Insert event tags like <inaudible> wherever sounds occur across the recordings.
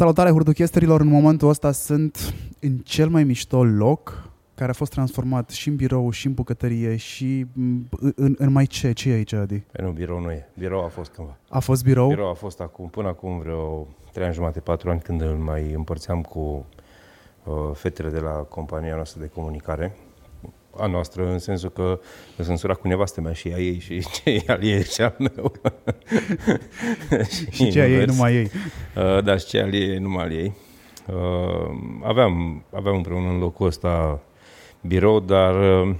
Salutare hurduchesterilor, în momentul ăsta sunt în cel mai mișto loc care a fost transformat și în birou, și în bucătărie, și în, în mai ce? Ce e aici, Adi? Păi nu, birou nu e. Birou a fost cândva. A fost birou? Birou a fost acum, până acum vreo trei ani jumate, patru ani, când îl mai împărțeam cu uh, fetele de la compania noastră de comunicare a noastră, în sensul că sunt sura cu nevastă mea și a ei și ce e al ei și al meu. și, <laughs> și ce a ei numai ei. Uh, da, și ce al ei numai al ei. Uh, aveam, aveam împreună în locul ăsta birou, dar uh,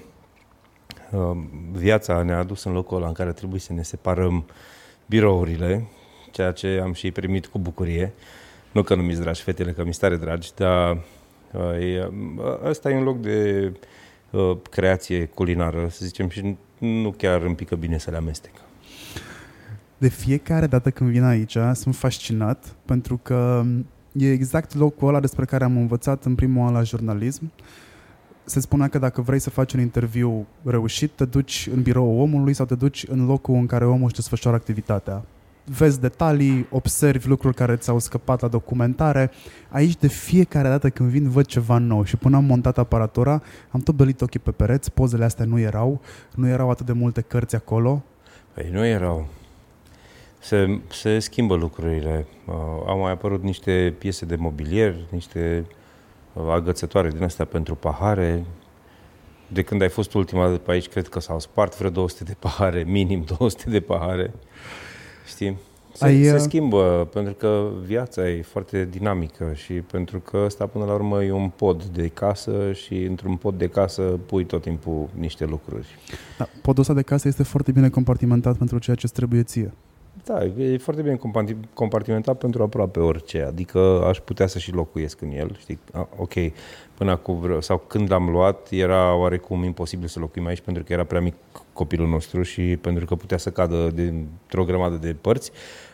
uh, viața ne-a adus în locul ăla în care trebuie să ne separăm birourile, ceea ce am și primit cu bucurie. Nu că nu mi-s dragi fetele, că mi stare dragi, dar uh, ăsta e un loc de uh, creație culinară, să zicem, și nu chiar îmi pică bine să le amestec. De fiecare dată când vin aici, sunt fascinat pentru că e exact locul ăla despre care am învățat în primul an la jurnalism. Se spunea că dacă vrei să faci un interviu reușit, te duci în biroul omului sau te duci în locul în care omul își desfășoară activitatea vezi detalii, observi lucruri care ți-au scăpat la documentare. Aici de fiecare dată când vin văd ceva nou și până am montat aparatura am tot belit ochii pe pereți, pozele astea nu erau, nu erau atât de multe cărți acolo. Păi nu erau. Se, se schimbă lucrurile. Uh, au mai apărut niște piese de mobilier, niște uh, agățătoare din astea pentru pahare. De când ai fost ultima dată pe aici, cred că s-au spart vreo 200 de pahare, minim 200 de pahare știi? Se, Ai, se uh, schimbă, pentru că viața e foarte dinamică și pentru că ăsta până la urmă e un pod de casă și într-un pod de casă pui tot timpul niște lucruri. Da, podul ăsta de casă este foarte bine compartimentat pentru ceea ce trebuie ție. Da, e foarte bine compartimentat pentru aproape orice, adică aș putea să și locuiesc în el, știi, ok, până acum vreau, sau când l-am luat era oarecum imposibil să locuim aici pentru că era prea mic copilul nostru și pentru că putea să cadă dintr-o grămadă de părți.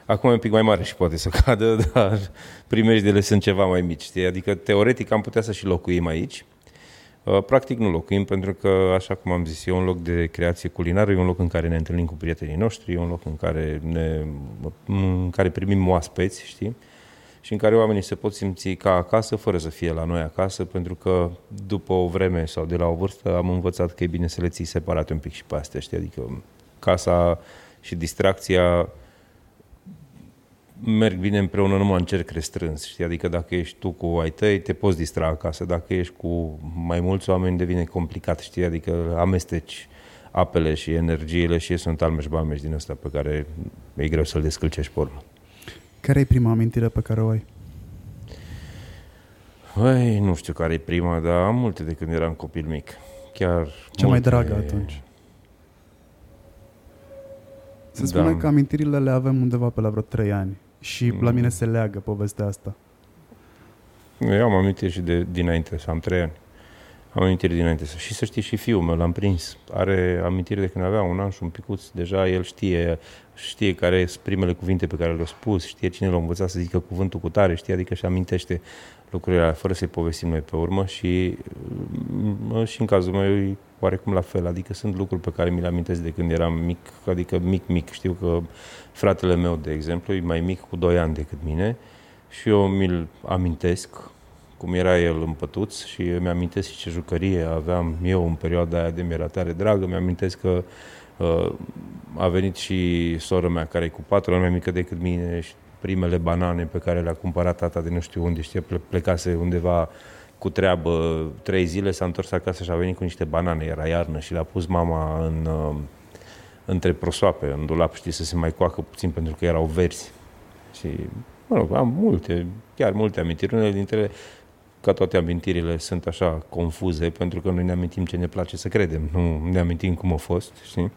Acum e un pic mai mare și poate să <laughs> cadă, dar primejdele sunt ceva mai mici, știi? adică teoretic am putea să și locuim aici, Uh, practic nu locuim pentru că, așa cum am zis, e un loc de creație culinară, e un loc în care ne întâlnim cu prietenii noștri, e un loc în care, ne, în care primim oaspeți, știi? Și în care oamenii se pot simți ca acasă, fără să fie la noi acasă, pentru că după o vreme sau de la o vârstă am învățat că e bine să le ții separate un pic și pe astea, știi? Adică casa și distracția merg bine împreună numai în cerc restrâns, știi? Adică dacă ești tu cu ai tăi, te poți distra acasă. Dacă ești cu mai mulți oameni, devine complicat, știi? Adică amesteci apele și energiile și sunt almeș-balmeș din ăsta pe care e greu să-l descălcești pe urmă. Care e prima amintire pe care o ai? Băi, nu știu care e prima, dar am multe de când eram copil mic. Chiar Cea multe... mai dragă atunci? Se spune da. că amintirile le avem undeva pe la vreo 3 ani. Și mm. la mine se leagă povestea asta. Eu am amintiri și de dinainte, să am trei ani. Am amintiri dinainte. Și să știi, și fiul meu l-am prins. Are amintiri de când avea un an și un picuț. Deja el știe, știe care sunt primele cuvinte pe care le-au spus, știe cine l-a învățat să zică cuvântul cu tare, știe, adică și amintește lucrurile alea, fără să-i povestim noi pe urmă și, și în cazul meu oarecum la fel, adică sunt lucruri pe care mi le amintesc de când eram mic, adică mic-mic, știu că fratele meu, de exemplu, e mai mic cu 2 ani decât mine și eu mi-l amintesc cum era el în pătuț și mi amintesc și ce jucărie aveam eu în perioada aia de mi-era tare dragă, mi-amintesc că uh, a venit și sora mea care e cu patru ani mai mică decât mine și primele banane pe care le-a cumpărat tata de nu știu unde, știe, plecase undeva cu treabă trei zile, s-a întors acasă și a venit cu niște banane, era iarnă și le-a pus mama în, uh, între prosoape, în dulap, știi, să se mai coacă puțin pentru că erau verzi. Și, mă rog, am multe, chiar multe amintiri. Unele dintre ele, ca toate amintirile, sunt așa confuze, pentru că noi ne amintim ce ne place să credem, nu ne amintim cum a fost, știi?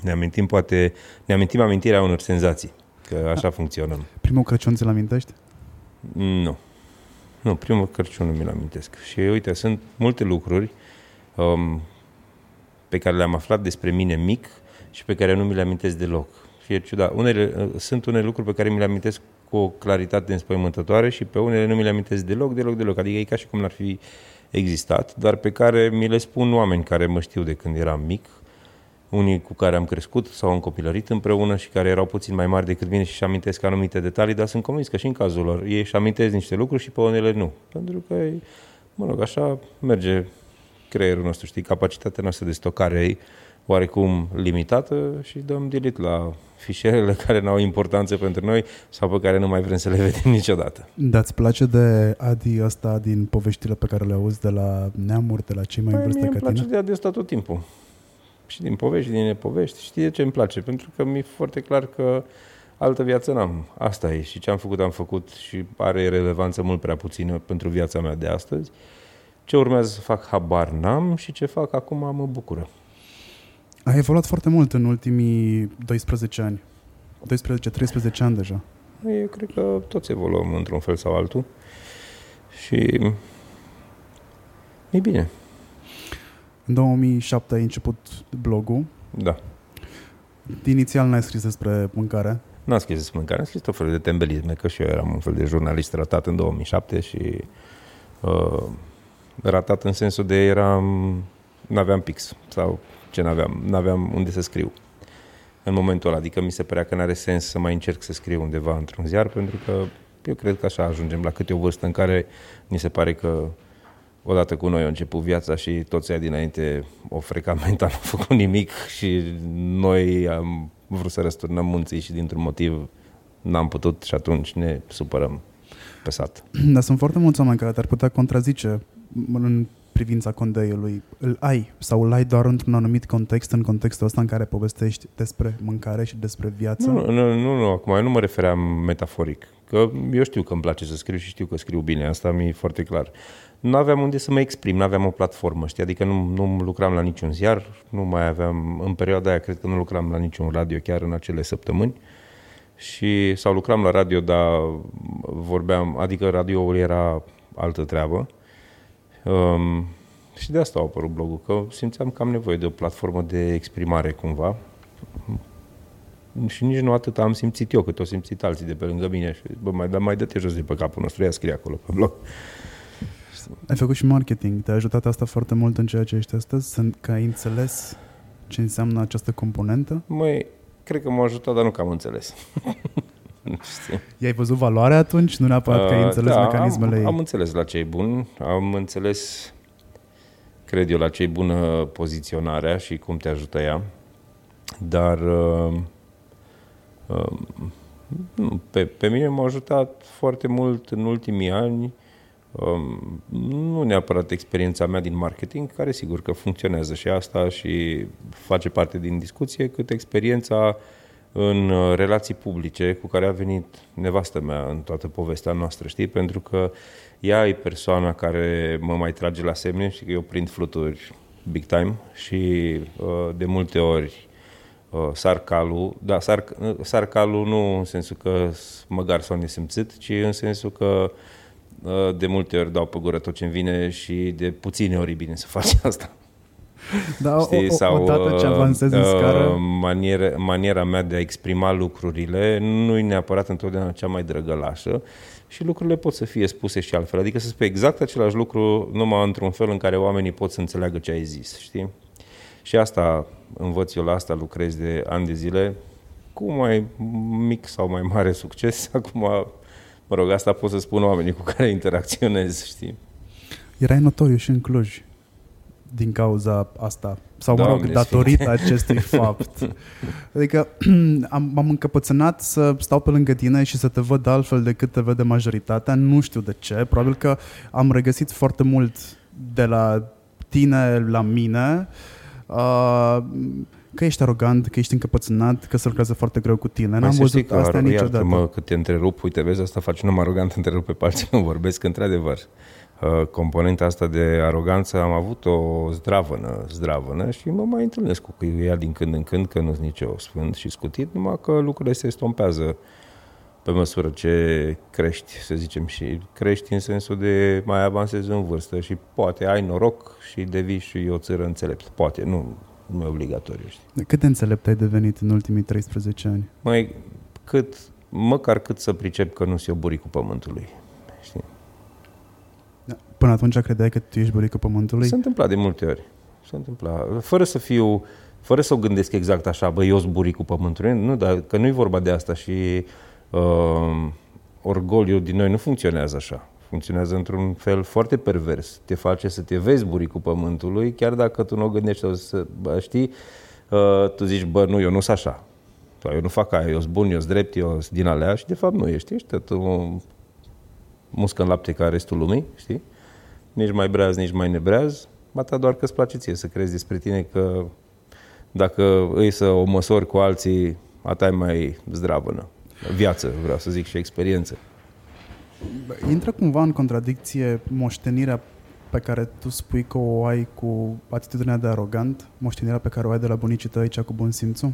Ne amintim, poate, ne amintim amintirea unor senzații, că așa da. funcționăm. Primul Crăciun ți-l amintești? Nu. Nu, primul Crăciun nu mi-l amintesc. Și uite, sunt multe lucruri um, pe care le-am aflat despre mine mic și pe care nu mi le amintesc deloc. Și e ciudat. Unele, uh, sunt unele lucruri pe care mi le amintesc cu o claritate înspăimântătoare și pe unele nu mi le amintesc deloc, deloc, deloc. Adică e ca și cum n-ar fi existat, dar pe care mi le spun oameni care mă știu de când eram mic. unii cu care am crescut sau am copilărit împreună și care erau puțin mai mari decât mine și își amintesc anumite detalii, dar sunt convins că și în cazul lor ei își amintesc niște lucruri și pe unele nu. Pentru că, mă rog, așa merge creierul nostru, știi, capacitatea noastră de stocare e oarecum limitată și dăm delete la fișierele care nu au importanță pentru noi sau pe care nu mai vrem să le vedem niciodată. Da, îți place de Adi ăsta din poveștile pe care le auzi de la neamuri, de la cei mai Păi, în vârstă mie ca îmi tine? place de Adi ăsta tot timpul. Și din povești, și din nepovești. Știi de ce îmi place? Pentru că mi-e foarte clar că altă viață n-am. Asta e. Și ce am făcut, am făcut și are relevanță mult prea puțină pentru viața mea de astăzi. Ce urmează să fac, habar n-am și ce fac acum mă bucură. Ai evoluat foarte mult în ultimii 12 ani. 12-13 ani deja. Eu cred că toți evoluăm într-un fel sau altul. Și e bine. În 2007 ai început blogul. Da. Inițial n-ai scris despre mâncare. N-am scris despre mâncare, am scris tot felul de tembelisme, că și eu eram un fel de jurnalist ratat în 2007 și uh, ratat în sensul de eram, n-aveam pix sau ce n-aveam, n-aveam unde să scriu în momentul ăla. Adică mi se părea că n-are sens să mai încerc să scriu undeva într-un ziar, pentru că eu cred că așa ajungem la câte o vârstă în care ni se pare că odată cu noi a început viața și toți aia dinainte o frecament, am făcut nimic și noi am vrut să răsturnăm munții și dintr-un motiv n-am putut și atunci ne supărăm pe sat. Dar sunt foarte mulți oameni care te-ar putea contrazice în privința condeiului. Îl ai sau îl ai doar într-un anumit context, în contextul ăsta în care povestești despre mâncare și despre viață? Nu, nu, nu, nu, acum eu nu mă refeream metaforic. Că eu știu că îmi place să scriu și știu că scriu bine, asta mi-e foarte clar. Nu aveam unde să mă exprim, nu aveam o platformă, știi? Adică nu, nu lucram la niciun ziar, nu mai aveam, în perioada aia cred că nu lucram la niciun radio chiar în acele săptămâni. Și, sau lucram la radio, dar vorbeam, adică radioul era altă treabă. Um, și de asta a apărut blogul, că simțeam că am nevoie de o platformă de exprimare cumva. Și nici nu atât am simțit eu, cât o simțit alții de pe lângă mine. Și, bă, mai, dar mai dă-te jos de pe capul nostru, ia scrie acolo pe blog. Ai făcut și marketing. Te-a ajutat asta foarte mult în ceea ce ești astăzi? Sunt că ai înțeles ce înseamnă această componentă? Măi, cred că m-a ajutat, dar nu că am înțeles. <laughs> Știi? I-ai văzut valoarea atunci? Nu neapărat că ai Uh, înțeles da, mecanismele am, ei. am înțeles la ce e bun, am înțeles, cred eu, la ce e bună poziționarea și cum te ajută ea, dar uh, uh, nu, pe, pe mine m-a ajutat foarte mult în ultimii ani, um, nu neapărat experiența mea din marketing, care sigur că funcționează și asta și face parte din discuție, cât experiența în uh, relații publice cu care a venit nevastă mea în toată povestea noastră, știi? Pentru că ea e persoana care mă mai trage la semne și că eu prind fluturi big time și uh, de multe ori uh, sar calul, da, sar, uh, sar calul nu în sensul că s- măgar sau nesimțit, ci în sensul că uh, de multe ori dau pe gură tot ce-mi vine și de puține ori e bine să faci <laughs> asta. Da, o, Știi? o, Sau, odată ce uh, avansezi în uh, scară, maniera, maniera mea de a exprima lucrurile nu e neapărat întotdeauna cea mai drăgălașă și lucrurile pot să fie spuse și altfel. Adică să spui exact același lucru, numai într-un fel în care oamenii pot să înțeleagă ce ai zis, știi? Și asta învăț eu la asta, lucrez de ani de zile, cu mai mic sau mai mare succes. <laughs> Acum, mă rog, asta pot să spun oamenii cu care interacționez, știi? erai notoriu și în Cluj din cauza asta. Sau, mă Doamne rog, datorită acestui <laughs> fapt. Adică <clears throat> am, m-am încăpățânat să stau pe lângă tine și să te văd altfel decât te vede majoritatea. Nu știu de ce. Probabil că am regăsit foarte mult de la tine la mine. Uh, că ești arogant, că ești încăpățânat, că se lucrează foarte greu cu tine. Mai N-am să știi văzut că, asta ar- niciodată. Iartă-mă că te întrerup, uite, vezi, asta face un om arogant, întrerupe pe alții <laughs> când vorbesc, într-adevăr. Uh, Componenta asta de aroganță am avut o zdravănă, zdravănă și mă mai întâlnesc cu ea din când în când, că nu sunt nicio sfânt și scutit, numai că lucrurile se estompează pe măsură ce crești, să zicem, și crești în sensul de mai avansezi în vârstă și poate ai noroc și devii și o țără înțelept. Poate, nu, nu e obligatoriu, știi. Cât de înțelept ai devenit în ultimii 13 ani? Mai cât, măcar cât să pricep că nu se buricul pământului. Știi? Până atunci credeai că tu ești buricul pământului? S-a întâmplat de multe ori. Se întâmpla. Fără să fiu, fără să o gândesc exact așa, băi, eu zburi cu pământul. Nu, dar că nu e vorba de asta și uh, orgoliul din noi nu funcționează așa. Funcționează într-un fel foarte pervers. Te face să te vezi buricul pământului, chiar dacă tu nu o gândești, să, bă, știi, uh, tu zici, bă, nu, eu nu sunt așa. Eu nu fac aia, eu sunt bun, eu sunt drept, eu sunt din alea și de fapt nu ești. Ești tot un muscă în lapte ca restul lumii, știi? Nici mai breaz, nici mai nebreaz, bata doar că îți place ție să crezi despre tine că dacă îi să o măsori cu alții, a ta e mai zdravănă. Viață, vreau să zic, și experiență. Intră cumva în contradicție moștenirea pe care tu spui că o ai cu atitudinea de arogant, moștenirea pe care o ai de la bunicii tăi, cea cu bun simțul?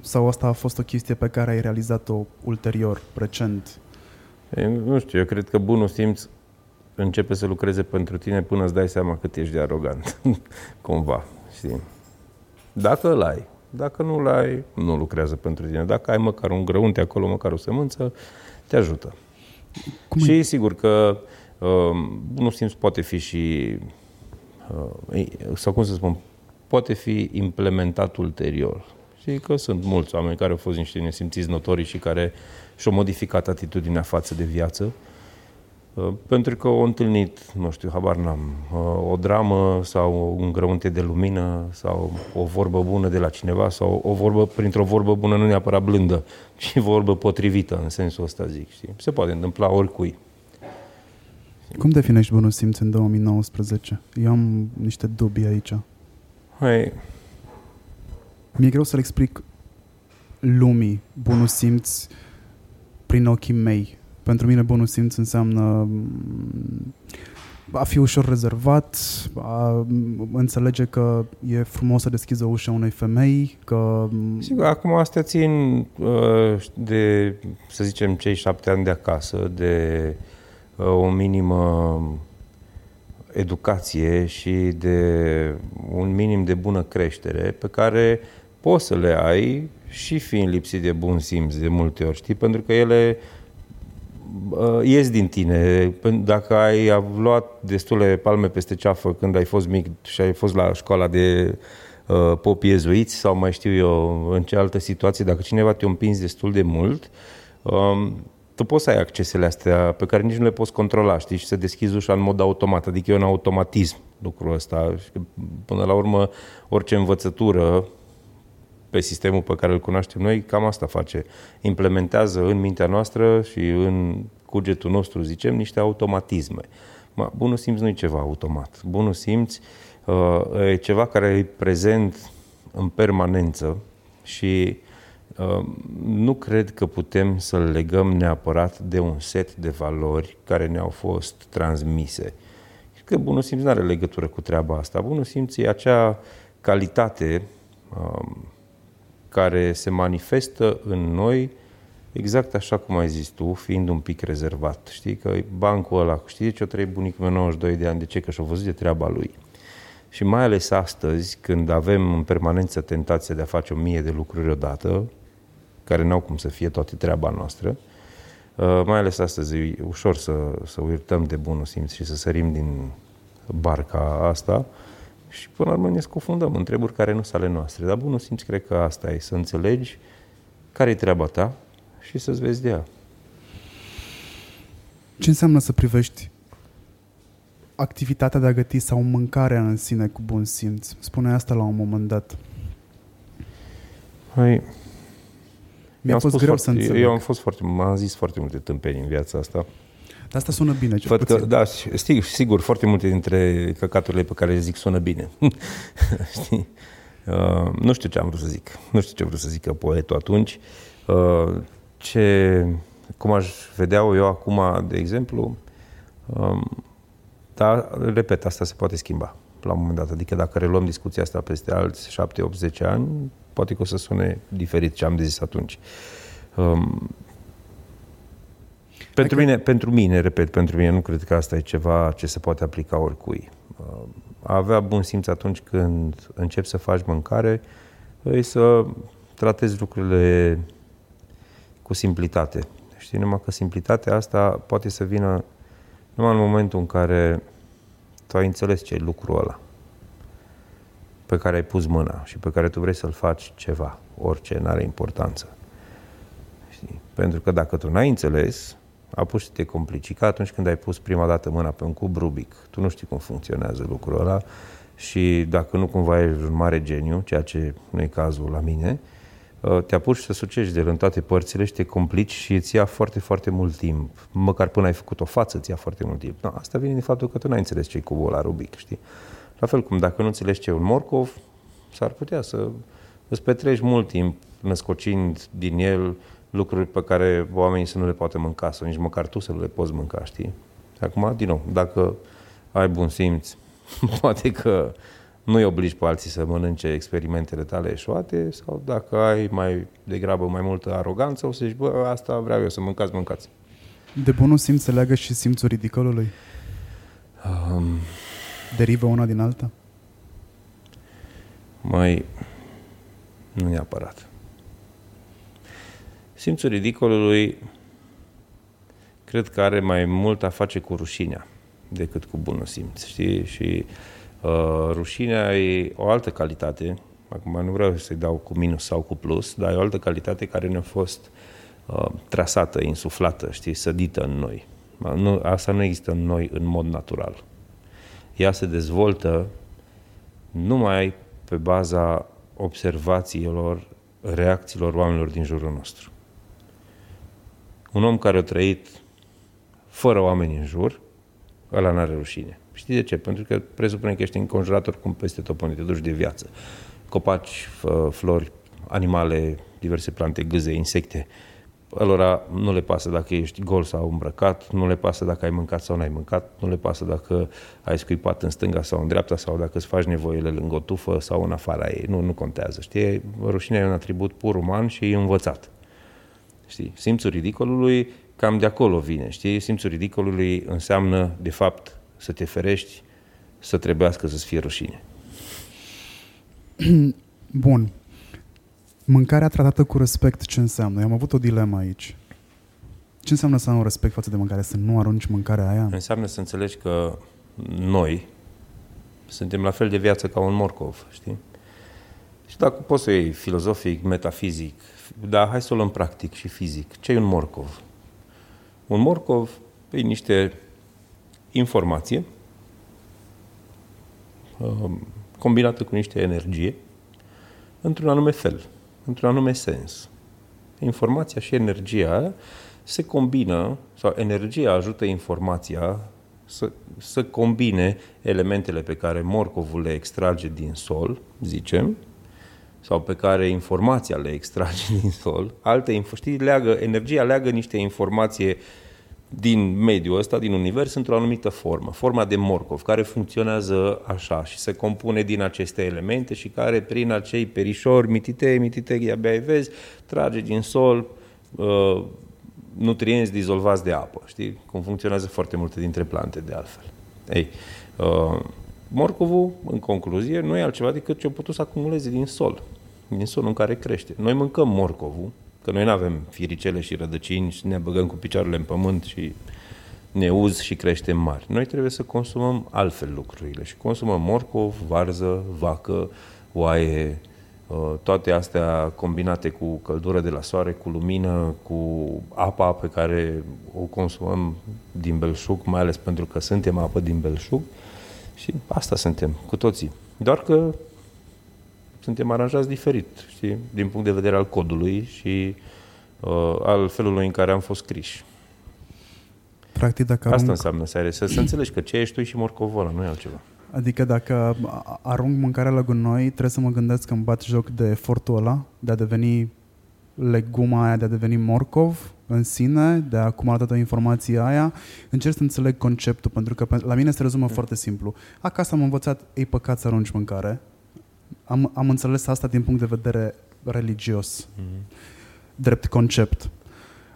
Sau asta a fost o chestie pe care ai realizat-o ulterior, recent? E, nu știu, eu cred că bunul simț începe să lucreze pentru tine până îți dai seama cât ești de arogant, <laughs> cumva, știi? Dacă îl ai. Dacă nu îl ai, nu lucrează pentru tine. Dacă ai măcar un grăunte acolo, măcar o sămânță, te ajută. Cum și e? sigur că uh, bunul simț poate fi și, uh, sau cum să spun, poate fi implementat ulterior. Și că sunt mulți oameni care au fost niște nesimțiți notorii și care și-au modificat atitudinea față de viață Uh, pentru că au întâlnit, nu știu, habar n-am, uh, o dramă sau un grăunte de lumină sau o vorbă bună de la cineva sau o vorbă, printr-o vorbă bună, nu neapărat blândă, <laughs> ci vorbă potrivită, în sensul ăsta zic, știi? Se poate întâmpla oricui. Cum definești bunul simț în 2019? Eu am niște dubii aici. Hai. Mi-e greu să-l explic lumii bunul simț prin ochii mei pentru mine bunul simț înseamnă mm, a fi ușor rezervat, a înțelege că e frumos să deschiză ușa unei femei, că... Mm, Sigur, acum astea țin uh, de, să zicem, cei șapte ani de acasă, de uh, o minimă educație și de un minim de bună creștere pe care poți să le ai și fiind lipsit de bun simț de multe ori, știi? Pentru că ele uh, ies din tine. Dacă ai luat destule palme peste ceafă când ai fost mic și ai fost la școala de uh, popi ezuiți sau mai știu eu în ce altă situație, dacă cineva te-a împins destul de mult, um, tu poți să ai accesele astea pe care nici nu le poți controla, știi, și să deschizi ușa în mod automat, adică e un automatism lucrul ăsta. Până la urmă, orice învățătură pe sistemul pe care îl cunoaștem noi, cam asta face. Implementează în mintea noastră și în cugetul nostru, zicem, niște automatisme. Ma, bunul simț nu e ceva automat. Bunul simț uh, e ceva care e prezent în permanență și uh, nu cred că putem să-l legăm neapărat de un set de valori care ne-au fost transmise. Că bunul simț nu are legătură cu treaba asta. Bunul simț e acea calitate uh, care se manifestă în noi exact așa cum ai zis tu, fiind un pic rezervat. Știi că bancul ăla, știi de ce o trăi bunicul meu 92 de ani, de ce? Că și-a văzut de treaba lui. Și mai ales astăzi, când avem în permanență tentația de a face o mie de lucruri odată, care n-au cum să fie toate treaba noastră, uh, mai ales astăzi e ușor să, să uităm de bunul simț și să sărim din barca asta, și până la urmă ne scufundăm în treburi care nu sunt ale noastre. Dar bunul simț cred că asta e, să înțelegi care e treaba ta și să-ți vezi de ea. Ce înseamnă să privești activitatea de a găti sau mâncarea în sine cu bun simț? Spune asta la un moment dat. Hai. Mi-a fost greu foarte, să înțeleg. Eu am fost foarte, m-am zis foarte multe tâmpeni în viața asta. Dar asta sună bine, cel Că, da, sigur, sigur, foarte multe dintre căcaturile pe care le zic sună bine. <laughs> Știi? Uh, nu știu ce am vrut să zic. Nu știu ce am vrut să zică poetul atunci. Uh, ce, cum aș vedea eu acum, de exemplu, um, dar, repet, asta se poate schimba la un moment dat. Adică dacă reluăm discuția asta peste alți 7, 8, 10 ani, poate că o să sune diferit ce am de zis atunci. Um, pentru mine, pentru mine, repet, pentru mine, nu cred că asta e ceva ce se poate aplica oricui. A avea bun simț atunci când începi să faci mâncare, e să tratezi lucrurile cu simplitate. Știi, numai că simplitatea asta poate să vină numai în momentul în care tu ai înțeles ce e lucrul ăla. pe care ai pus mâna și pe care tu vrei să-l faci ceva, orice, nu are importanță. Știi? Pentru că dacă tu n-ai înțeles, apuci să te complici. Ca atunci când ai pus prima dată mâna pe un cub Rubic, tu nu știi cum funcționează lucrul ăla și dacă nu cumva ești un mare geniu, ceea ce nu e cazul la mine, uh, te apuci să sucești de el în toate părțile și te complici și îți ia foarte, foarte mult timp. Măcar până ai făcut o față, îți ia foarte mult timp. No, asta vine din faptul că tu n-ai înțeles ce e cubul la Rubic, știi? La fel cum dacă nu înțelegi ce e un morcov, s-ar putea să îți petreci mult timp născocind din el lucruri pe care oamenii să nu le poate mânca sau nici măcar tu să nu le poți mânca, știi? Acum, din nou, dacă ai bun simț, <laughs> poate că nu-i obligi pe alții să mănânce experimentele tale eșuate sau dacă ai mai degrabă mai multă aroganță, o să zici, bă, asta vreau eu, să mâncați, mâncați. De bunul simț se leagă și simțul ridicolului? Um, Derivă una din alta? Mai... Nu neapărat. Simțul ridicolului cred că are mai mult a face cu rușinea decât cu bunul simț, știi? Și uh, rușinea e o altă calitate, acum nu vreau să-i dau cu minus sau cu plus, dar e o altă calitate care ne-a fost uh, trasată, insuflată, știi, sădită în noi. Nu, asta nu există în noi în mod natural. Ea se dezvoltă numai pe baza observațiilor, reacțiilor oamenilor din jurul nostru. Un om care a trăit fără oameni în jur, ăla n-are rușine. Știi de ce? Pentru că presupune că ești înconjurat oricum peste tot până te duci de viață. Copaci, flori, animale, diverse plante, gâze, insecte. Alora nu le pasă dacă ești gol sau îmbrăcat, nu le pasă dacă ai mâncat sau n-ai mâncat, nu le pasă dacă ai scuipat în stânga sau în dreapta sau dacă îți faci nevoile lângă o tufă sau în afara ei. Nu, nu contează. Știi? Rușinea e un atribut pur uman și e învățat. Știi? Simțul ridicolului cam de acolo vine. Știi? Simțul ridicolului înseamnă, de fapt, să te ferești, să trebuiască să-ți fie rușine. <clears throat> Bun. Mâncarea tratată cu respect ce înseamnă? Eu am avut o dilemă aici. Ce înseamnă să am respect față de mâncare? Să nu arunci mâncarea aia? Înseamnă să înțelegi că noi suntem la fel de viață ca un morcov, știi? Și dacă poți să iei filozofic, metafizic, dar hai să o luăm practic și fizic. Ce e un morcov? Un morcov e niște informație um, combinată cu niște energie într-un anume fel, într-un anume sens. Informația și energia se combină, sau energia ajută informația să, să combine elementele pe care morcovul le extrage din sol, zicem, sau pe care informația le extrage <laughs> din sol, alte știi, leagă, energia leagă niște informație din mediul ăsta, din univers, într-o anumită formă, forma de morcov, care funcționează așa și se compune din aceste elemente și care prin acei perișori mititei, mititei, abia vezi, trage din sol uh, nutrienți dizolvați de apă. Știi cum funcționează foarte multe dintre plante de altfel. Ei, uh, morcovul, în concluzie, nu e altceva decât ce a putut să acumuleze din sol din solul în care crește. Noi mâncăm morcovul, că noi nu avem firicele și rădăcini și ne băgăm cu picioarele în pământ și ne uz și creștem mari. Noi trebuie să consumăm altfel lucrurile și consumăm morcov, varză, vacă, oaie, uh, toate astea combinate cu căldură de la soare, cu lumină, cu apa pe care o consumăm din belșug, mai ales pentru că suntem apă din belșug și asta suntem cu toții. Doar că suntem aranjați diferit, știi? din punct de vedere al codului și uh, al felului în care am fost scriși. Practic, dacă arunc... Asta înseamnă să, ai, să, să înțelegi că ce ești tu și morcovola, nu e altceva. Adică dacă arunc mâncarea la gunoi, trebuie să mă gândesc că îmi bat joc de efortul ăla, de a deveni leguma aia, de a deveni morcov în sine, de a acumula toată informația aia, încerc să înțeleg conceptul, pentru că la mine se rezumă mm. foarte simplu. Acasă am învățat, e păcat să arunci mâncare, am, am înțeles asta din punct de vedere religios, mm-hmm. drept concept.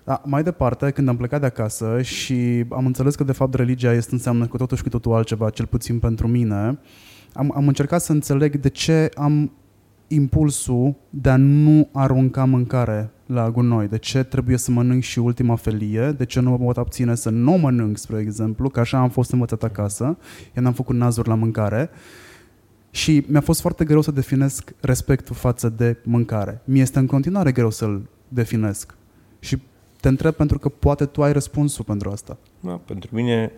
Da, mai departe, când am plecat de acasă și am înțeles că de fapt religia este înseamnă cu totul și cu totul altceva, cel puțin pentru mine, am, am încercat să înțeleg de ce am impulsul de a nu arunca mâncare la gunoi, de ce trebuie să mănânc și ultima felie, de ce nu mă pot abține să nu mănânc, spre exemplu, că așa am fost învățat acasă, eu n-am făcut nazuri la mâncare Și mi-a fost foarte greu să definesc respectul față de mâncare. Mi este în continuare greu să-l definesc. Și te întreb pentru că poate tu ai răspunsul pentru asta. Da, pentru mine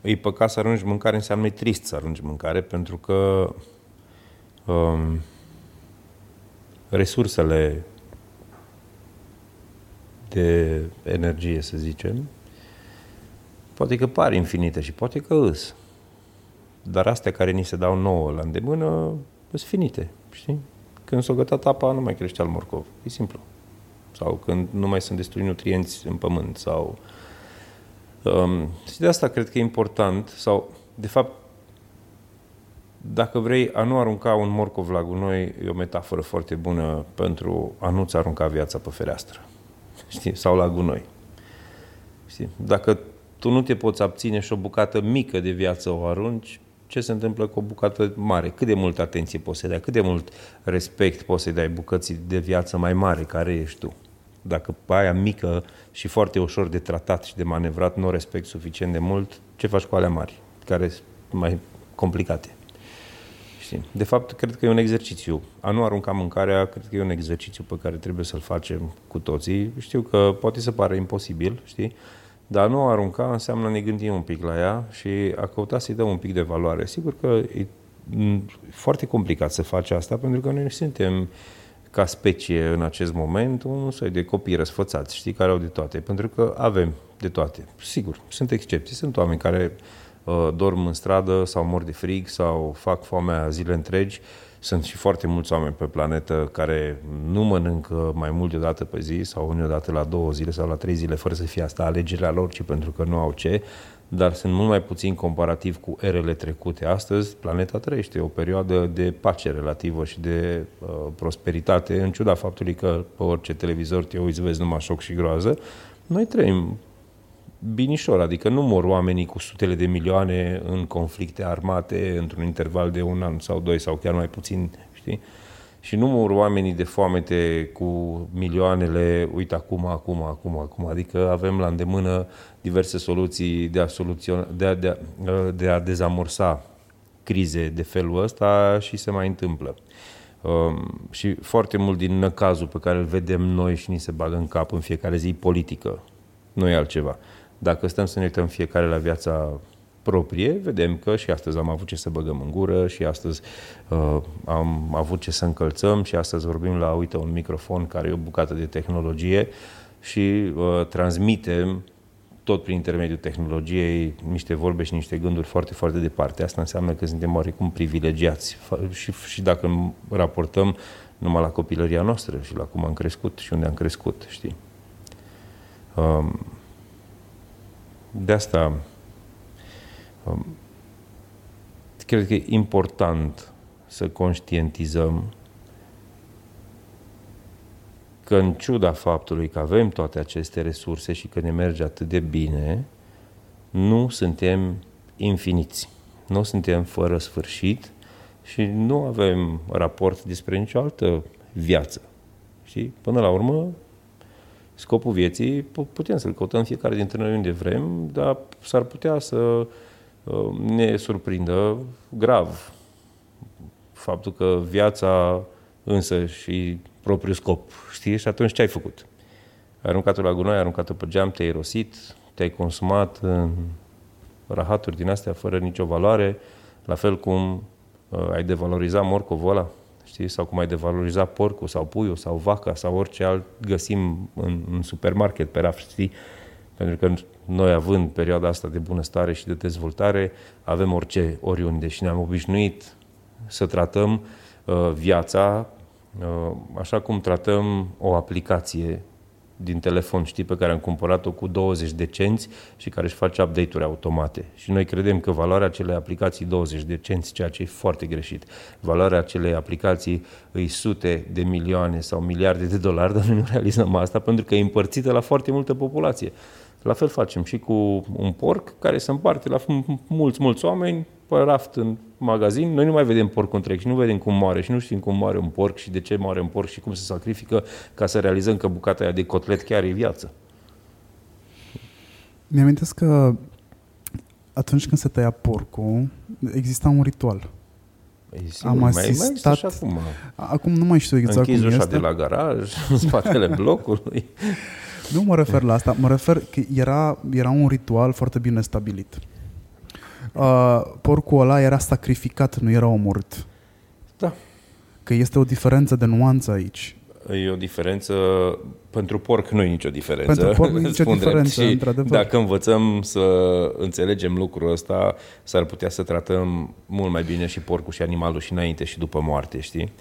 e păcat să arunci mâncare, înseamnă e trist să arunci mâncare, pentru că um, resursele de energie, să zicem, poate că par infinite și poate că îs. Dar astea care ni se dau nouă la îndemână sunt finite, știi? Când s-o gătat apa, nu mai crește al morcov. E simplu. Sau când nu mai sunt destui nutrienți în pământ. Sau... Um, și de asta cred că e important, sau, de fapt, dacă vrei a nu arunca un morcov la gunoi, e o metaforă foarte bună pentru a nu-ți arunca viața pe fereastră. Știi? Sau la gunoi. Știi? Dacă tu nu te poți abține și o bucată mică de viață o arunci, ce se întâmplă cu o bucată mare? Cât de multă atenție poți să dai? Cât de mult respect poți să dai bucății de viață mai mare care ești tu? Dacă pe aia mică și foarte ușor de tratat și de manevrat nu respect suficient de mult, ce faci cu alea mari, care sunt mai complicate? Știi? De fapt, cred că e un exercițiu. A nu arunca mâncarea, cred că e un exercițiu pe care trebuie să-l facem cu toții. Știu că poate să pare imposibil, știi? Dar nu arunca înseamnă ne gândim un pic la ea și a căuta să-i dăm un pic de valoare. Sigur că e foarte complicat să faci asta pentru că noi suntem ca specie în acest moment un soi de copii răsfățați, știi, care au de toate, pentru că avem de toate. Sigur, sunt excepții, sunt oameni care uh, dorm în stradă sau mor de frig sau fac foamea zile întregi, sunt și foarte mulți oameni pe planetă care nu mănâncă mai mult de o dată pe zi sau unii odată la două zile sau la trei zile fără să fie asta alegerea lor, ci pentru că nu au ce, dar sunt mult mai puțin comparativ cu erele trecute. Astăzi, planeta trăiește o perioadă de pace relativă și de uh, prosperitate, în ciuda faptului că pe orice televizor te uiți, vezi numai șoc și groază. Noi trăim binișor, adică nu mor oamenii cu sutele de milioane în conflicte armate într-un interval de un an sau doi sau chiar mai puțin, știi? Și nu mor oamenii de foamete cu milioanele, uite acum, acum, acum, acum, adică avem la îndemână diverse soluții de a, soluționa, de a, de a, de a dezamorsa crize de felul ăsta și se mai întâmplă. Um, și foarte mult din năcazul pe care îl vedem noi și ni se bagă în cap în fiecare zi politică, nu e altceva. Dacă stăm să ne uităm fiecare la viața proprie, vedem că și astăzi am avut ce să băgăm în gură și astăzi uh, am avut ce să încălțăm și astăzi vorbim la, uite, un microfon care e o bucată de tehnologie și uh, transmitem tot prin intermediul tehnologiei niște vorbe și niște gânduri foarte, foarte departe. Asta înseamnă că suntem oarecum privilegiați și, și dacă raportăm numai la copilăria noastră și la cum am crescut și unde am crescut, știi? Um, de asta um, cred că e important să conștientizăm că în ciuda faptului că avem toate aceste resurse și că ne merge atât de bine, nu suntem infiniți. Nu suntem fără sfârșit și nu avem raport despre nicio altă viață. Și până la urmă, scopul vieții putem să-l căutăm fiecare dintre noi unde vrem, dar s-ar putea să uh, ne surprindă grav faptul că viața însă și propriul scop, știi? Și atunci ce ai făcut? Ai aruncat-o la gunoi, ai aruncat-o pe geam, te-ai rosit, te-ai consumat în rahaturi din astea fără nicio valoare, la fel cum uh, ai devalorizat morcovul ăla, știi? Sau cum ai devalorizat porcul sau puiul sau vaca sau orice alt găsim în, în supermarket pe raft, știi? Pentru că noi având perioada asta de bunăstare și de dezvoltare, avem orice oriunde și ne-am obișnuit să tratăm uh, viața uh, așa cum tratăm o aplicație din telefon, știi, pe care am cumpărat-o cu 20 de cenți și care își face update-uri automate. Și noi credem că valoarea acelei aplicații 20 de cenți, ceea ce e foarte greșit. Valoarea acelei aplicații îi sute de milioane sau miliarde de dolari, dar noi nu realizăm asta pentru că e împărțită la foarte multă populație. La fel facem și cu un porc care se împarte la mulți, mulți oameni pe raft în magazin. Noi nu mai vedem porc întreg și nu vedem cum moare și nu știm cum moare un porc și de ce moare un porc și cum se sacrifică ca să realizăm că bucata aia de cotlet chiar e viață. Mi-amintesc că atunci când se tăia porcul, exista un ritual. E sigur, Am mai, mai asistat- există și acum. Acum nu mai știu exact Închizi cum ușa este. de la garaj, <laughs> în spatele blocului. Nu mă refer la asta, mă refer că era, era un ritual foarte bine stabilit. Uh, porcul ăla era sacrificat, nu era omorât. Da. Că este o diferență de nuanță aici. E o diferență, pentru porc nu e nicio diferență. Pentru porc nu e <laughs> nicio spun drept. diferență, Și într-adevăr. Dacă învățăm să înțelegem lucrul ăsta, s-ar putea să tratăm mult mai bine și porcul și animalul și înainte și după moarte, știi?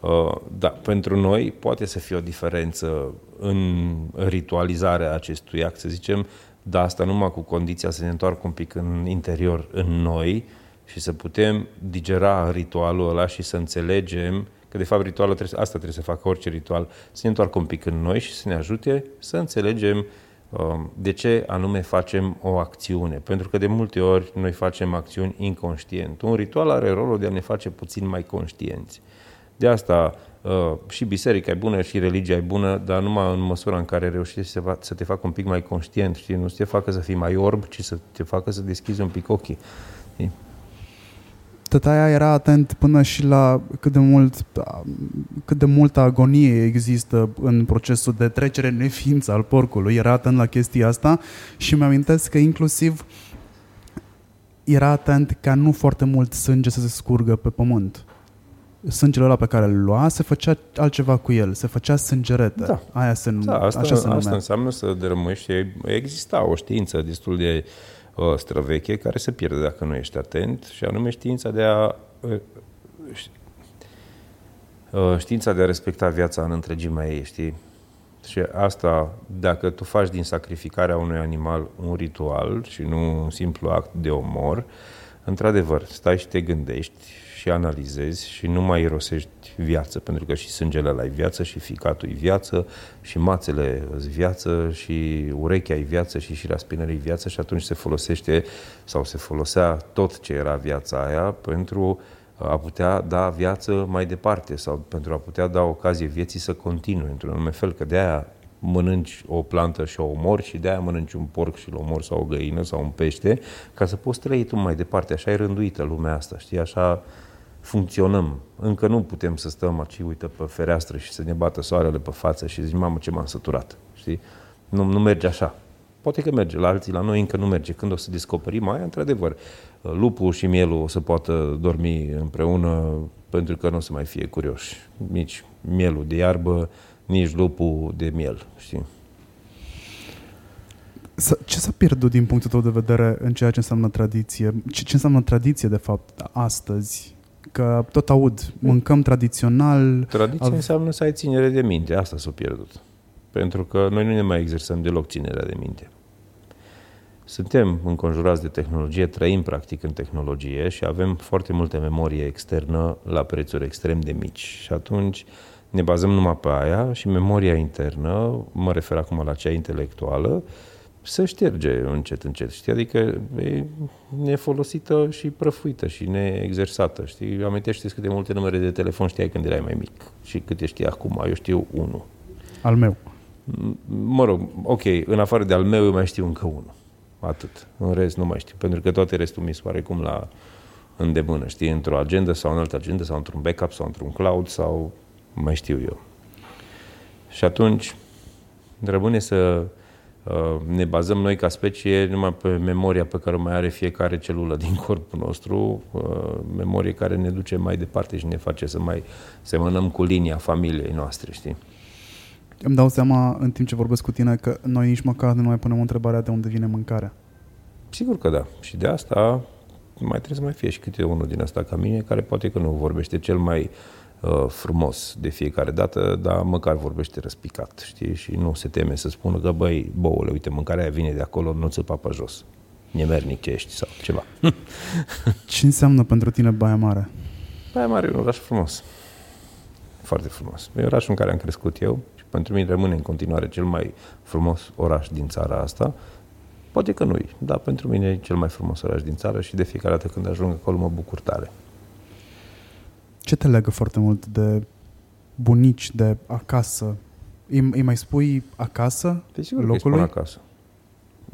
Uh, Da, pentru noi poate să fie o diferență în ritualizarea acestui act, să zicem, dar asta numai cu condiția să ne întoarcă un pic în interior, în noi, și să putem digera ritualul ăla și să înțelegem că de fapt ritualul trebuie, asta trebuie să facă orice ritual, să ne întoarcă un pic în noi și să ne ajute să înțelegem um, de ce anume facem o acțiune. Pentru că de multe ori noi facem acțiuni inconștient. Un ritual are rolul de a ne face puțin mai conștienți. De asta uh, și biserica e bună și religia e bună, dar numai în măsura în care reușești să, fa- să te facă un pic mai conștient, știi? nu să te facă să fii mai orb, ci să te facă să deschizi un pic ochii. Știi? Tătaia era atent până și la cât de mult cât de multă agonie există în procesul de trecere în neființă al porcului. Era atent la chestia asta și mi-amintesc că inclusiv era atent ca nu foarte mult sânge să se scurgă pe pământ. Sângele ăla pe care îl lua, se făcea altceva cu el, se făcea sângerete. Da. Aia se, Da, asta, așa se numea. asta înseamnă să dărâmăști. Exista o știință destul de uh, străveche care se pierde dacă nu ești atent și anume știința de a uh, ș- uh, știința de a respecta viața în întregimea ei, știi? Și asta, dacă tu faci din sacrificarea unui animal un ritual și nu un simplu act de omor, într-adevăr, stai și te gândești și analizezi și nu mai irosești viață, pentru că și sângele ăla e viață, și ficatul e viață, și mațele îți viață, și urechea e viață, și șirea spinării e viață și atunci se folosește sau se folosea tot ce era viața aia pentru a putea da viață mai departe sau pentru a putea da ocazie vieții să continue într-un anume fel, că de aia mănânci o plantă și o omori și de aia mănânci un porc și îl omori sau o găină sau un pește, ca să poți trăi tu mai departe. Așa e rânduită lumea asta, știi? Așa funcționăm. Încă nu putem să stăm aici, uite, pe fereastră și să ne bată soarele pe față și zici, mamă, ce m-am săturat, știi? Nu, nu merge așa. Poate că merge, la alții, la noi încă nu merge. Când o să descoperim aia, într-adevăr, lupul și mielul o să poată dormi împreună pentru că nu o să mai fie curioși. Nici mielul de iarbă, nici lupul de miel, știi? S- Ce s-a pierdut din punctul tău de vedere în ceea ce înseamnă tradiție? Ce, ce înseamnă tradiție, de fapt, astăzi? Că tot aud, mâncăm tradițional, Tradiția Ave- înseamnă să ai ținere de minte. Asta s-a pierdut. Pentru că noi nu ne mai exersăm deloc ținerea de minte. Suntem înconjurați de tehnologie, trăim practic în tehnologie și avem foarte multe memorie externă la prețuri extrem de mici. Și atunci ne bazăm numai pe aia și memoria internă, mă refer acum la cea intelectuală, se șterge încet, încet, știi? Adică e nefolosită și prăfuită și neexersată, știi? Amintește-ți câte multe numere de telefon știai când erai mai mic și câte știi acum, eu știu unul. al meu. Mă rog, ok, în afară de al meu eu mai știu încă unul. Atât. În rest nu mai știu, pentru că toate restul mi se pare cum la îndemână, știi, într-o agenda sau în altă agenda sau într-un backup sau într-un cloud sau mai știu eu. Și atunci rămâne să uh, ne bazăm noi ca specie numai pe memoria pe care o mai are fiecare celulă din corpul nostru, uh, memorie care ne duce mai departe și ne face să mai semănăm cu linia familiei noastre, știi? Îmi dau seama în timp ce vorbesc cu tine că noi nici măcar nu mai punem întrebarea de unde vine mâncarea. Sigur că da. Și de asta mai trebuie să mai fie și câte unul din asta ca mine, care poate că nu vorbește cel mai uh, frumos de fiecare dată, dar măcar vorbește răspicat, știi? Și nu se teme să spună că, băi, boule, uite, mâncarea aia vine de acolo, nu ți papa jos. Nemernic ce ești sau ceva. <laughs> Ce înseamnă pentru tine Baia Mare? Baia Mare e un oraș frumos. Foarte frumos. E orașul în care am crescut eu și pentru mine rămâne în continuare cel mai frumos oraș din țara asta. Poate că nu-i, dar pentru mine e cel mai frumos oraș din țară și de fiecare dată când ajung acolo mă bucur tare. Ce te legă foarte mult de bunici, de acasă? Îi, îi mai spui acasă? Pe sigur că îi locului? spun acasă.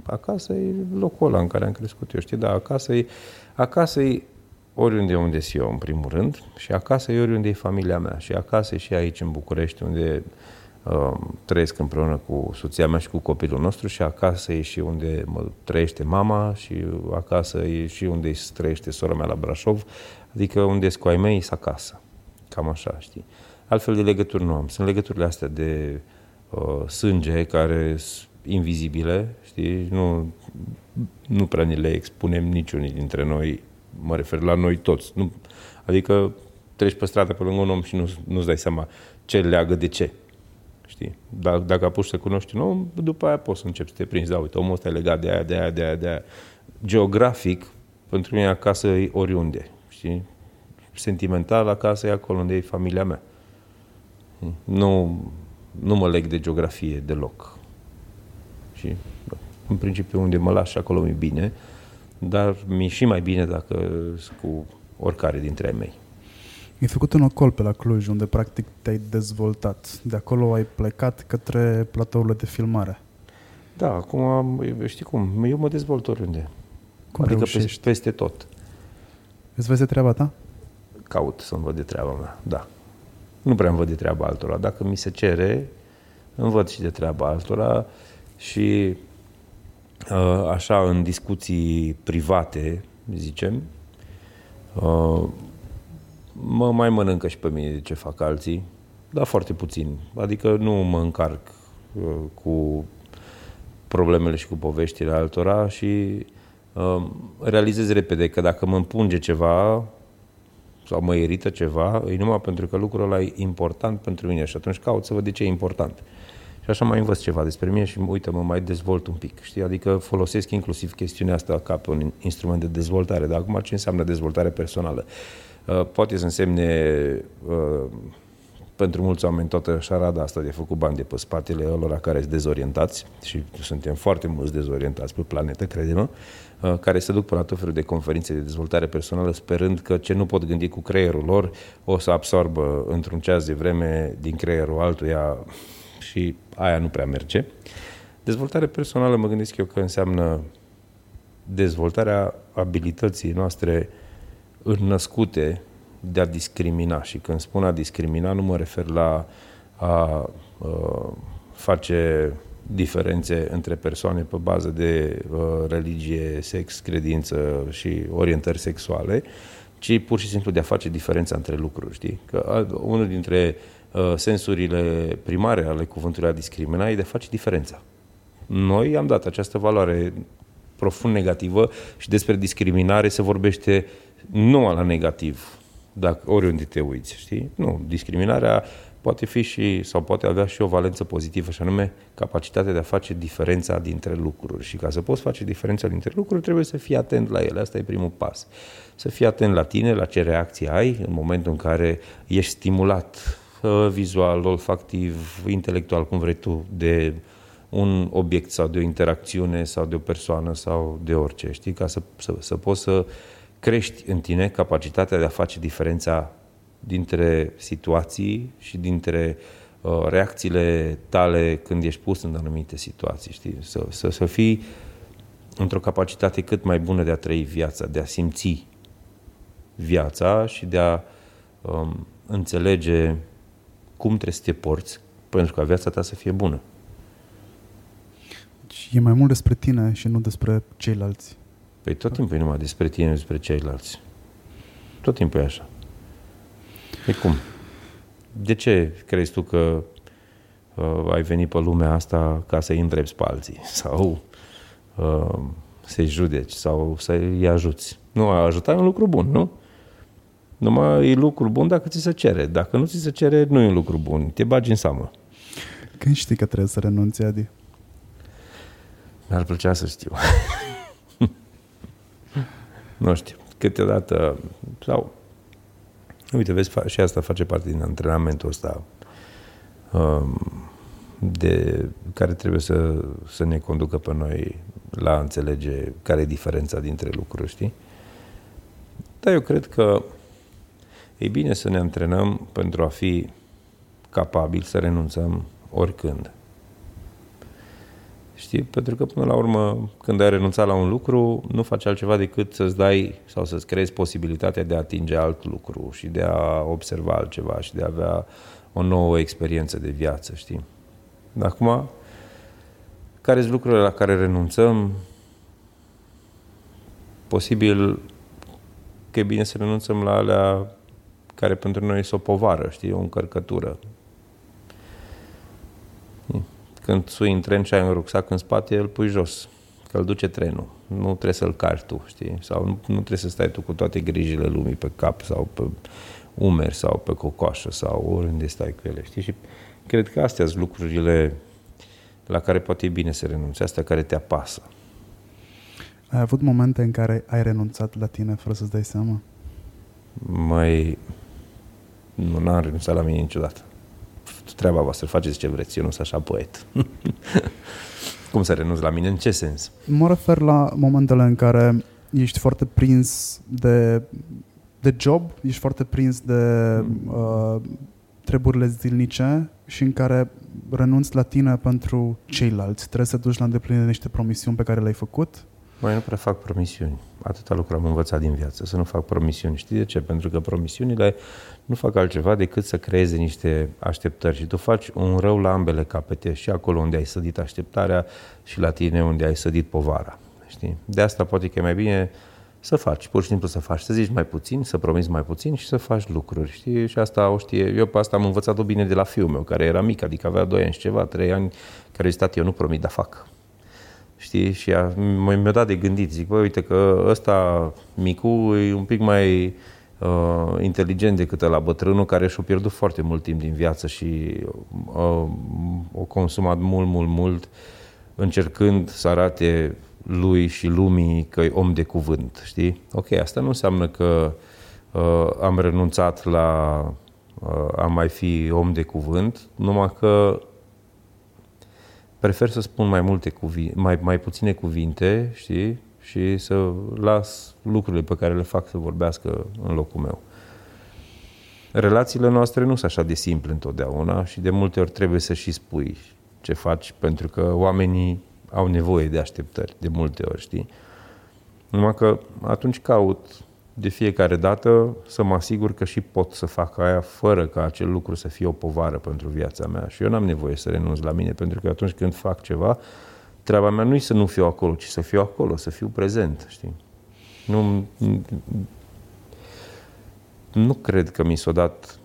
Acasă e locul ăla în care am crescut eu, știi? Da, acasă e, acasă e oriunde unde sunt eu, în primul rând, și acasă e oriunde e familia mea. Și acasă e și aici, în București, unde uh, trăiesc împreună cu soția mea și cu copilul nostru și acasă e și unde mă trăiește mama și acasă e și unde trăiește sora mea la Brașov, adică unde sunt cu ai mei, acasă. Cam așa, știi? Altfel de legături nu am. Sunt legăturile astea de uh, sânge care sunt invizibile, știi? Nu, nu prea ni le expunem niciunii dintre noi, mă refer la noi toți. Nu, adică treci pe stradă pe lângă un om și nu, nu-ți dai seama ce leagă de ce. Știi? Dacă, dacă apuci să cunoști un om, după aia poți să începi să te prinzi. Da, uite, omul ăsta e legat de aia, de aia, de aia, de aia. Geografic, pentru mine acasă e oriunde. Știi? Sentimental, acasă e acolo unde e familia mea. Nu, nu mă leg de geografie deloc. Și în principiu unde mă las acolo mi bine, dar mi-e și mai bine dacă sunt cu oricare dintre ai mei. Ai făcut un ocol pe la Cluj, unde practic te-ai dezvoltat. De acolo ai plecat către platourile de filmare. Da, acum, știi cum, eu mă dezvolt oriunde. Cum adică reușești? peste, peste tot. Îți vezi de treaba ta? Caut să-mi văd de treaba mea, da. Nu prea îmi văd de treaba altora. Dacă mi se cere, îmi văd și de treaba altora și uh, așa în discuții private, zicem, uh, mă mai mănâncă și pe mine de ce fac alții, dar foarte puțin. Adică nu mă încarc uh, cu problemele și cu poveștile altora și uh, realizez repede că dacă mă împunge ceva sau mă irită ceva, e numai pentru că lucrul ăla e important pentru mine și atunci caut să văd de ce e important. Și așa mai învăț ceva despre mine și uite, mă mai dezvolt un pic. Știi? Adică folosesc inclusiv chestiunea asta ca pe un instrument de dezvoltare. Dar acum ce înseamnă dezvoltare personală? Uh, poate să însemne uh, pentru mulți oameni toată șarada asta de făcut bani de pe spatele lor care sunt dezorientați și suntem foarte mulți dezorientați pe planetă, crede-mă, uh, care se duc pe la tot felul de conferințe de dezvoltare personală sperând că ce nu pot gândi cu creierul lor o să absorbă într-un ceas de vreme din creierul altuia și aia nu prea merge. Dezvoltare personală mă gândesc eu că înseamnă dezvoltarea abilității noastre înnăscute de a discrimina. Și când spun a discrimina, nu mă refer la a, a face diferențe între persoane pe bază de a, religie, sex, credință și orientări sexuale, ci pur și simplu de a face diferența între lucruri. Știi? Că a, unul dintre a, sensurile primare ale cuvântului a discrimina e de a face diferența. Noi am dat această valoare profund negativă și despre discriminare se vorbește nu la negativ, dacă oriunde te uiți, știi? Nu, discriminarea poate fi și, sau poate avea și o valență pozitivă, și anume capacitatea de a face diferența dintre lucruri. Și ca să poți face diferența dintre lucruri, trebuie să fii atent la ele. Asta e primul pas. Să fii atent la tine, la ce reacție ai în momentul în care ești stimulat uh, vizual, olfactiv, intelectual, cum vrei tu, de un obiect sau de o interacțiune sau de o persoană sau de orice, știi? Ca să, să, să poți să crești în tine capacitatea de a face diferența dintre situații și dintre uh, reacțiile tale când ești pus în anumite situații, știi? Să, să, să fii într-o capacitate cât mai bună de a trăi viața, de a simți viața și de a um, înțelege cum trebuie să te porți pentru ca viața ta să fie bună. Deci e mai mult despre tine și nu despre ceilalți. Păi tot timpul e numai despre tine, despre ceilalți. Tot timpul e așa. E cum? De ce crezi tu că uh, ai venit pe lumea asta ca să-i întrebi pe alții? <laughs> Sau uh, să-i judeci? Sau să-i ajuți? Nu, a ajuta e un lucru bun, nu? Numai e lucru bun dacă ți se cere. Dacă nu ți se cere, nu e un lucru bun. Te bagi în seamă. Când știi că trebuie să renunți, Adi? Mi-ar plăcea să știu. <laughs> nu știu. Câteodată, sau Uite, vezi, și asta face parte din antrenamentul ăsta um, de, care trebuie să, să ne conducă pe noi la a înțelege care e diferența dintre lucruri, știi? Dar eu cred că e bine să ne antrenăm pentru a fi capabili să renunțăm oricând. Știi? Pentru că până la urmă, când ai renunțat la un lucru, nu faci altceva decât să-ți dai sau să-ți creezi posibilitatea de a atinge alt lucru și de a observa altceva și de a avea o nouă experiență de viață, știi? Dar acum, care sunt lucrurile la care renunțăm? Posibil că e bine să renunțăm la alea care pentru noi sunt o povară, știi, o încărcătură. Când sui în tren și ai un rucsac în spate, îl pui jos, că îl duce trenul. Nu trebuie să-l cari tu, știi? Sau nu, nu trebuie să stai tu cu toate grijile lumii pe cap sau pe umeri sau pe cocoașă sau oriunde stai cu ele, știi? Și cred că astea sunt lucrurile la care poate e bine să renunți, astea care te apasă. Ai avut momente în care ai renunțat la tine fără să-ți dai seama? Mai... Nu, n-am renunțat la mine niciodată. Treaba voastră, faceți ce vreți, eu nu sunt așa poet. <laughs> Cum să renunț la mine? În ce sens? Mă refer la momentele în care ești foarte prins de, de job, ești foarte prins de uh, treburile zilnice și în care renunți la tine pentru ceilalți. Trebuie să duci la îndeplinire niște promisiuni pe care le-ai făcut mai nu prea fac promisiuni. Atâta lucru am învățat din viață, să nu fac promisiuni. Știi de ce? Pentru că promisiunile nu fac altceva decât să creeze niște așteptări și tu faci un rău la ambele capete, și acolo unde ai sădit așteptarea și la tine unde ai sădit povara. Știi? De asta poate că e mai bine să faci, pur și simplu să faci, să zici mai puțin, să promiți mai puțin și să faci lucruri, știi? Și asta o știe, eu pe asta am învățat-o bine de la fiul meu, care era mic, adică avea 2 ani și ceva, 3 ani, care zis, eu nu promit, dar fac știi? Și a, mi-a dat de gândit. Zic, bă, uite că ăsta micu e un pic mai uh, inteligent decât la bătrânul care și-a pierdut foarte mult timp din viață și uh, o consumat mult, mult, mult încercând să arate lui și lumii că e om de cuvânt, știi? Ok, asta nu înseamnă că uh, am renunțat la uh, a mai fi om de cuvânt, numai că prefer să spun mai multe cuvinte, mai, mai puține cuvinte, știi? Și să las lucrurile pe care le fac să vorbească în locul meu. Relațiile noastre nu sunt așa de simple întotdeauna și de multe ori trebuie să și spui ce faci, pentru că oamenii au nevoie de așteptări, de multe ori, știi? Numai că atunci caut de fiecare dată să mă asigur că și pot să fac aia fără ca acel lucru să fie o povară pentru viața mea. Și eu n-am nevoie să renunț la mine, pentru că atunci când fac ceva, treaba mea nu e să nu fiu acolo, ci să fiu acolo, să fiu prezent, știi? Nu, nu cred că mi s-a dat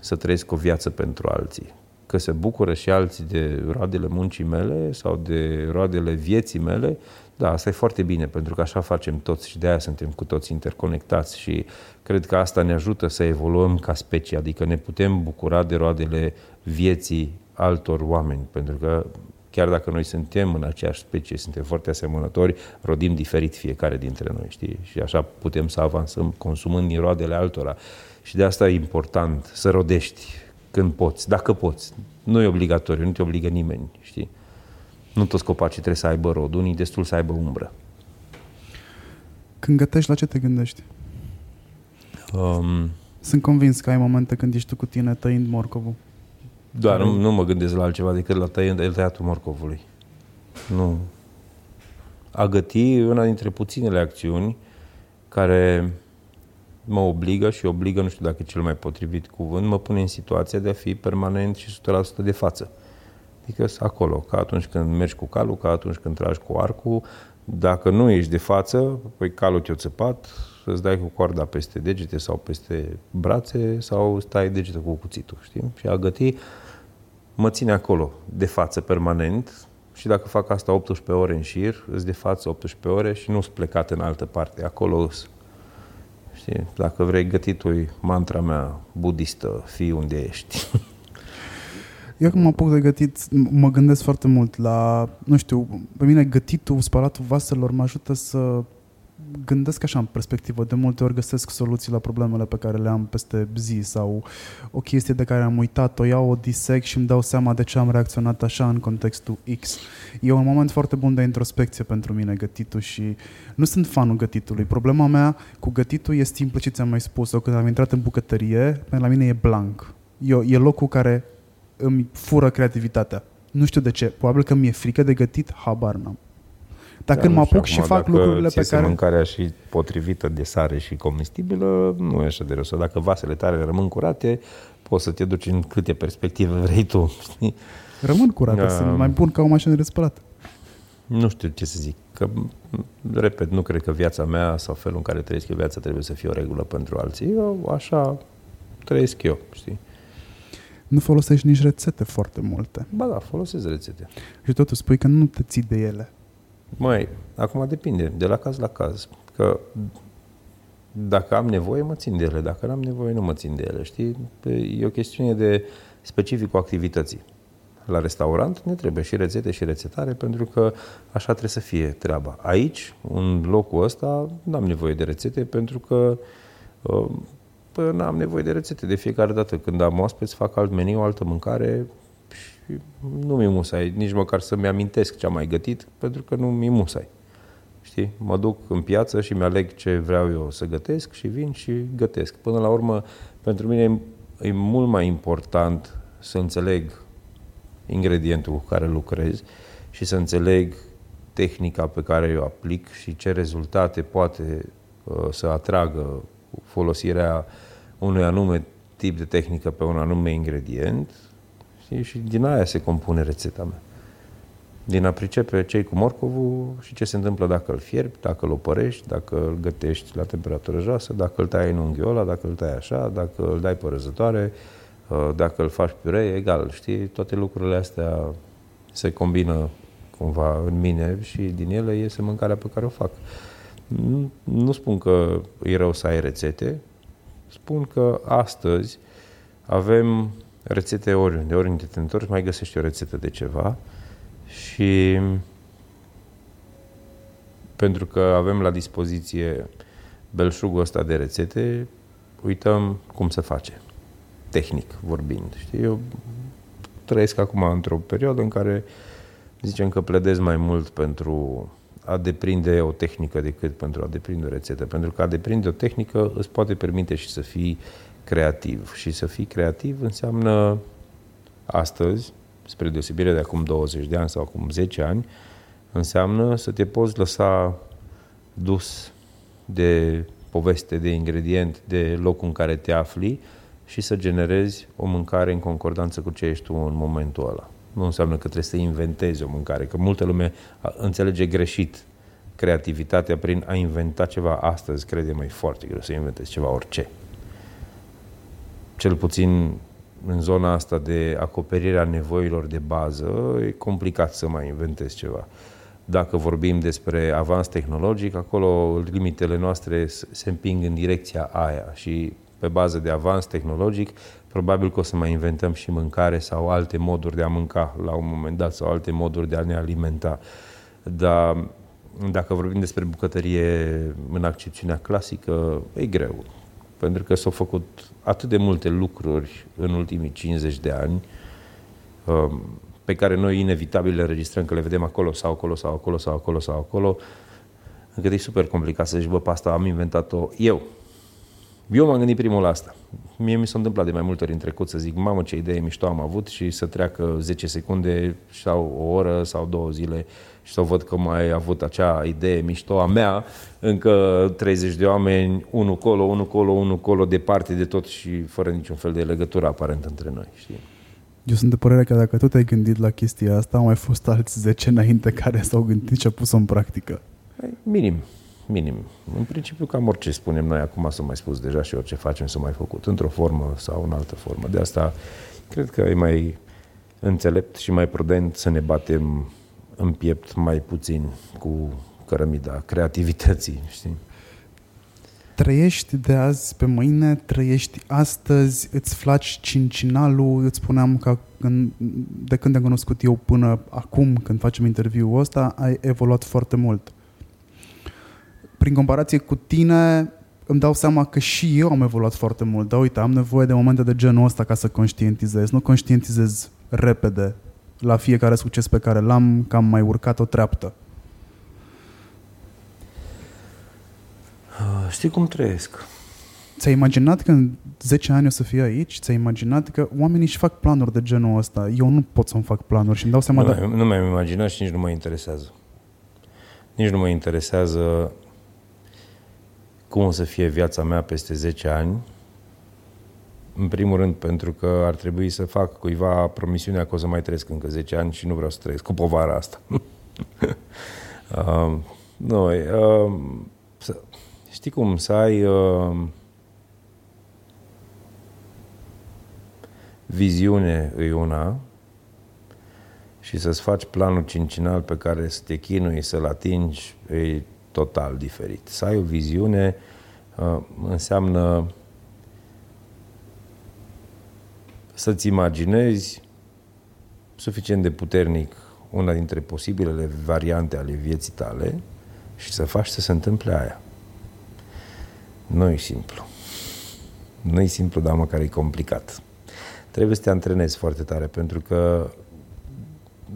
să trăiesc o viață pentru alții. Că se bucură și alții de roadele muncii mele sau de roadele vieții mele, da, asta e foarte bine, pentru că așa facem toți și de aia suntem cu toți interconectați și cred că asta ne ajută să evoluăm ca specie, adică ne putem bucura de roadele vieții altor oameni, pentru că chiar dacă noi suntem în aceeași specie, suntem foarte asemănători, rodim diferit fiecare dintre noi, știi? Și așa putem să avansăm consumând din roadele altora. Și de asta e important să rodești când poți, dacă poți. Nu e obligatoriu, nu te obligă nimeni, știi? Nu toți copacii trebuie să aibă rod, unii destul să aibă umbră. Când gătești, la ce te gândești? Um, Sunt convins că ai momente când ești tu cu tine tăind morcovul. Da, nu, nu mă gândesc la altceva decât la tăind, tăiatul morcovului. Nu. A găti e una dintre puținele acțiuni care mă obligă și obligă, nu știu dacă e cel mai potrivit cuvânt, mă pune în situația de a fi permanent și 100% de față. Adică acolo, ca atunci când mergi cu calul, ca atunci când tragi cu arcul, dacă nu ești de față, păi calul te-o țăpat, să-ți dai cu coarda peste degete sau peste brațe sau stai degete cu cuțitul, știi? Și a găti mă ține acolo, de față, permanent, și dacă fac asta 18 ore în șir, îți de față 18 ore și nu-s plecat în altă parte, acolo îs. Știi? Dacă vrei gătitul mantra mea budistă, fii unde ești. <laughs> Eu când mă apuc de gătit, mă gândesc foarte mult la, nu știu, pe mine gătitul, spălatul vaselor mă ajută să gândesc așa în perspectivă. De multe ori găsesc soluții la problemele pe care le am peste zi sau o chestie de care am uitat, o iau, o disec și îmi dau seama de ce am reacționat așa în contextul X. E un moment foarte bun de introspecție pentru mine gătitul și nu sunt fanul gătitului. Problema mea cu gătitul e simplu ce ți-am mai spus-o. Când am intrat în bucătărie, pe la mine e blank. E, e locul care îmi fură creativitatea. Nu știu de ce. Probabil că mi-e frică de gătit, habar n-am. Dar Da, când nu mă știu apuc și acum, fac dacă lucrurile ți pe iese care... mâncarea și potrivită de sare și comestibilă, nu e așa de rău. Sau dacă vasele tale rămân curate, poți să te duci în câte perspective vrei tu, știi? Rămân curate, Da. sunt mai bun ca o mașină de spălat. Nu știu ce să zic. Că, repet, nu cred că viața mea sau felul în care trăiesc eu viața trebuie să fie o regulă pentru alții. Eu așa trăiesc eu, știi? Nu folosești nici rețete foarte multe. Ba da, folosesc rețete. Și totuși spui că nu te ții de ele. Măi, acum depinde, de la caz la caz. Că dacă am nevoie, mă țin de ele. Dacă nu am nevoie, nu mă țin de ele, știi? E o chestiune de specificul activității. La restaurant ne trebuie și rețete și rețetare pentru că așa trebuie să fie treaba. Aici, în locul ăsta, nu am nevoie de rețete pentru că uh, păi, n-am nevoie de rețete. De fiecare dată când am oaspeți, fac alt meniu, altă mâncare și nu mi musai nici măcar să-mi amintesc ce am mai gătit pentru că nu mi musai. Știi? Mă duc în piață și mi-aleg ce vreau eu să gătesc și vin și gătesc. Până la urmă, pentru mine e, e mult mai important să înțeleg ingredientul cu care lucrez și să înțeleg tehnica pe care eu aplic și ce rezultate poate uh, să atragă folosirea unui anume tip de tehnică pe un anume ingredient știi? și din aia se compune rețeta mea. Din a pricepe cei cu morcovul și ce se întâmplă dacă îl fierbi, dacă îl opărești, dacă îl gătești la temperatură joasă, dacă îl tai în unghiola, dacă îl tai așa, dacă îl dai pe răzătoare, uh, dacă îl faci puree, egal, știi? Toate lucrurile astea se combină cumva în mine și din ele iese mâncarea pe care o fac. Nu, nu spun că e rău să ai rețete, spun că astăzi avem rețete oriunde, oriunde te întorci, mai găsești o rețetă de ceva și pentru că avem la dispoziție belșugul ăsta de rețete, uităm cum se face, tehnic vorbind. Știi? Eu trăiesc acum într-o perioadă în care zicem că pledez mai mult pentru a deprinde o tehnică decât pentru a deprinde o rețetă. Pentru că a deprinde o tehnică îți poate permite și să fii creativ. Și să fii creativ înseamnă astăzi, spre deosebire de acum 20 de ani sau acum 10 ani, înseamnă să te poți lăsa dus de poveste, de ingredient, de locul în care te afli și să generezi o mâncare în concordanță cu ce ești tu în momentul ăla. Nu înseamnă că trebuie să inventezi o mâncare, că multă lume înțelege greșit creativitatea prin a inventa ceva astăzi, crede-mă, e foarte greu să inventezi ceva orice. Cel puțin în zona asta de acoperire a nevoilor de bază, e complicat să mai inventezi ceva. Dacă vorbim despre avans tehnologic, acolo limitele noastre se împing în direcția aia și pe bază de avans tehnologic, probabil că o să mai inventăm și mâncare sau alte moduri de a mânca la un moment dat sau alte moduri de a ne alimenta. Dar dacă vorbim despre bucătărie în accepțiunea clasică, e greu. Pentru că s-au făcut atât de multe lucruri în ultimii 50 de ani pe care noi inevitabil le registrăm, că le vedem acolo sau acolo sau acolo sau acolo sau acolo, încât e super complicat să zici, bă, pe asta am inventat-o eu. Eu m-am gândit primul la asta. Mie mi s-a întâmplat de mai multe ori în trecut să zic, mamă, ce idee mișto am avut și să treacă 10 secunde sau o oră sau două zile și să văd că mai avut acea idee mișto a mea, încă 30 de oameni, unul colo, unul colo, unul colo, departe de tot și fără niciun fel de legătură aparent între noi, știi? Eu sunt de părere că dacă tu te-ai gândit la chestia asta, au mai fost alți 10 înainte care s-au gândit și au pus-o în practică. Minim, minim. În principiu, cam orice spunem noi acum, s-a mai spus deja și orice facem s-a mai făcut, într-o formă sau în altă formă. De asta, cred că e mai înțelept și mai prudent să ne batem în piept mai puțin cu cărămida creativității, <laughs> știi? Trăiești de azi pe mâine, trăiești astăzi, îți flaci cincinalul, îți spuneam că în, de când te-am cunoscut eu până acum, când facem interviul ăsta, ai evoluat foarte mult. Prin comparație cu tine, îmi dau seama că și eu am evoluat foarte mult, dar uite, am nevoie de momente de genul ăsta ca să conștientizez. Nu conștientizez repede la fiecare succes pe care l-am, că am mai urcat o treaptă. Știi cum trăiesc? Ți-ai imaginat că în 10 ani o să fii aici? Ți-ai imaginat că oamenii își fac planuri de genul ăsta? Eu nu pot să-mi fac planuri și îmi dau seama... Nu, de... nu mi-am imaginat și nici nu mă interesează. Nici nu mă interesează cum o să fie viața mea peste 10 ani. În primul rând pentru că ar trebui să fac cuiva promisiunea că o să mai trăiesc încă 10 ani și nu vreau să trăiesc cu povara asta. uh, <laughs> nu, uh, știi cum, să ai uh, viziune e una și să-ți faci planul cincinal pe care să te chinui să-l atingi e total diferit. Să ai o viziune uh, înseamnă să-ți imaginezi suficient de puternic una dintre posibilele variante ale vieții tale și să faci să se întâmple aia. Nu e simplu. Nu e simplu, dar măcar e complicat. Trebuie să te antrenezi foarte tare, pentru că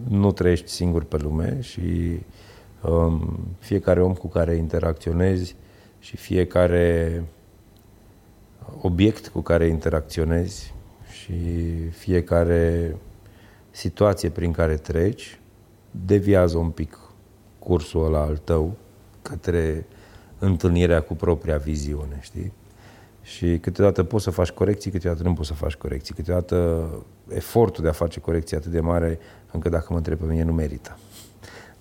nu trăiești singur pe lume și um, fiecare om cu care interacționezi și fiecare obiect cu care interacționezi și fiecare situație prin care treci deviază un pic cursul ăla al tău către întâlnirea cu propria viziune, știi? Și câteodată poți să faci corecții, câteodată nu poți să faci corecții. Câteodată efortul de a face corecții atât de mare încât dacă mă întreb pe mine nu merită.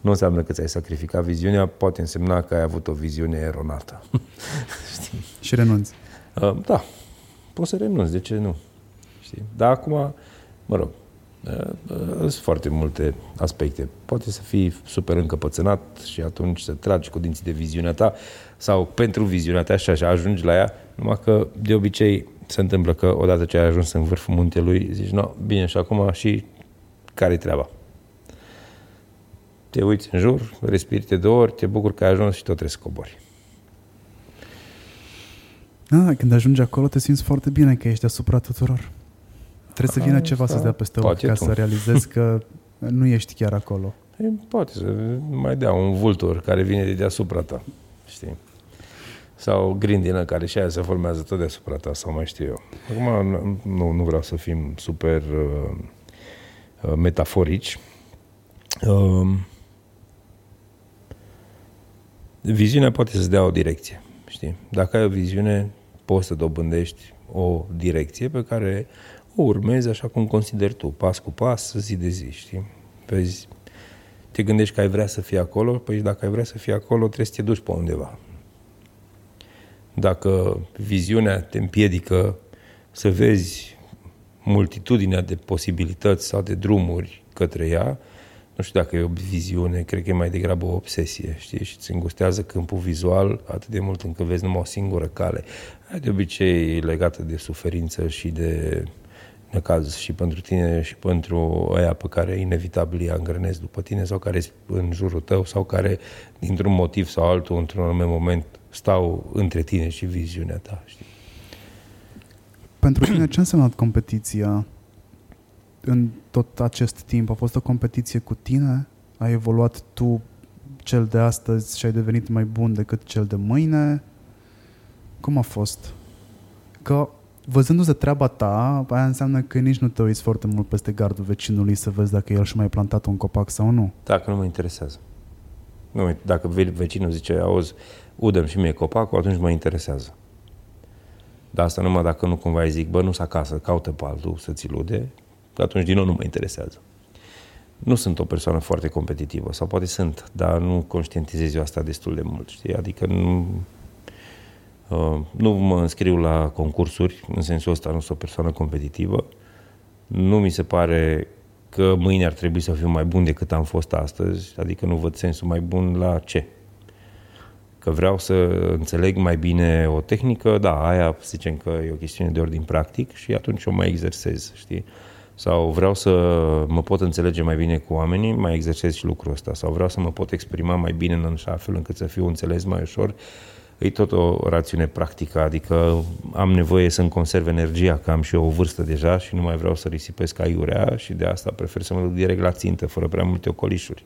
Nu înseamnă că ți-ai sacrificat viziunea, poate însemna că ai avut o viziune eronată. <laughs> Știi? Și renunți. Uh, da, poți să renunți, de ce nu? Știi? Dar acum, mă rog, sunt foarte multe aspecte. Poate să fii super încăpățânat și atunci să tragi cu dinții de viziunea ta sau pentru viziunea ta și așa ajungi la ea, numai că de obicei se întâmplă că odată ce ai ajuns în vârful muntelui, zici, no, bine, și acum și care-i treaba? Te uiți în jur, respiri de două ori, te bucuri că ai ajuns și tot trebuie să cobori. Ah, când ajungi acolo te simți foarte bine că ești asupra tuturor. Trebuie să vină ceva să-ți dea peste ochi ca tu. să realizezi că nu ești chiar acolo. E, poate să mai dea un vultur care vine de deasupra ta, știi? Sau o grindină care și aia se formează tot deasupra ta, sau mai știu eu. Acum nu, nu vreau să fim super uh, uh, metaforici. Uh, viziunea poate să-ți dea o direcție, știi? Dacă ai o viziune, poți să dobândești o direcție pe care o urmezi așa cum consideri tu, pas cu pas, zi de zi, știi? Vezi, te gândești că ai vrea să fii acolo, păi dacă ai vrea să fii acolo, trebuie să te duci pe undeva. Dacă viziunea te împiedică să vezi multitudinea de posibilități sau de drumuri către ea, nu știu dacă e o viziune, cred că e mai degrabă o obsesie, știi? Și îți îngustează câmpul vizual atât de mult încât vezi numai o singură cale. De obicei legată de suferință și de necaz și pentru tine și pentru aia pe care inevitabil îi îngrănezi după tine sau care în jurul tău sau care dintr-un motiv sau altul într-un anume moment stau între tine și viziunea ta. Știi? Pentru tine ce a însemnat competiția în tot acest timp? A fost o competiție cu tine? Ai evoluat tu cel de astăzi și ai devenit mai bun decât cel de mâine? Cum a fost? Că văzându-se treaba ta, aia înseamnă că nici nu te uiți foarte mult peste gardul vecinului să vezi dacă el și mai plantat un copac sau nu. Dacă nu mă interesează. Nu, dacă vecinul zice, auzi, udăm și mie copacul, atunci mă interesează. Dar asta numai dacă nu cumva îi zic, bă, nu-s acasă, caută pe altul să ți lude, atunci din nou nu mă interesează. Nu sunt o persoană foarte competitivă, sau poate sunt, dar nu conștientizez eu asta destul de mult, știi? Adică nu, Uh, nu mă înscriu la concursuri, în sensul ăsta nu sunt o persoană competitivă. Nu mi se pare că mâine ar trebui să fiu mai bun decât am fost astăzi, adică nu văd sensul mai bun la ce. Că vreau să înțeleg mai bine o tehnică, da, aia zicem că e o chestiune de ordin practic și atunci o mai exersez, știi? Sau vreau să mă pot înțelege mai bine cu oamenii, mai exersez și lucrul ăsta. Sau vreau să mă pot exprima mai bine în așa fel încât să fiu înțeles mai ușor e tot o rațiune practică, adică am nevoie să-mi conserv energia, că am și eu o vârstă deja și nu mai vreau să risipesc aiurea și de asta prefer să mă duc direct la țintă, fără prea multe ocolișuri.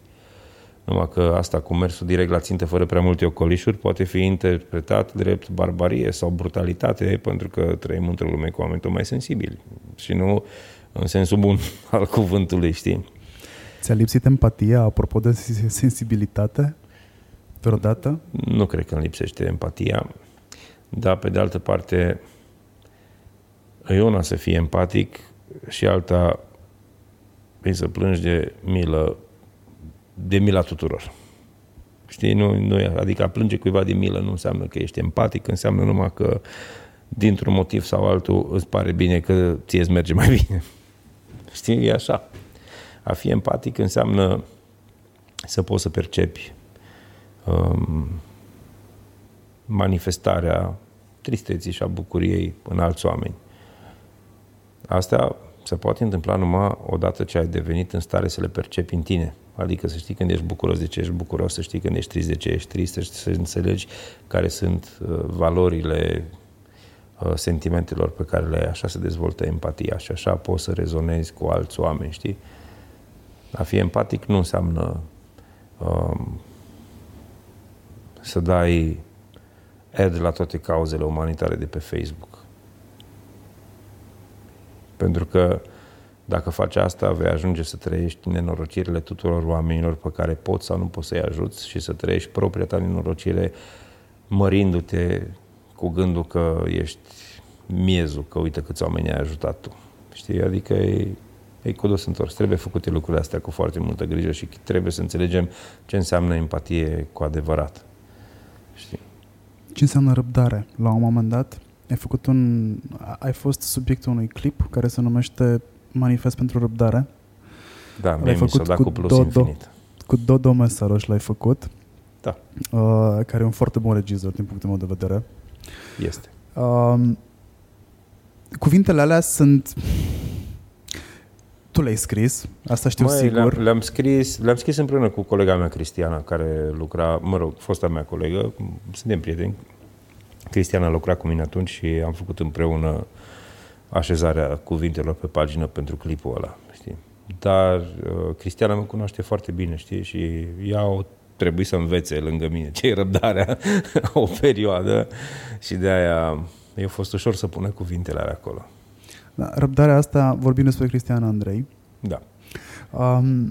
Numai că asta cu mersul direct la țintă fără prea multe ocolișuri poate fi interpretat drept barbarie sau brutalitate pentru că trăim într-o lume cu oameni tot mai sensibili și nu în sensul bun <laughs> al cuvântului, știi? Ți-a lipsit empatia apropo de <laughs> sensibilitate vreodată? Nu cred că îmi lipsește empatia, dar pe de altă parte e una să fie empatic și alta e să plângi de milă de mila tuturor. Știi, nu, nu, adică a plânge cuiva de milă nu înseamnă că ești empatic, înseamnă numai că dintr-un motiv sau altul îți pare bine că ție îți merge mai <laughs> bine. Știi, e așa. A fi empatic înseamnă să poți să percepi um, manifestarea tristeții și a bucuriei în alți oameni. Asta se poate întâmpla numai odată ce ai devenit în stare să le percepi în tine. Adică să știi când ești bucuros de ce ești bucuros, să știi când ești trist de ce ești trist, să înțelegi care sunt uh, valorile uh, sentimentelor pe care le ai, așa se dezvoltă empatia și așa poți să rezonezi cu alți oameni, știi? A fi empatic nu înseamnă um, să dai ad la toate cauzele umanitare de pe Facebook. Pentru că dacă faci asta, vei ajunge să trăiești nenorocirile tuturor oamenilor pe care poți sau nu poți să-i ajuți și să trăiești propria ta nenorocire mărindu-te cu gândul că ești miezul, că uite câți oameni ai ajutat tu. Știi? Adică e, e cu dos întors. Trebuie făcute lucrurile astea cu foarte multă grijă și trebuie să înțelegem ce înseamnă empatie cu adevărat. Știi? Ce înseamnă răbdare? La un moment dat ai făcut un... ai fost subiectul unui clip care se numește Manifest pentru răbdare. Da, mie mi s-a dat cu plus Dodo, infinit. Cu Dodo Mesaroș l-ai făcut. Da. Uh, care e un foarte bun regizor din punctul meu de vedere. Este. Uh, cuvintele alea sunt... Tu le-ai scris, asta știu Măi, sigur. Le-am, le-am, scris, le-am scris împreună cu colega mea Cristiana, care lucra, mă rog, fosta mea colegă, suntem prieteni. Cristiana lucra cu mine atunci și am făcut împreună așezarea cuvintelor pe pagină pentru clipul ăla, știi? Dar uh, Cristiana mă cunoaște foarte bine, știi? Și ea o trebuie să învețe lângă mine ce e răbdarea <laughs> o perioadă și de aia i-a fost ușor să pună cuvintele alea acolo. Da, răbdarea asta, vorbim despre Cristiana Andrei. Da. Um,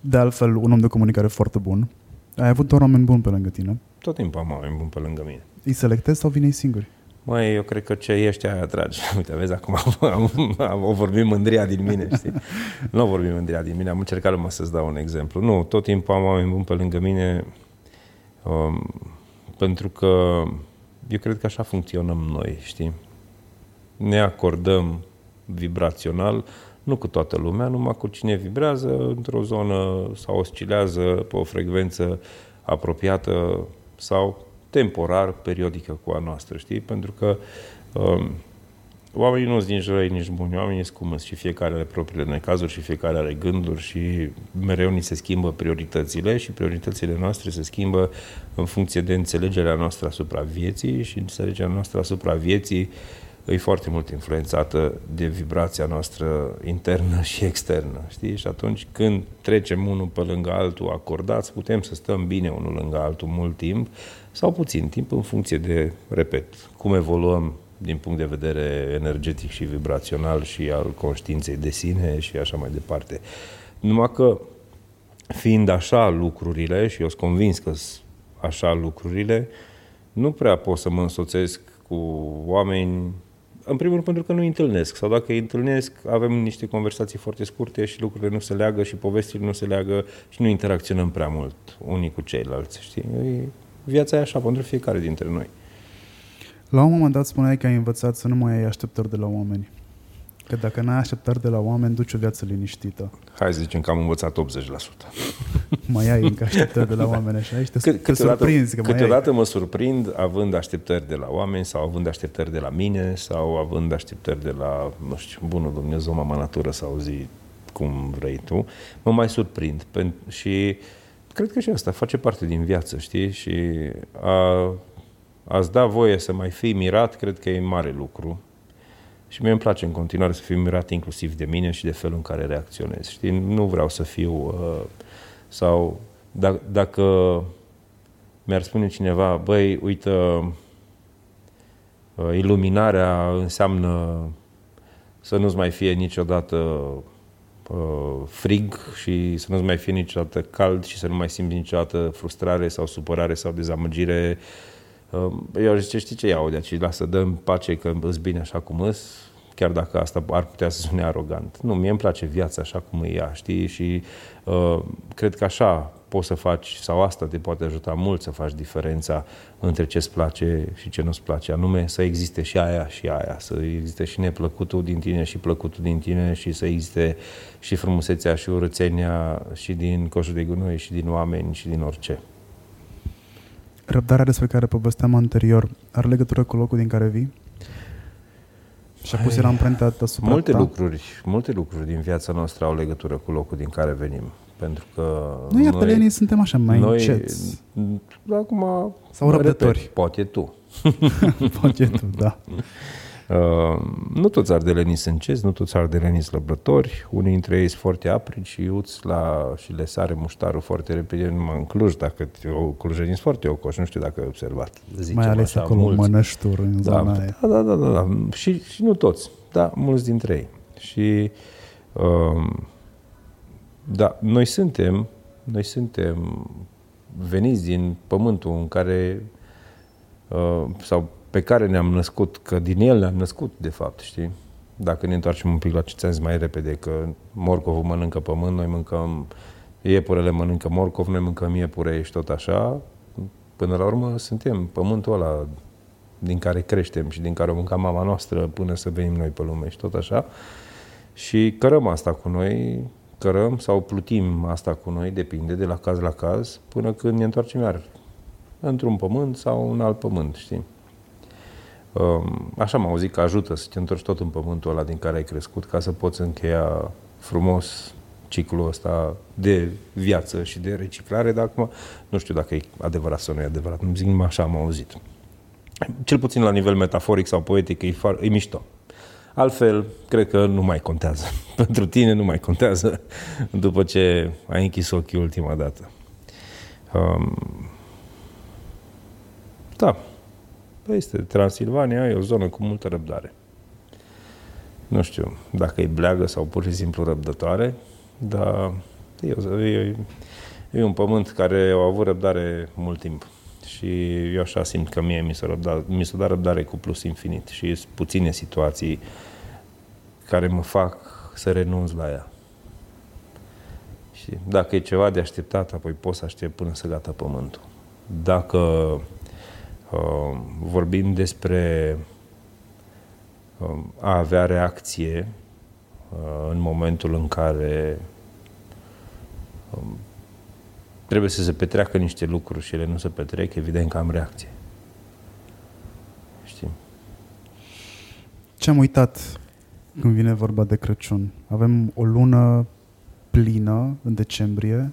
de altfel, un om de comunicare foarte bun. Ai avut doar oameni buni pe lângă tine. Tot timpul am oameni buni pe lângă mine. Îi selectezi sau vine singuri? Măi, eu cred că ce ești aia atragi. <laughs> Uite, vezi, acum am, am, o vorbim mândria din mine, știi? <laughs> nu o vorbim mândria din mine, am încercat numai să-ți dau un exemplu. Nu, tot timpul am oameni buni pe lângă mine um, pentru că eu cred că așa funcționăm noi, știi? Ne acordăm vibrațional, nu cu toată lumea, numai cu cine vibrează într-o zonă sau oscilează pe o frecvență apropiată sau temporar, periodică cu a noastră, știi? Pentru că um, oamenii nu sunt nici răi, nici buni, oamenii sunt cum și fiecare are propriile necazuri și fiecare are gânduri și mereu ni se schimbă prioritățile și prioritățile noastre se schimbă în funcție de înțelegerea noastră asupra vieții și înțelegerea noastră asupra vieții e foarte mult influențată de vibrația noastră internă și externă, știi? Și atunci când trecem unul pe lângă altul acordați, putem să stăm bine unul lângă altul mult timp sau puțin timp în funcție de, repet, cum evoluăm din punct de vedere energetic și vibrațional și al conștiinței de sine și așa mai departe. Numai că fiind așa lucrurile, și eu sunt convins că așa lucrurile, nu prea pot să mă însoțesc cu oameni în primul rând pentru că nu îi întâlnesc sau dacă îi întâlnesc avem niște conversații foarte scurte și lucrurile nu se leagă și povestile nu se leagă și nu interacționăm prea mult unii cu ceilalți, știi? Viața e așa pentru fiecare dintre noi. La un moment dat spuneai că ai învățat să nu mai ai așteptări de la oameni. Că dacă n-ai așteptări de la oameni, duci o viață liniștită. Hai să zicem că am învățat 80%. mai ai încă așteptări de la oameni așa? Și te, Cât, te surprinzi că Câteodată mai mă surprind având așteptări de la oameni sau având așteptări de la mine sau având așteptări de la, nu știu, bunul Dumnezeu, mama natură sau zi cum vrei tu. Mă mai surprind și cred că și asta face parte din viață, știi? Și a, a-ți da voie să mai fii mirat, cred că e mare lucru și mie îmi place în continuare să fiu mirat inclusiv de mine și de felul în care reacționez. Știi? Nu vreau să fiu uh, sau dacă, dacă mi-ar spune cineva, băi, uite, uh, iluminarea înseamnă să nu-ți mai fie niciodată uh, frig și să nu-ți mai fie niciodată cald și să nu mai simți niciodată frustrare sau supărare sau dezamăgire. Uh, eu zice, știi ce iau de aici? Lasă, dă pace că îți bine așa cum îs, chiar dacă asta ar putea să sune arogant. Nu, mie îmi place viața așa cum e ea, știi? Și uh, cred că așa poți să faci, sau asta te poate ajuta mult să faci diferența între ce-ți place și ce nu-ți place, anume să existe și aia și aia, să existe și neplăcutul din tine și plăcutul din tine și să existe și frumusețea și urățenia și din coșul de gunoi și din oameni și din orice. Răbdarea despre care povesteam anterior are legătură cu locul din care vii? Și a pus era amprenta asupra Multe ta? lucruri, multe lucruri din viața noastră au legătură cu locul din care venim. Pentru că Nu, iar noi, suntem așa mai noi, înceți. Acum, Sau răbdători. Repet, poate tu. <laughs> poate tu, da. <laughs> Uh, nu toți ardelenii sunt cezi, nu toți ardelenii sunt lăbrători, unii dintre ei sunt foarte apri și iuți la, și le sare muștarul foarte repede, numai în Cluj, dacă o clujenii sunt foarte ocoși, nu știu dacă ai observat. Zicem Mai ales așa, acolo mulți. mănășturi în da, zona aia. Da, da, da, da, da. Și, și nu toți, da, mulți dintre ei. Și uh, da, noi suntem, noi suntem veniți din pământul în care uh, sau pe care ne-am născut, că din el ne-am născut, de fapt, știi? Dacă ne întoarcem un pic la ce ți-am zis mai repede, că morcovul mănâncă pământ, noi mâncăm, iepurele mănâncă morcov, noi mâncăm iepure și tot așa, până la urmă suntem pământul ăla din care creștem și din care o mânca mama noastră până să venim noi pe lume și tot așa. Și cărăm asta cu noi, cărăm sau plutim asta cu noi, depinde de la caz la caz, până când ne întoarcem iar într-un pământ sau un alt pământ, știi? Um, așa m-au zis că ajută să te întorci tot în pământul ăla din care ai crescut ca să poți încheia frumos ciclul ăsta de viață și de reciclare, dar acum nu știu dacă e adevărat sau nu e adevărat, nu zic numai așa am auzit. Cel puțin la nivel metaforic sau poetic e, far, e mișto. Altfel, cred că nu mai contează. <laughs> Pentru tine nu mai contează după ce ai închis ochii ultima dată. Um, da, Păi este Transilvania, e o zonă cu multă răbdare. Nu știu dacă e bleagă sau pur și simplu răbdătoare, dar e, e, e un pământ care a avut răbdare mult timp. Și eu așa simt că mie mi s-a, răbdat, mi s-a dat răbdare cu plus infinit și sunt puține situații care mă fac să renunț la ea. Și dacă e ceva de așteptat, apoi pot să aștept până să gata pământul. Dacă uh, vorbim despre uh, a avea reacție uh, în momentul în care uh, trebuie să se petreacă niște lucruri și ele nu se petrec, evident că am reacție. Știi? Ce am uitat când vine vorba de Crăciun? Avem o lună plină în decembrie,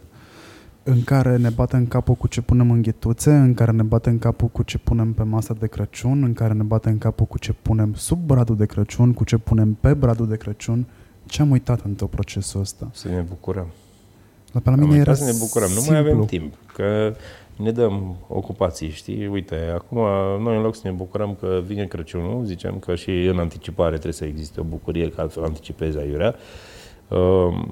în care ne batem capul cu ce punem în ghetuțe, în care ne batem capul cu ce punem pe masa de Crăciun, în care ne batem capul cu ce punem sub bradul de Crăciun, cu ce punem pe bradul de Crăciun. Ce am uitat în tot procesul ăsta? Să ne bucurăm. La pe la mine era să ne bucurăm. Simplu. Nu mai avem timp, că ne dăm ocupații, știi? Uite, acum noi în loc să ne bucurăm că vine Crăciunul, zicem că și în anticipare trebuie să existe o bucurie, că altfel anticipezi aiurea. Uh,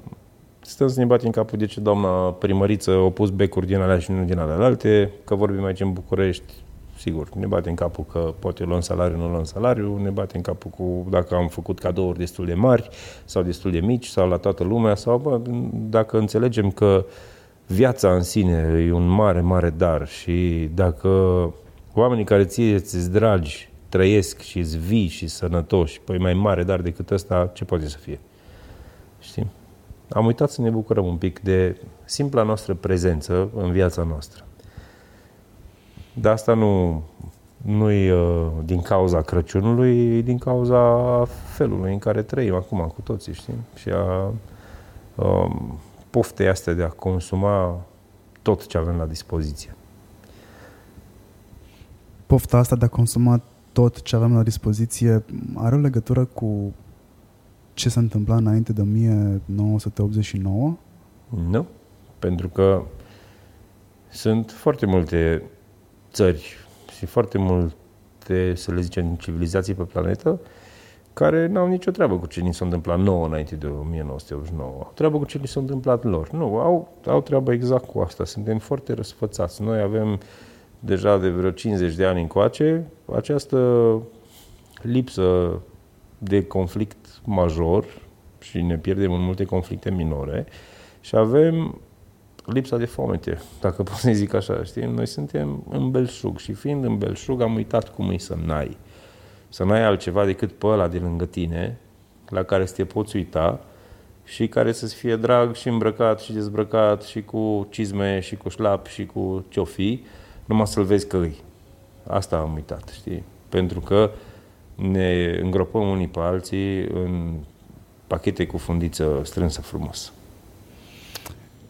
stăm să ne batem capul de ce doamna primăriță a pus becuri din alea și nu din alea alte, că vorbim aici în București, sigur, ne batem capul că poate luăm salariu, nu luăm salariu, ne batem capul cu dacă am făcut cadouri destul de mari sau destul de mici sau la toată lumea sau bă, dacă înțelegem că viața în sine e un mare, mare dar și dacă oamenii care ție ți dragi trăiesc și îți vii și sănătoși, păi mai mare dar decât ăsta, ce poate să fie? Știi? am uitat să ne bucurăm un pic de simpla noastră prezență în viața noastră. Dar asta nu, nu e uh, din cauza Crăciunului, e din cauza felului în care trăim acum cu toții, știi? Și a um, poftei astea de a consuma tot ce avem la dispoziție. Pofta asta de a consuma tot ce avem la dispoziție are o legătură cu ce s-a întâmplat înainte de 1989? Nu, pentru că Sunt foarte multe țări și foarte multe, să le zicem, civilizații pe planetă care n-au nicio treabă cu ce ni s-a întâmplat nouă înainte de 1989. Au treabă cu ce ni s-a întâmplat lor. Nu, au, au treabă exact cu asta. Suntem foarte răsfățați. Noi avem deja de vreo 50 de ani încoace această lipsă de conflict major și ne pierdem în multe conflicte minore și avem lipsa de foamete, dacă pot să zic așa, știi? Noi suntem în belșug și fiind în belșug am uitat cum e să n-ai. Să n-ai altceva decât pe ăla de lângă tine, la care să te poți uita și care să-ți fie drag și îmbrăcat și dezbrăcat și cu cizme și cu șlap și cu ce numai să-l vezi că îi. Asta am uitat, știi? Pentru că ne îngropăm unii pe alții în pachete cu fundiță strânsă frumos.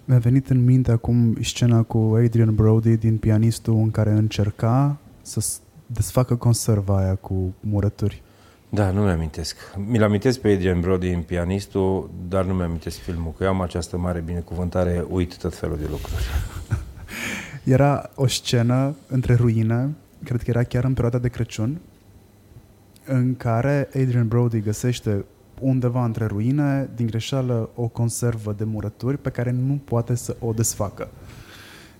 Mi-a venit în minte acum scena cu Adrian Brody din pianistul în care încerca să desfacă conserva aia cu murături. Da, nu mi-amintesc. Mi-l amintesc pe Adrian Brody în pianistul, dar nu mi-amintesc filmul, că eu am această mare binecuvântare, uit tot felul de lucruri. <laughs> era o scenă între ruine, cred că era chiar în perioada de Crăciun, în care Adrian Brody găsește undeva între ruine, din greșeală, o conservă de murături pe care nu poate să o desfacă.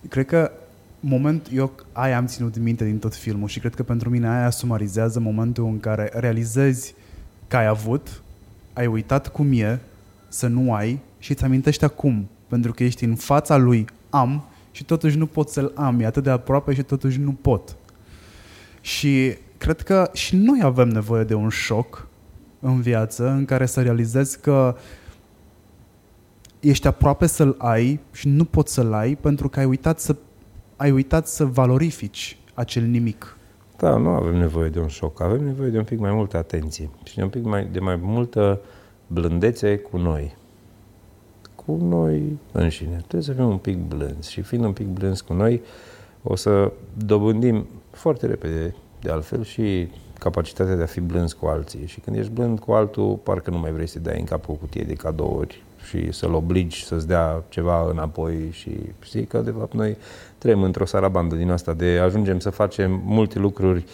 Cred că moment, eu aia am ținut minte din tot filmul și cred că pentru mine aia sumarizează momentul în care realizezi că ai avut, ai uitat cum e, să nu ai și îți amintești acum, pentru că ești în fața lui, am, și totuși nu pot să-l am, e atât de aproape și totuși nu pot. Și cred că și noi avem nevoie de un șoc în viață în care să realizezi că ești aproape să-l ai și nu poți să-l ai pentru că ai uitat să, ai uitat să valorifici acel nimic. Da, nu avem nevoie de un șoc, avem nevoie de un pic mai multă atenție și de un pic mai, de mai multă blândețe cu noi. Cu noi înșine. Trebuie să fim un pic blânzi și fiind un pic blânzi cu noi, o să dobândim foarte repede, de altfel, și capacitatea de a fi blâns cu alții. Și când ești blând cu altul, parcă nu mai vrei să dai în cap o cutie de cadouri și să-l obligi să-ți dea ceva înapoi și știi că de fapt noi trăim într-o sarabandă din asta de ajungem să facem multe lucruri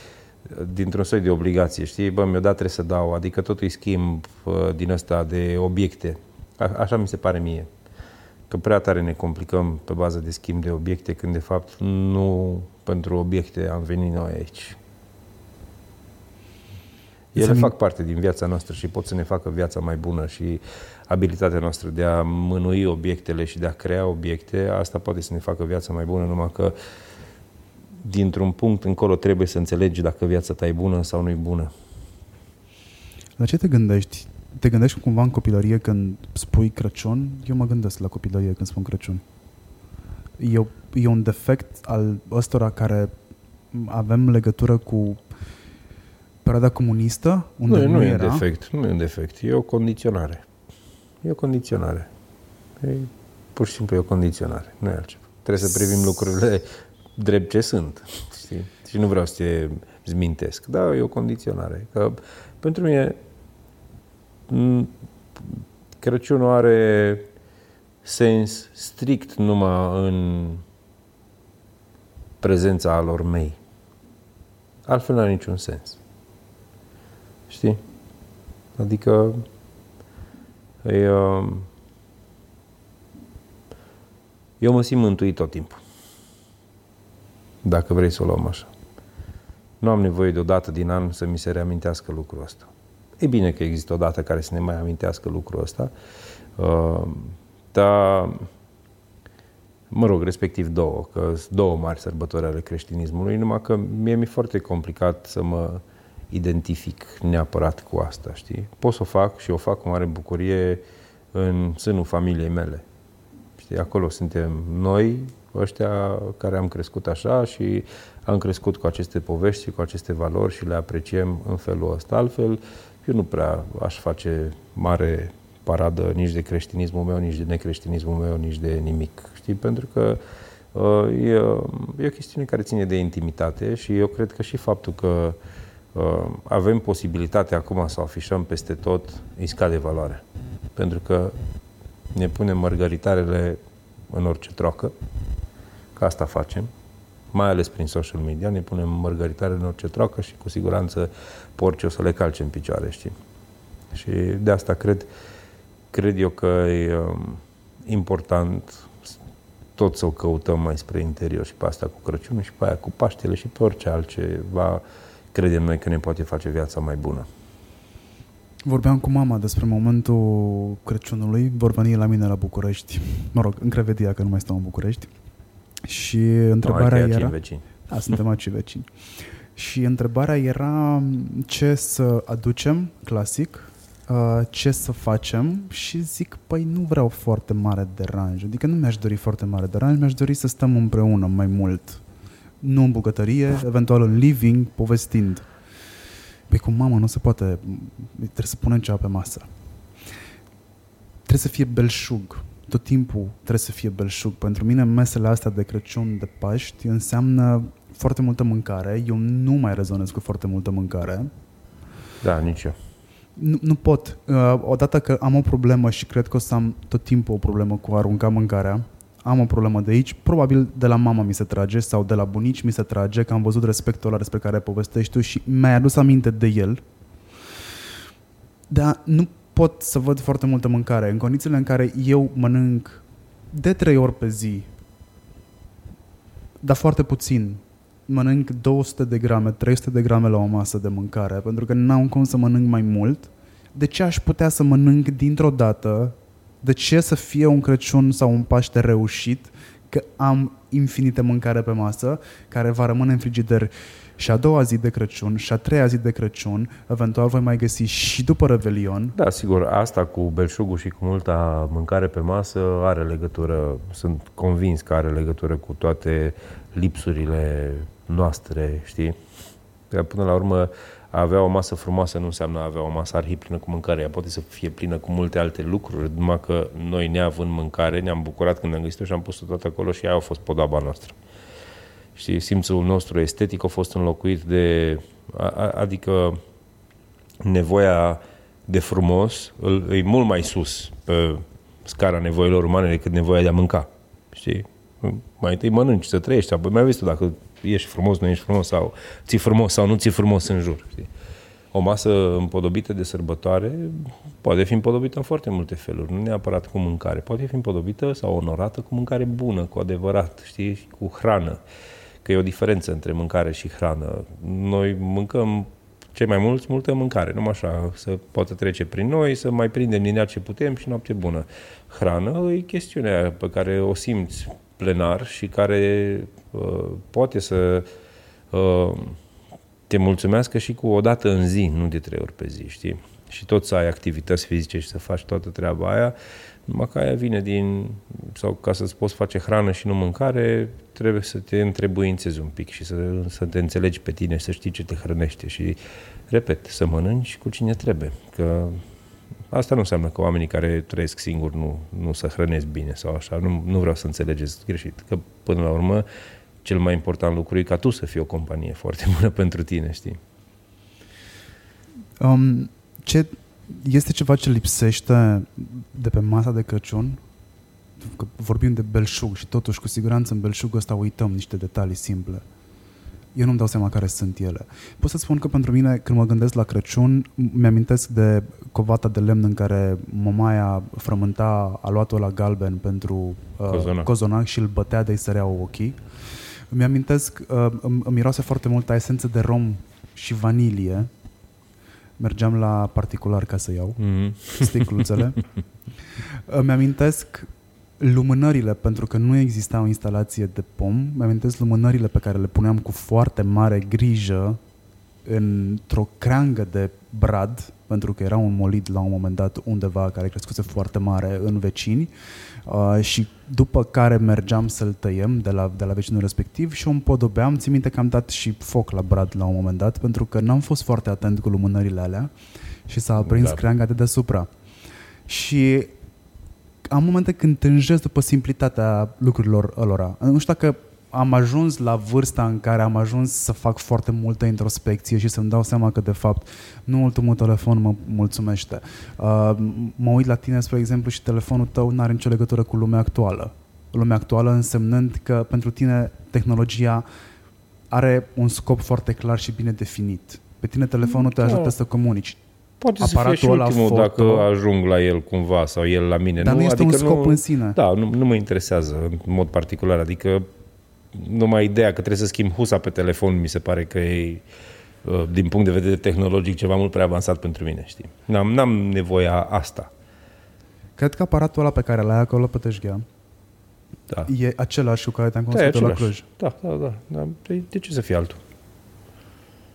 uh, dintr-un soi de obligație, știi? Bă, mi-o dat trebuie să dau, adică totul îi schimb uh, din asta de obiecte. A, așa mi se pare mie. Că prea tare ne complicăm pe bază de schimb de obiecte, când de fapt nu pentru obiecte am venit noi aici. Ele fac parte din viața noastră și pot să ne facă viața mai bună și abilitatea noastră de a mânui obiectele și de a crea obiecte, asta poate să ne facă viața mai bună, numai că dintr-un punct încolo trebuie să înțelegi dacă viața ta e bună sau nu e bună. La ce te gândești? Te gândești cumva în copilărie când spui Crăciun? Eu mă gândesc la copilărie când spun Crăciun. E, e un defect al ăstora care avem legătură cu perioada comunistă, unde nu, nu, nu era... e un defect, nu e un defect, e o condiționare. E o condiționare. E, pur și simplu e o condiționare, nu e altceva. Trebuie să privim lucrurile drept ce sunt, știi? Și nu vreau să te zmintesc, dar e o condiționare. Că pentru mine Crăciunul are sens strict numai în prezența lor mei. Altfel nu are niciun sens. Știi? Adică e, um, eu mă simt mântuit tot timpul. Dacă vrei să o luăm așa. Nu am nevoie de o dată din an să mi se reamintească lucrul ăsta. E bine că există o dată care să ne mai amintească lucrul ăsta, uh, dar, mă rog, respectiv două, că sunt două mari sărbători ale creștinismului, numai că mie mi-e foarte complicat să mă identific neapărat cu asta, știi? Pot să o fac și o fac cu mare bucurie în sânul familiei mele. Știi, acolo suntem noi, ăștia care am crescut așa și am crescut cu aceste povești și cu aceste valori și le apreciem în felul ăsta. Altfel, eu nu prea aș face mare paradă nici de creștinismul meu, nici de necreștinismul meu, nici de nimic. Știi? Pentru că uh, e, e o chestiune care ține de intimitate și eu cred că și faptul că uh, Uh, avem posibilitatea acum să o afișăm peste tot, îi scade valoarea. Pentru că ne punem mărgăritarele în orice troacă, că asta facem, mai ales prin social media, ne punem mărgăritare în orice troacă și cu siguranță porci o să le calce în picioare, știi? Și de asta cred, cred eu că e um, important tot să o căutăm mai spre interior și pe asta cu Crăciunul și pe aia cu Paștele și pe orice altceva credem noi că ne poate face viața mai bună. Vorbeam cu mama despre momentul Crăciunului, vor veni la mine la București, mă rog, în Crevedia, că nu mai stau în București. Și întrebarea no, era... Vecini. Da, suntem aici vecini. Și întrebarea era ce să aducem, clasic, uh, ce să facem și zic, păi nu vreau foarte mare deranj. Adică nu mi-aș dori foarte mare deranj, mi-aș dori să stăm împreună mai mult. Nu în bucătărie, eventual în living, povestind. Păi cu mama nu se poate, trebuie să punem ceva pe masă. Trebuie să fie belșug. Tot timpul trebuie să fie belșug. Pentru mine mesele astea de Crăciun, de Paști, înseamnă foarte multă mâncare. Eu nu mai rezonez cu foarte multă mâncare. Da, nici eu. Nu, nu pot. Uh, odată că am o problemă și cred că o să am tot timpul o problemă cu a arunca mâncarea, am o problemă de aici, probabil de la mama mi se trage sau de la bunici mi se trage, că am văzut respectul ăla despre care povestești tu și mi-ai adus aminte de el. Dar nu pot să văd foarte multă mâncare. În condițiile în care eu mănânc de trei ori pe zi, dar foarte puțin, mănânc 200 de grame, 300 de grame la o masă de mâncare, pentru că n-am cum să mănânc mai mult, de ce aș putea să mănânc dintr-o dată de ce să fie un Crăciun sau un Paște reușit că am infinite mâncare pe masă care va rămâne în frigider și a doua zi de Crăciun și a treia zi de Crăciun, eventual voi mai găsi și după Revelion. Da, sigur, asta cu belșugul și cu multa mâncare pe masă are legătură, sunt convins că are legătură cu toate lipsurile noastre, știi? Că până la urmă a avea o masă frumoasă nu înseamnă a avea o masă arhiplină cu mâncare. Ea poate să fie plină cu multe alte lucruri, numai că noi, neavând mâncare, ne-am bucurat când am găsit-o și am pus-o tot acolo și aia a fost podaba noastră. Și simțul nostru estetic a fost înlocuit de... adică nevoia de frumos e mult mai sus pe scara nevoilor umane decât nevoia de a mânca. Știi? Mai întâi mănânci, să trăiești, apoi mai vezi tu dacă ești frumos, nu ești frumos, sau ți frumos sau nu ți frumos în jur. Știi? O masă împodobită de sărbătoare poate fi împodobită în foarte multe feluri, nu neapărat cu mâncare. Poate fi împodobită sau onorată cu mâncare bună, cu adevărat, știi, cu hrană. Că e o diferență între mâncare și hrană. Noi mâncăm cei mai mulți multă mâncare, numai așa, să poată trece prin noi, să mai prindem din ea ce putem și noapte bună. Hrană e chestiunea pe care o simți plenar și care uh, poate să uh, te mulțumească și cu o dată în zi, nu de trei ori pe zi, știi? Și tot să ai activități fizice și să faci toată treaba aia, numai că aia vine din, sau ca să-ți poți face hrană și nu mâncare, trebuie să te întrebuințezi un pic și să, să te înțelegi pe tine, să știi ce te hrănește și, repet, să mănânci cu cine trebuie, că Asta nu înseamnă că oamenii care trăiesc singuri nu, nu se hrănesc bine sau așa. Nu, nu vreau să înțelegeți greșit. Că până la urmă, cel mai important lucru e ca tu să fii o companie foarte bună <laughs> pentru tine, știi? Um, ce, este ceva ce lipsește de pe masa de Crăciun? Că vorbim de belșug și totuși cu siguranță în belșugul ăsta uităm niște detalii simple eu nu-mi dau seama care sunt ele. Pot să spun că pentru mine, când mă gândesc la Crăciun, mi-amintesc de covata de lemn în care mamaia frământa aluatul la galben pentru uh, cozonac. cozonac și îl bătea de-i săreau ochii. Îmi amintesc, uh, îmi, îmi miroase foarte mult esență de rom și vanilie. Mergeam la particular ca să iau mm-hmm. sticluțele. <laughs> îmi amintesc lumânările, pentru că nu exista o instalație de pom, mi amintesc lumânările pe care le puneam cu foarte mare grijă într-o creangă de brad, pentru că era un molid la un moment dat undeva care crescuse foarte mare în vecini uh, și după care mergeam să-l tăiem de la, de la vecinul respectiv și o împodobeam. Țin minte că am dat și foc la brad la un moment dat pentru că n-am fost foarte atent cu lumânările alea și s-a aprins da. creanga de deasupra. Și am momente când tânjesc după simplitatea lucrurilor lor. Nu știu dacă am ajuns la vârsta în care am ajuns să fac foarte multă introspecție și să-mi dau seama că, de fapt, nu ultimul telefon mă mulțumește. Uh, mă uit la tine, spre exemplu, și telefonul tău nu are nicio legătură cu lumea actuală. lumea actuală, însemnând că pentru tine tehnologia are un scop foarte clar și bine definit. Pe tine telefonul te ajută da. să comunici. Poate Aparatul să fie și ultimul foto, dacă ajung la el cumva sau el la mine. Dar nu, nu este adică un scop nu, în sine. Da, nu, nu mă interesează în mod particular. Adică numai ideea că trebuie să schimb husa pe telefon mi se pare că e uh, din punct de vedere tehnologic ceva mult prea avansat pentru mine, știi? N-am, n-am nevoia asta. Cred că aparatul ăla pe care l-ai acolo pe Tejghea da. e același cu care te-am da, construit da, la Cluj. Da, da, da. da. De, de ce să fie altul?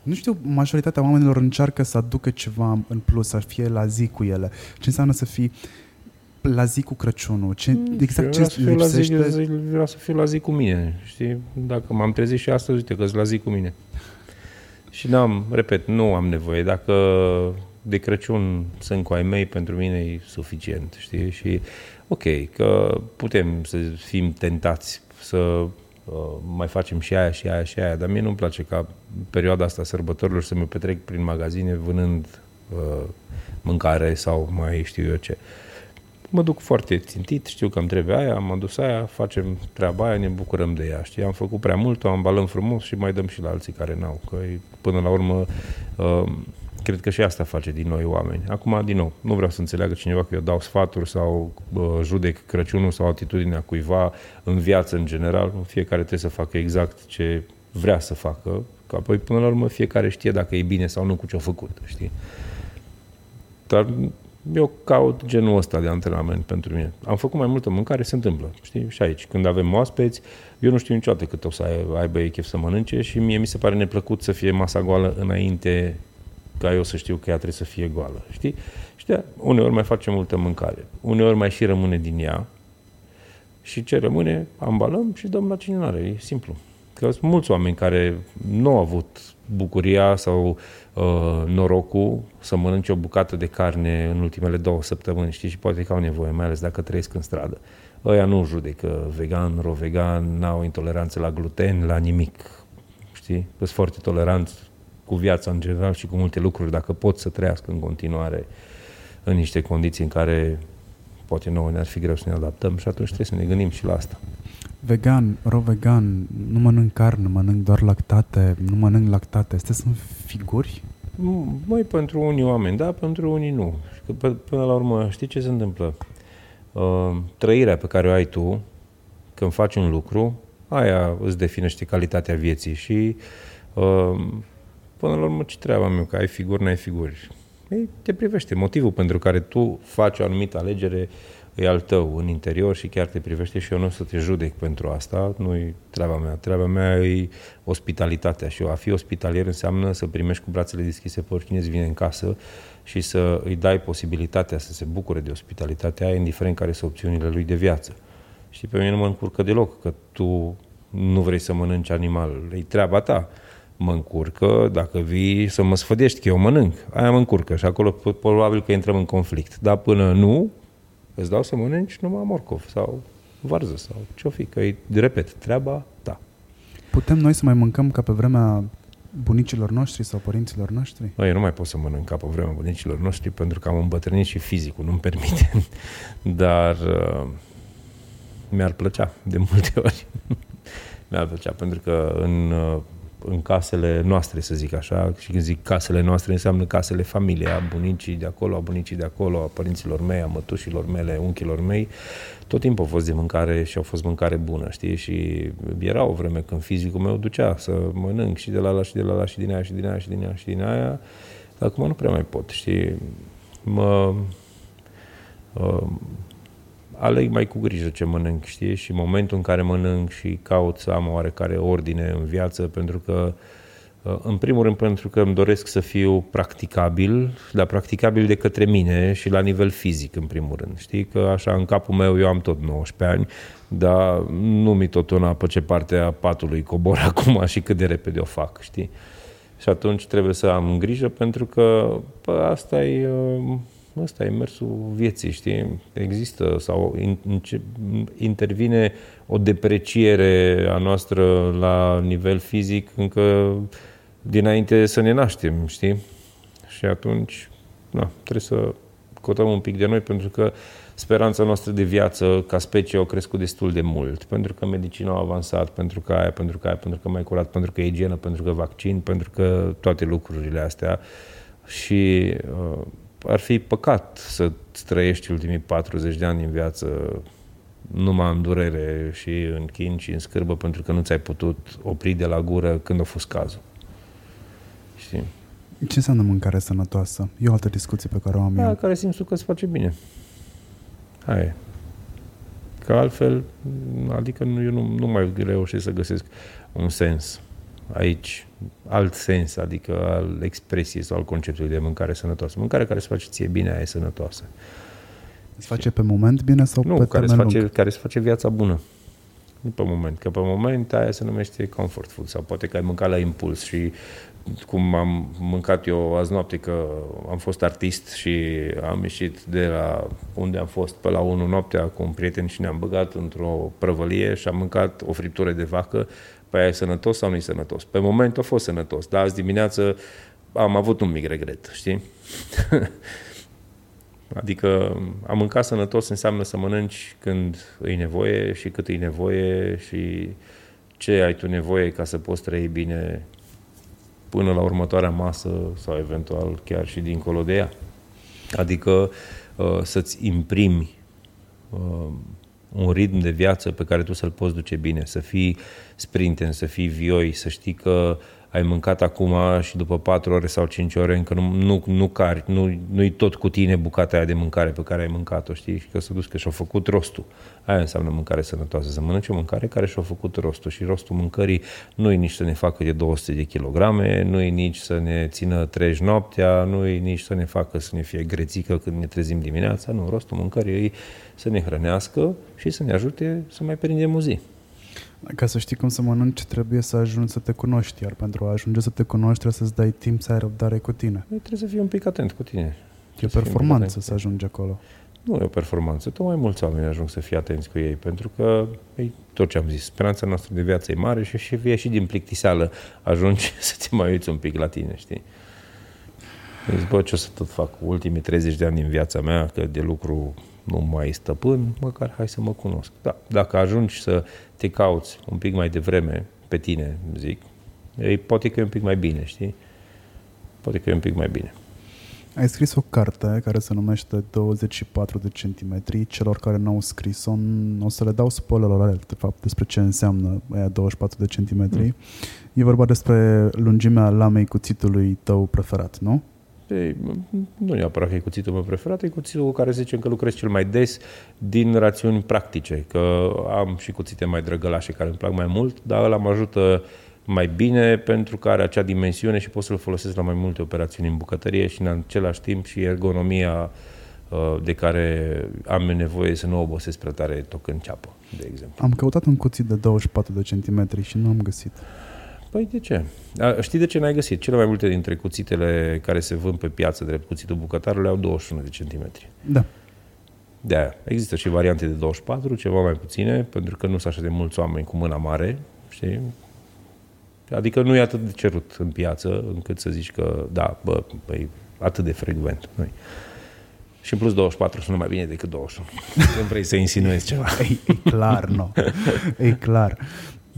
Nu știu, majoritatea oamenilor încearcă să aducă ceva în plus, să fie la zi cu ele. Ce înseamnă să fii la zi cu Crăciunul? Ce, mm, exact ce să lipsește? La zi, vreau să fiu la zi cu mine, știi? Dacă m-am trezit și astăzi, uite că la zi cu mine. Și n-am, repet, nu am nevoie. Dacă de Crăciun sunt cu ai mei, pentru mine e suficient, știi? Și ok, că putem să fim tentați să uh, mai facem și aia și aia și aia, dar mie nu-mi place ca perioada asta sărbătorilor să mă petrec prin magazine vânând uh, mâncare sau mai știu eu ce. Mă duc foarte țintit, știu că îmi trebuie aia, am adus aia, facem treaba aia, ne bucurăm de ea, știi? Am făcut prea mult, o ambalăm frumos și mai dăm și la alții care n-au, că până la urmă uh, Cred că și asta face din noi oameni. Acum, din nou, nu vreau să înțeleagă cineva că eu dau sfaturi sau uh, judec Crăciunul sau atitudinea cuiva în viață în general. Fiecare trebuie să facă exact ce vrea să facă, că apoi până la urmă fiecare știe dacă e bine sau nu cu ce a făcut, știi? Dar eu caut genul ăsta de antrenament pentru mine. Am făcut mai multă mâncare, se întâmplă, știi? Și aici, când avem oaspeți, eu nu știu niciodată cât o să aibă ei chef să mănânce și mie mi se pare neplăcut să fie masa goală înainte ca eu să știu că ea trebuie să fie goală, știi? Și de uneori mai facem multă mâncare, uneori mai și rămâne din ea și ce rămâne, ambalăm și dăm la cine are, e simplu. Că sunt mulți oameni care nu au avut bucuria sau uh, norocul să mănânce o bucată de carne în ultimele două săptămâni, știi, și poate că au nevoie, mai ales dacă trăiesc în stradă. Ăia nu judecă vegan, ro-vegan, n-au intoleranță la gluten, la nimic, știi? Sunt foarte toleranți cu viața în general și cu multe lucruri, dacă pot să trăiască în continuare în niște condiții în care poate nouă ne-ar fi greu să ne adaptăm și atunci trebuie să ne gândim și la asta. Vegan, ro-vegan, nu mănânc carne, mănânc doar lactate, nu mănânc lactate. Astea sunt figuri? Mai pentru unii oameni, da, pentru unii nu. Că până la urmă, știi ce se întâmplă? Uh, trăirea pe care o ai tu când faci un lucru, aia îți definește calitatea vieții și uh, Până la urmă, ce treaba meu, că ai figuri, n-ai figuri. Ei, te privește. Motivul pentru care tu faci o anumită alegere e al tău în interior și chiar te privește și eu nu o să te judec pentru asta, nu e treaba mea. Treaba mea e ospitalitatea și a fi ospitalier înseamnă să primești cu brațele deschise pe oricine îți vine în casă și să îi dai posibilitatea să se bucure de ospitalitatea aia, indiferent care sunt opțiunile lui de viață. Și pe mine nu mă încurcă deloc că tu nu vrei să mănânci animal, e treaba ta mă încurcă, dacă vii să mă sfădești că eu mănânc, aia mă încurcă și acolo probabil că intrăm în conflict. Dar până nu, îți dau să mănânci numai morcov sau varză sau ce-o fi, că e, repet, treaba ta. Putem noi să mai mâncăm ca pe vremea bunicilor noștri sau părinților noștri? Bă, eu nu mai pot să mănânc ca pe vremea bunicilor noștri pentru că am îmbătrânit și fizicul, nu-mi permite. <laughs> Dar uh, mi-ar plăcea de multe ori. <laughs> mi-ar plăcea pentru că în uh, în casele noastre, să zic așa, și când zic casele noastre, înseamnă casele familiei, a bunicii de acolo, a bunicii de acolo, a părinților mei, a mătușilor mele, unchilor mei, tot timpul a fost de mâncare și a fost mâncare bună, știi? Și era o vreme când fizicul meu ducea să mănânc și de la la și de la la și din aia și din aia și din aia și din aia. Acum nu prea mai pot, știi? Mă, uh, aleg mai cu grijă ce mănânc, știi? Și momentul în care mănânc și caut să am oarecare ordine în viață, pentru că, uh, în primul rând, pentru că îmi doresc să fiu practicabil, dar practicabil de către mine și la nivel fizic, în primul rând. Știi că așa, în capul meu, eu am tot 19 ani, dar nu mi tot una pe ce parte a patului cobor <laughs> acum și cât de repede o fac, știi? Și atunci trebuie să am grijă pentru că pă, asta e uh, ăsta e mersul vieții, știi? Există sau in, intervine o depreciere a noastră la nivel fizic încă dinainte să ne naștem, știi? Și atunci, na, trebuie să cotăm un pic de noi pentru că speranța noastră de viață ca specie a crescut destul de mult. Pentru că medicina a avansat, pentru că aia, pentru că aia, pentru că mai curat, pentru că igienă, pentru că vaccin, pentru că toate lucrurile astea. Și uh, ar fi păcat să trăiești ultimii 40 de ani din viață numai în durere și în chin și în scârbă pentru că nu ți-ai putut opri de la gură când a fost cazul. Știi? Ce înseamnă mâncare sănătoasă? E o altă discuție pe care o am Da, eu. care simți tu că îți face bine. Hai. e. Că altfel, adică nu, eu nu, nu mai reușesc să găsesc un sens aici, alt sens, adică al expresiei sau al conceptului de mâncare sănătoasă. Mâncare care se face ție bine, aia e sănătoasă. Îți face pe moment bine sau Nu, pe care se, termen face, lung? care se face viața bună. Nu pe moment. Că pe moment aia se numește comfort food sau poate că ai mâncat la impuls și cum am mâncat eu azi noapte că am fost artist și am ieșit de la unde am fost pe la 1 noaptea cu un prieten și ne-am băgat într-o prăvălie și am mâncat o friptură de vacă. Pe aia e sănătos sau nu e sănătos? Pe moment a fost sănătos, dar azi dimineață am avut un mic regret, știi? <laughs> Adică a mânca sănătos înseamnă să mănânci când îi nevoie și cât îi nevoie și ce ai tu nevoie ca să poți trăi bine până la următoarea masă sau eventual chiar și dincolo de ea. Adică uh, să-ți imprimi uh, un ritm de viață pe care tu să-l poți duce bine, să fii sprinten, să fii vioi, să știi că ai mâncat acum și după 4 ore sau 5 ore încă nu, nu, nu cari, nu, nu-i tot cu tine bucata aia de mâncare pe care ai mâncat-o, știi? Și că să duci că și-au făcut rostul. Aia înseamnă mâncare sănătoasă, să mănânci o mâncare care și-a făcut rostul și rostul mâncării nu e nici să ne facă de 200 de kilograme, nu e nici să ne țină treci noaptea, nu e nici să ne facă să ne fie grețică când ne trezim dimineața, nu, rostul mâncării e să ne hrănească și să ne ajute să mai prindem o zi. Ca să știi cum să mănânci, trebuie să ajungi să te cunoști, iar pentru a ajunge să te cunoști trebuie să-ți dai timp să ai răbdare cu tine. Trebuie să fii un pic atent cu tine. E o Trebuie să fii un pic performanță atent. să ajungi acolo. Nu e o performanță, tot mai mulți oameni ajung să fie atenți cu ei, pentru că, ei, tot ce am zis, speranța noastră de viață e mare și și fie și din plictiseală ajungi <laughs> să te mai uiți un pic la tine, știi? Zici, bă, ce o să tot fac ultimii 30 de ani din viața mea, că de lucru nu mai stăpân, măcar hai să mă cunosc. Da, dacă ajungi să te cauți un pic mai devreme pe tine, zic, ei, poate că e un pic mai bine, știi? Poate că e un pic mai bine. Ai scris o carte care se numește 24 de centimetri. Celor care n-au scris-o, o să le dau spoiler alert, de fapt, despre ce înseamnă aia 24 de centimetri. Mm. E vorba despre lungimea lamei cuțitului tău preferat, nu? Ei, nu neapărat că e cuțitul meu preferat, e cuțitul cu care zicem că lucrez cel mai des din rațiuni practice, că am și cuțite mai drăgălașe care îmi plac mai mult, dar ăla mă ajută mai bine pentru că are acea dimensiune și pot să-l folosesc la mai multe operațiuni în bucătărie și în același timp și ergonomia uh, de care am nevoie să nu obosesc prea tare tocând ceapă, de exemplu. Am căutat un cuțit de 24 de centimetri și nu am găsit. Păi de ce? A, știi de ce n-ai găsit? Cele mai multe dintre cuțitele care se vând pe piață drept cuțitul bucătarului au 21 de centimetri. Da. De aia. Există și variante de 24, ceva mai puține, pentru că nu sunt așa de mulți oameni cu mâna mare, știi? Adică nu e atât de cerut în piață, încât să zici că, da, bă, păi, atât de frecvent. Nu și în plus 24 sună mai bine decât 21. Când vrei să insinuezi ceva. <laughs> E, e clar, nu. E clar.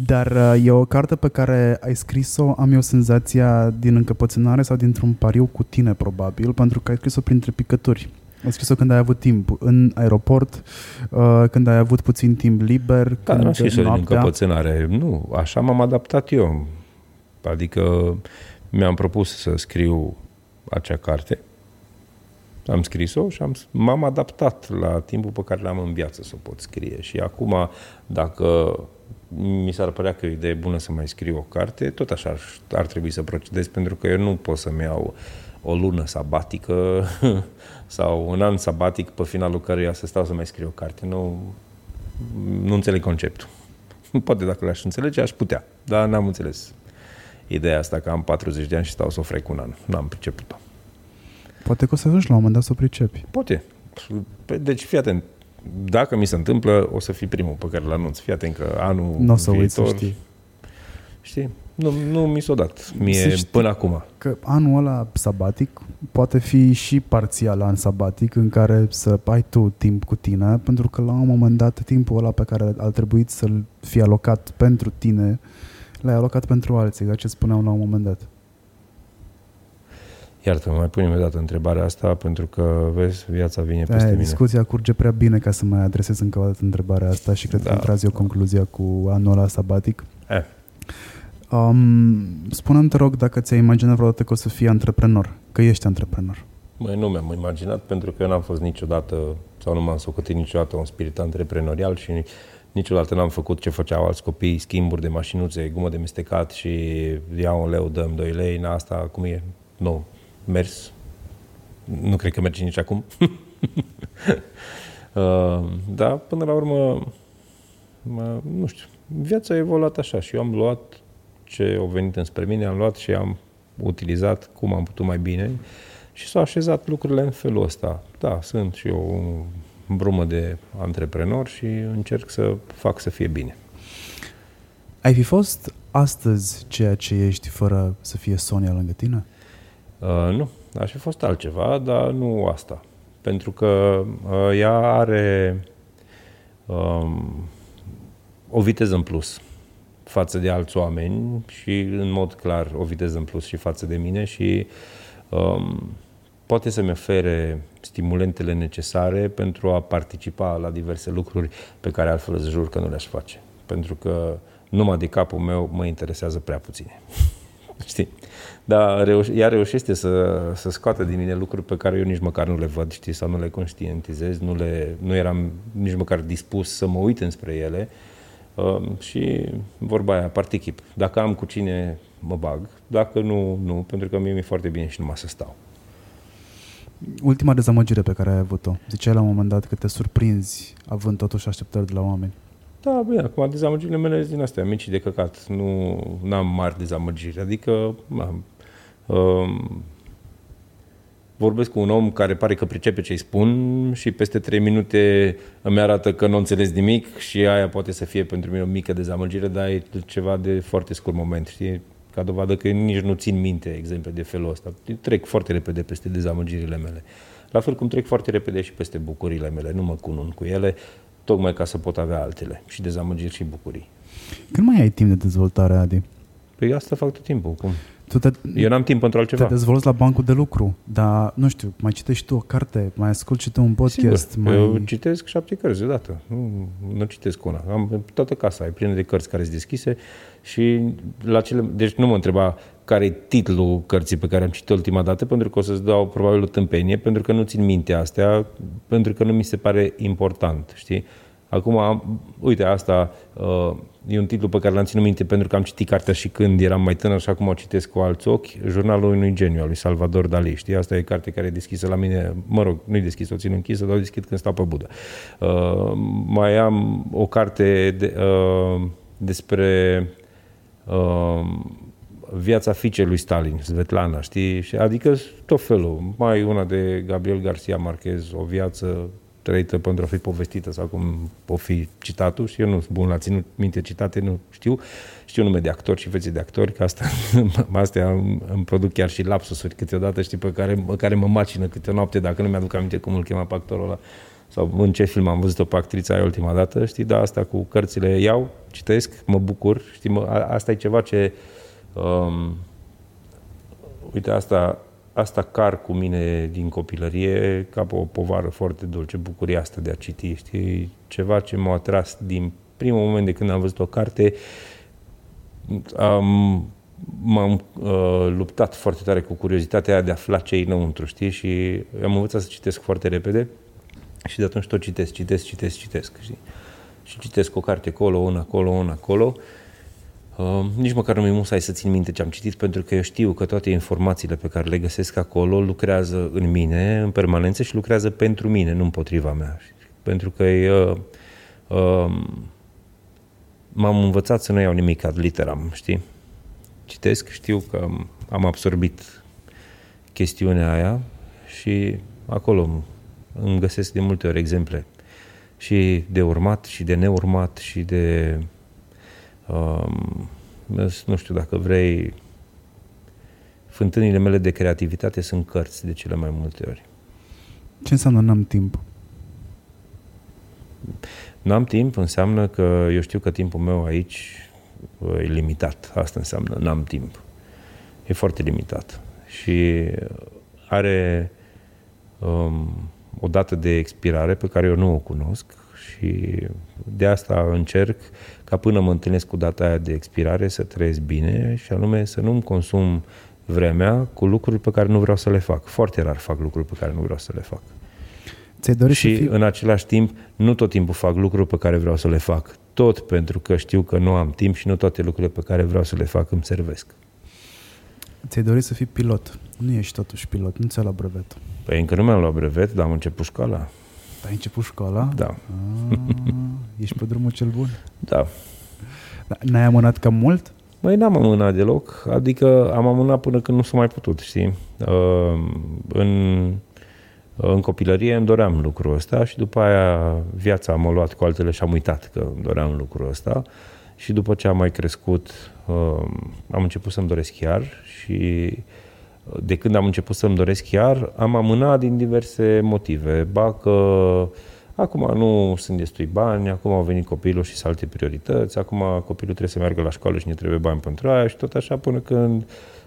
Dar uh, e o carte pe care ai scris-o, am eu senzația, din încăpățânare sau dintr-un pariu cu tine, probabil, pentru că ai scris-o printre picături. Ai scris-o când ai avut timp în aeroport, uh, când ai avut puțin timp liber, Da, când nu scris din noaptea. încăpățânare. Nu, așa m-am adaptat eu. Adică mi-am propus să scriu acea carte. Am scris-o și am, m-am adaptat la timpul pe care l-am în viață să o pot scrie. Și acum, dacă mi s-ar părea că e o idee bună să mai scriu o carte, tot așa ar, ar trebui să procedez, pentru că eu nu pot să-mi iau o lună sabatică <laughs> sau un an sabatic pe finalul căruia să stau să mai scriu o carte. Nu, nu înțeleg conceptul. <laughs> Poate dacă l-aș înțelege, aș putea, dar n-am înțeles ideea asta că am 40 de ani și stau să o frec un an. N-am priceput-o. Poate că o să ajungi la un moment dat să o pricepi. Poate. Păi, Deci, fii atent. Dacă mi se întâmplă, o să fii primul pe care îl anunț. Fii atent că anul Nu o să uiți să viitor, știi. Știi? Nu, nu mi s-a dat mie până acum. Că anul ăla sabatic poate fi și parțial an sabatic în care să ai tu timp cu tine, pentru că la un moment dat timpul ăla pe care ar trebui să-l fie alocat pentru tine, l-ai alocat pentru alții, ca ce spuneam la un moment dat. Iartă, mai punem o dată întrebarea asta pentru că, vezi, viața vine peste Aia, mine. Discuția curge prea bine ca să mai adresez încă o dată întrebarea asta și cred da. că îmi tragi o concluzia cu anul ăla sabatic. Eh. Um, spune-mi, te rog, dacă ți-ai imaginat vreodată că o să fii antreprenor, că ești antreprenor. Măi, nu mi-am imaginat pentru că eu n-am fost niciodată, sau nu m-am socotit niciodată un spirit antreprenorial și niciodată n-am făcut ce făceau alți copii, schimburi de mașinuțe, gumă de mestecat și iau un leu, dăm 2 lei, na, asta cum e? Nu, mers. Nu cred că merge nici acum. <laughs> uh, da, până la urmă, mă, nu știu, viața a evoluat așa și eu am luat ce au venit înspre mine, am luat și am utilizat cum am putut mai bine și s-au așezat lucrurile în felul ăsta. Da, sunt și eu un brumă de antreprenor și încerc să fac să fie bine. Ai fi fost astăzi ceea ce ești fără să fie Sonia lângă tine? Uh, nu, aș fi fost altceva, dar nu asta. Pentru că uh, ea are um, o viteză în plus față de alți oameni și, în mod clar, o viteză în plus și față de mine și um, poate să-mi ofere stimulentele necesare pentru a participa la diverse lucruri pe care altfel îți jur că nu le-aș face. Pentru că numai de capul meu mă interesează prea puține. <laughs> Știi? Dar reuș- ea reușește să, să scoată din mine lucruri pe care eu nici măcar nu le văd, știi, sau nu le conștientizez, nu, le, nu eram nici măcar dispus să mă uit înspre ele. Uh, și vorba aia, partichip. Dacă am cu cine, mă bag. Dacă nu, nu, pentru că mie mi-e foarte bine și numai să stau. Ultima dezamăgire pe care ai avut-o. Ziceai la un moment dat că te surprinzi având totuși așteptări de la oameni. Da, bine, acum dezamăgirile mele din astea, mici de căcat. Nu am mari dezamăgiri. Adică am, um, vorbesc cu un om care pare că pricepe ce îi spun și peste trei minute îmi arată că nu înțeles nimic și aia poate să fie pentru mine o mică dezamăgire, dar e ceva de foarte scurt moment, știi? Ca dovadă că nici nu țin minte exemple de felul ăsta. Trec foarte repede peste dezamăgirile mele. La fel cum trec foarte repede și peste bucurile mele. Nu mă cunun cu ele, tocmai ca să pot avea altele. Și dezamăgiri și bucurii. Când mai ai timp de dezvoltare, Adi? Păi asta fac tot timpul. Cum? Tu te, Eu n-am timp pentru altceva. Te dezvolți la bancul de lucru, dar, nu știu, mai citești tu o carte, mai asculti și tu un podcast. Sigur. Mai... Eu citesc șapte cărți deodată. Nu, nu citesc una. Am toată casa, e plină de cărți care sunt deschise și la cele... Deci nu mă întreba care e titlul cărții pe care am citit ultima dată, pentru că o să-ți dau probabil o tâmpenie, pentru că nu țin minte astea, pentru că nu mi se pare important, știi? Acum, uite, asta uh, e un titlu pe care l-am ținut minte pentru că am citit cartea și când eram mai tânăr și acum o citesc cu alți ochi, Jurnalul unui geniu al lui Salvador Dali. Știi, asta e carte care e deschisă la mine, mă rog, nu-i deschisă, o țin închisă, dar o deschid când stau pe budă. Uh, mai am o carte de, uh, despre uh, viața fiicei lui Stalin, Svetlana, știi? Adică tot felul. Mai una de Gabriel Garcia Marquez, o viață trăită pentru a fi povestită sau cum o fi citatul și eu nu sunt bun la ținut minte citate, nu știu. Știu nume de actori și fețe de actori, că asta, <laughs> astea îmi, îmi produc chiar și lapsusuri câteodată, știi, pe care, pe care mă macină câte o noapte, dacă nu mi-aduc aminte cum îl chema pe actorul ăla sau în ce film am văzut-o pe actrița aia ultima dată, știi, da, asta cu cărțile iau, citesc, mă bucur, știi, mă, asta e ceva ce, um, uite, asta asta car cu mine din copilărie ca pe o povară foarte dulce, bucuria asta de a citi, știi? Ceva ce m-a atras din primul moment de când am văzut o carte, am, m-am uh, luptat foarte tare cu curiozitatea aia de a afla ce e înăuntru, știi? Și am învățat să citesc foarte repede și de atunci tot citesc, citesc, citesc, citesc, știi? Și citesc o carte acolo, una acolo, una acolo Uh, nici măcar nu mi musai să țin minte ce am citit, pentru că eu știu că toate informațiile pe care le găsesc acolo lucrează în mine, în permanență și lucrează pentru mine, nu împotriva mea. Pentru că eu, uh, m-am învățat să nu iau nimic ad literam, știi? Citesc, știu că am absorbit chestiunea aia și acolo îmi găsesc de multe ori exemple și de urmat și de neurmat și de um, Nu știu dacă vrei, fântânile mele de creativitate sunt cărți de cele mai multe ori. Ce înseamnă n-am timp? N-am timp înseamnă că eu știu că timpul meu aici e limitat. Asta înseamnă n-am timp. E foarte limitat. Și are um, o dată de expirare pe care eu nu o cunosc și de asta încerc ca până mă întâlnesc cu data aia de expirare să trăiesc bine și anume să nu-mi consum vremea cu lucruri pe care nu vreau să le fac. Foarte rar fac lucruri pe care nu vreau să le fac. Ți-ai dorit și să fii... în același timp nu tot timpul fac lucruri pe care vreau să le fac. Tot pentru că știu că nu am timp și nu toate lucrurile pe care vreau să le fac îmi servesc. Ți-ai dorit să fii pilot. Nu ești totuși pilot, nu ți-ai luat brevet. Păi încă nu mi-am luat brevet, dar am început școala. Ai început școala? Da. Ah, ești pe drumul cel bun. Da. N-ai amânat cam mult? Băi, n-am amânat deloc, adică am amânat până când nu s-a mai putut, știi? Uh, în, în copilărie îmi doream lucrul ăsta și după aia viața m-a luat cu altele și am uitat că îmi doream lucrul ăsta și după ce am mai crescut uh, am început să-mi doresc chiar și de când am început să-mi doresc chiar, am amânat din diverse motive. Ba că acum nu sunt destui bani, acum au venit copilul și sunt alte priorități, acum copilul trebuie să meargă la școală și ne trebuie bani pentru aia și tot așa până când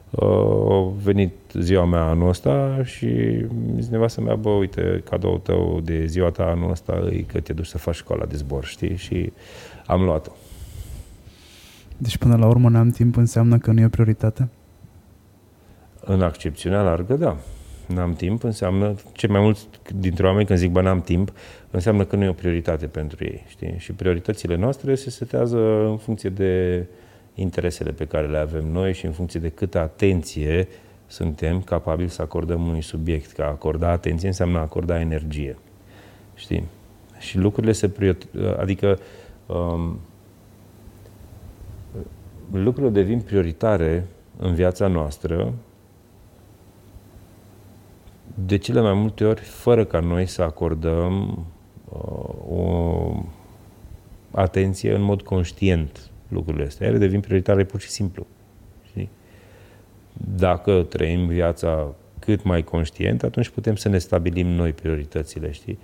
uh, a venit ziua mea anul ăsta și nevastă mea, bă, uite, cadoul tău de ziua ta anul ăsta e că te duci să faci școala de zbor, știi? Și am luat-o. Deci până la urmă n-am timp înseamnă că nu e o prioritate? În accepțiunea largă, da. N-am timp înseamnă, cei mai mulți dintre oameni când zic bă n-am timp, înseamnă că nu e o prioritate pentru ei. Știi? Și prioritățile noastre se setează în funcție de interesele pe care le avem noi și în funcție de câtă atenție suntem capabili să acordăm unui subiect. Că a acorda atenție înseamnă a acorda energie. Știi? Și lucrurile se prior- adică um, lucrurile devin prioritare în viața noastră de cele mai multe ori fără ca noi să acordăm uh, o atenție în mod conștient lucrurile astea. Ele devin prioritare pur și simplu. Știi? Dacă trăim viața cât mai conștient, atunci putem să ne stabilim noi prioritățile, știi?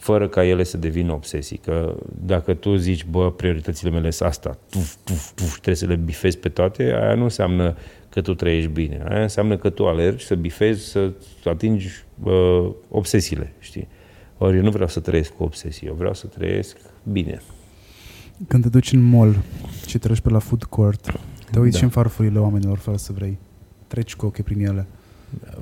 Fără ca ele să devină obsesii. Că dacă tu zici, bă, prioritățile mele sunt asta, tuf, tuf, tuf, trebuie să le bifezi pe toate, aia nu înseamnă că tu trăiești bine. Aia înseamnă că tu alergi să bifezi, să atingi uh, obsesiile, știi? Ori eu nu vreau să trăiesc cu obsesii, eu vreau să trăiesc bine. Când te duci în mall și treci pe la food court, te uiți da. și în farfurile oamenilor fără să vrei. Treci cu ochii prin ele.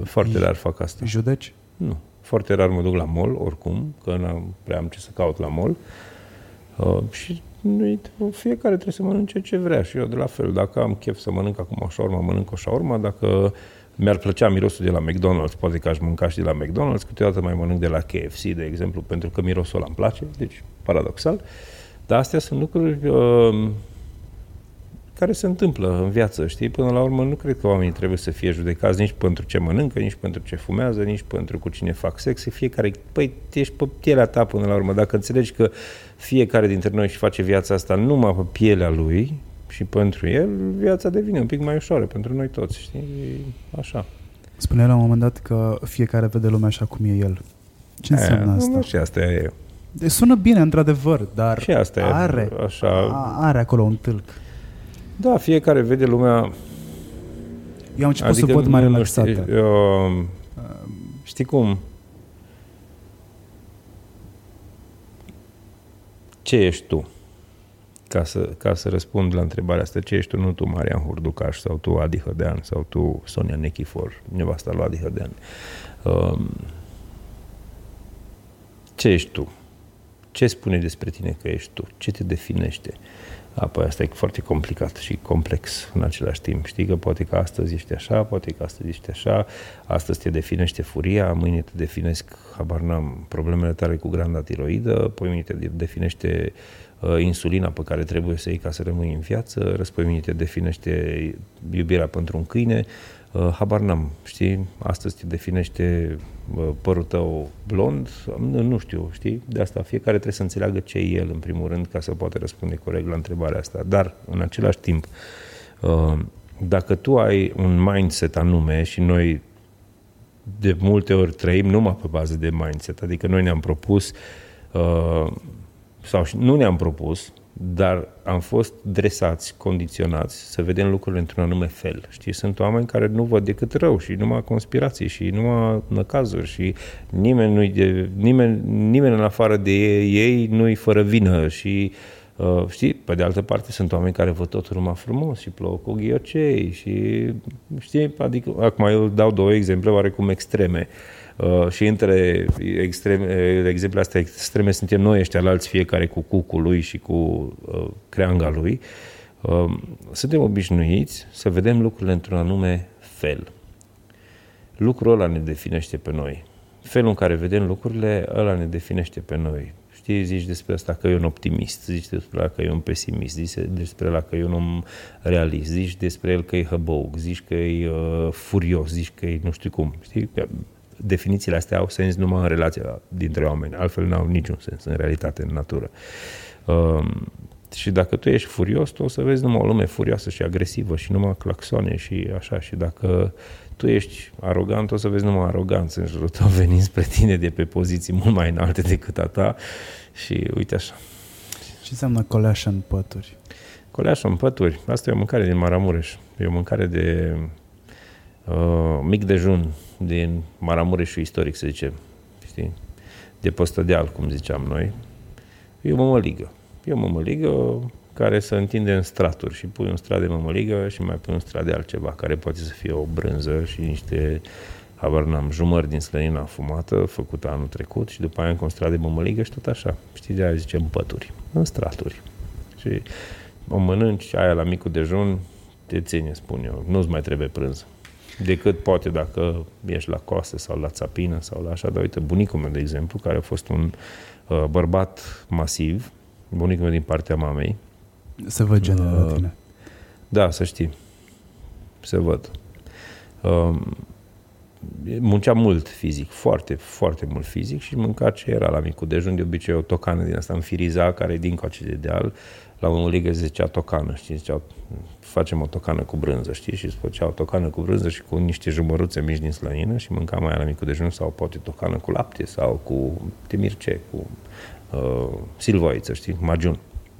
Foarte rar fac asta. Judeci? Nu. Foarte rar mă duc la mall, oricum, că nu prea am ce să caut la mall. Uh, și fiecare trebuie să mănânce ce vrea și eu de la fel. Dacă am chef să mănânc acum o șaurma, mănânc o șaurma. Dacă mi-ar plăcea mirosul de la McDonald's, poate că aș mânca și de la McDonald's, câteodată mai mănânc de la KFC, de exemplu, pentru că mirosul ăla îmi place, deci paradoxal. Dar astea sunt lucruri uh, care se întâmplă în viață, știi? Până la urmă nu cred că oamenii trebuie să fie judecați nici pentru ce mănâncă, nici pentru ce fumează, nici pentru cu cine fac sex. Fiecare, păi, ești pe pielea ta până la urmă. Dacă înțelegi că fiecare dintre noi și face viața asta numai pe pielea lui și pentru el, viața devine un pic mai ușoară pentru noi toți, știi? Așa. Spunea la un moment dat că fiecare vede lumea așa cum e el. Ce înseamnă asta? Nu, și asta e deci sună bine, într-adevăr, dar și asta are, e așa... are acolo un tâlc. Da, fiecare vede lumea... Eu am început adică să văd mai relaxată. Știi, uh, știi cum? Ce ești tu? Ca să, ca să răspund la întrebarea asta, ce ești tu? Nu tu, Marian Hurducaș, sau tu, Adi Hădean, sau tu, Sonia Nechifor, nevasta lui Adi Hădean. Uh, ce ești tu? Ce spune despre tine că ești tu? Ce te definește? Apoi asta e foarte complicat și complex în același timp. Știi că poate că astăzi ești așa, poate că astăzi ești așa, astăzi te definește furia, mâine te definesc, habar n-am, problemele tale cu granda tiroidă, poi mâine te definește uh, insulina pe care trebuie să iei ca să rămâi în viață, răspoi mâine te definește iubirea pentru un câine, Uh, habar n-am, știi? Astăzi te definește uh, părul tău blond, nu, nu știu, știi? De asta fiecare trebuie să înțeleagă ce e el, în primul rând, ca să poată răspunde corect la întrebarea asta. Dar, în același timp, uh, dacă tu ai un mindset anume și noi de multe ori trăim numai pe bază de mindset, adică noi ne-am propus uh, sau nu ne-am propus, dar am fost dresați, condiționați să vedem lucrurile într-un anume fel. Știi, sunt oameni care nu văd decât rău și numai conspirații și numai năcazuri și nimeni, nu de, nimeni, nimeni în afară de ei, ei nu-i fără vină și uh, știi, pe de altă parte sunt oameni care văd totul numai frumos și plouă cu ghiocei și știi, adică acum eu dau două exemple oarecum extreme. Uh, Uh, și între extreme, exemplele astea extreme suntem noi ăștia alți, fiecare cu cucul lui și cu uh, creanga lui. Uh, suntem obișnuiți să vedem lucrurile într-un anume fel. Lucrul ăla ne definește pe noi. Felul în care vedem lucrurile, ăla ne definește pe noi. Știi, zici despre asta că e un optimist, zici despre ăla că e un pesimist, zici despre ăla că e un om realist, zici despre el că e hăbăuc, zici că e uh, furios, zici că e nu știu cum. Știi? Definițiile astea au sens numai în relația dintre oameni, altfel nu au niciun sens în realitate, în natură. Uh, și dacă tu ești furios, tu o să vezi numai o lume furioasă și agresivă și numai claxoane și așa. Și dacă tu ești arogant, o să vezi numai aroganță în jurul tău venind spre tine de pe poziții mult mai înalte decât a ta. Și uite așa. Ce înseamnă coleașă în pături? Coleașă în pături. Asta e o mâncare din Maramureș. E o mâncare de uh, mic dejun din Maramureșul istoric, să zicem, știi? De păstădeal, cum ziceam noi. E o mămăligă. E o mămăligă care se întinde în straturi și pui un strat de mămăligă și mai pui un strat de altceva, care poate să fie o brânză și niște habar n-am, jumări din slănina fumată, făcută anul trecut și după aia încă un strat de mămăligă și tot așa. Știi, de aia zicem pături, în straturi. Și o mănânci, aia la micul dejun, te ține, spun eu, nu-ți mai trebuie prânz decât poate dacă ești la coastă sau la țapină sau la așa. Dar uite, bunicul meu, de exemplu, care a fost un uh, bărbat masiv, bunicul meu din partea mamei. Se văd genul uh, la tine. Da, să știi. Se văd. Uh, muncea mult fizic, foarte, foarte mult fizic și mânca ce era la micul dejun, de obicei o tocană din asta înfiriza, care e din coace de deal, la un ligă se zicea tocană, știi, zicea, facem o tocană cu brânză, știi, și îți făcea o tocană cu brânză și cu niște jumăruțe mici din slănină și mâncam mai la micul dejun sau poate tocană cu lapte sau cu temirce, cu uh, silvoiță, știi, majun.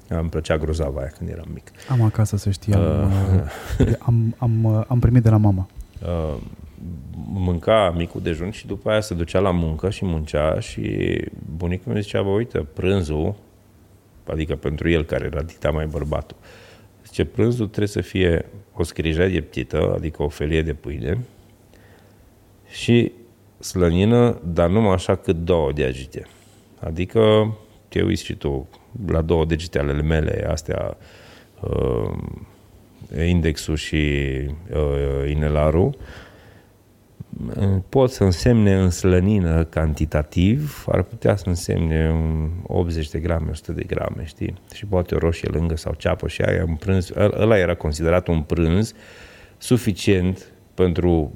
Îmi plăcea grozava aia când eram mic. Am acasă, să știi, am, uh, am, am, am primit de la mama. Uh, mânca micul dejun și după aia se ducea la muncă și muncea și bunicul mi zicea, bă, uite, prânzul adică pentru el care era dita mai bărbatul. Zice, prânzul trebuie să fie o de ptită, adică o felie de pâine, și slănină, dar numai așa cât două deagite. Adică te uiți și tu la două degete ale mele, astea, uh, indexul și uh, inelarul, pot să însemne în slănină cantitativ, ar putea să însemne 80 de grame, 100 de grame, știi? Și poate o roșie lângă sau ceapă și aia, un prânz, ăla era considerat un prânz suficient pentru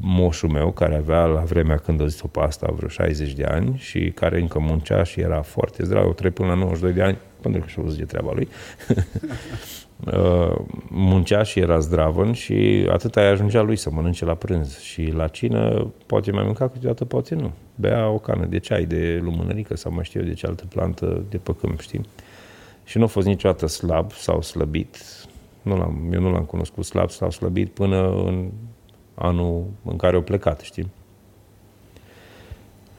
moșul meu, care avea la vremea când a zis-o pe asta vreo 60 de ani și care încă muncea și era foarte zdrav, o trec până la 92 de ani, pentru că și-o zice treaba lui. <laughs> Uh, muncea și era zdravăn și atât ai ajungea lui să mănânce la prânz. Și la cină poate mai mânca câteodată, poate nu. Bea o cană de ceai, de lumânărică sau mai știu eu de ce altă plantă de păcâm, știi? Și nu a fost niciodată slab sau slăbit. Nu l-am, eu nu l-am cunoscut slab sau slăbit până în anul în care au plecat, știi?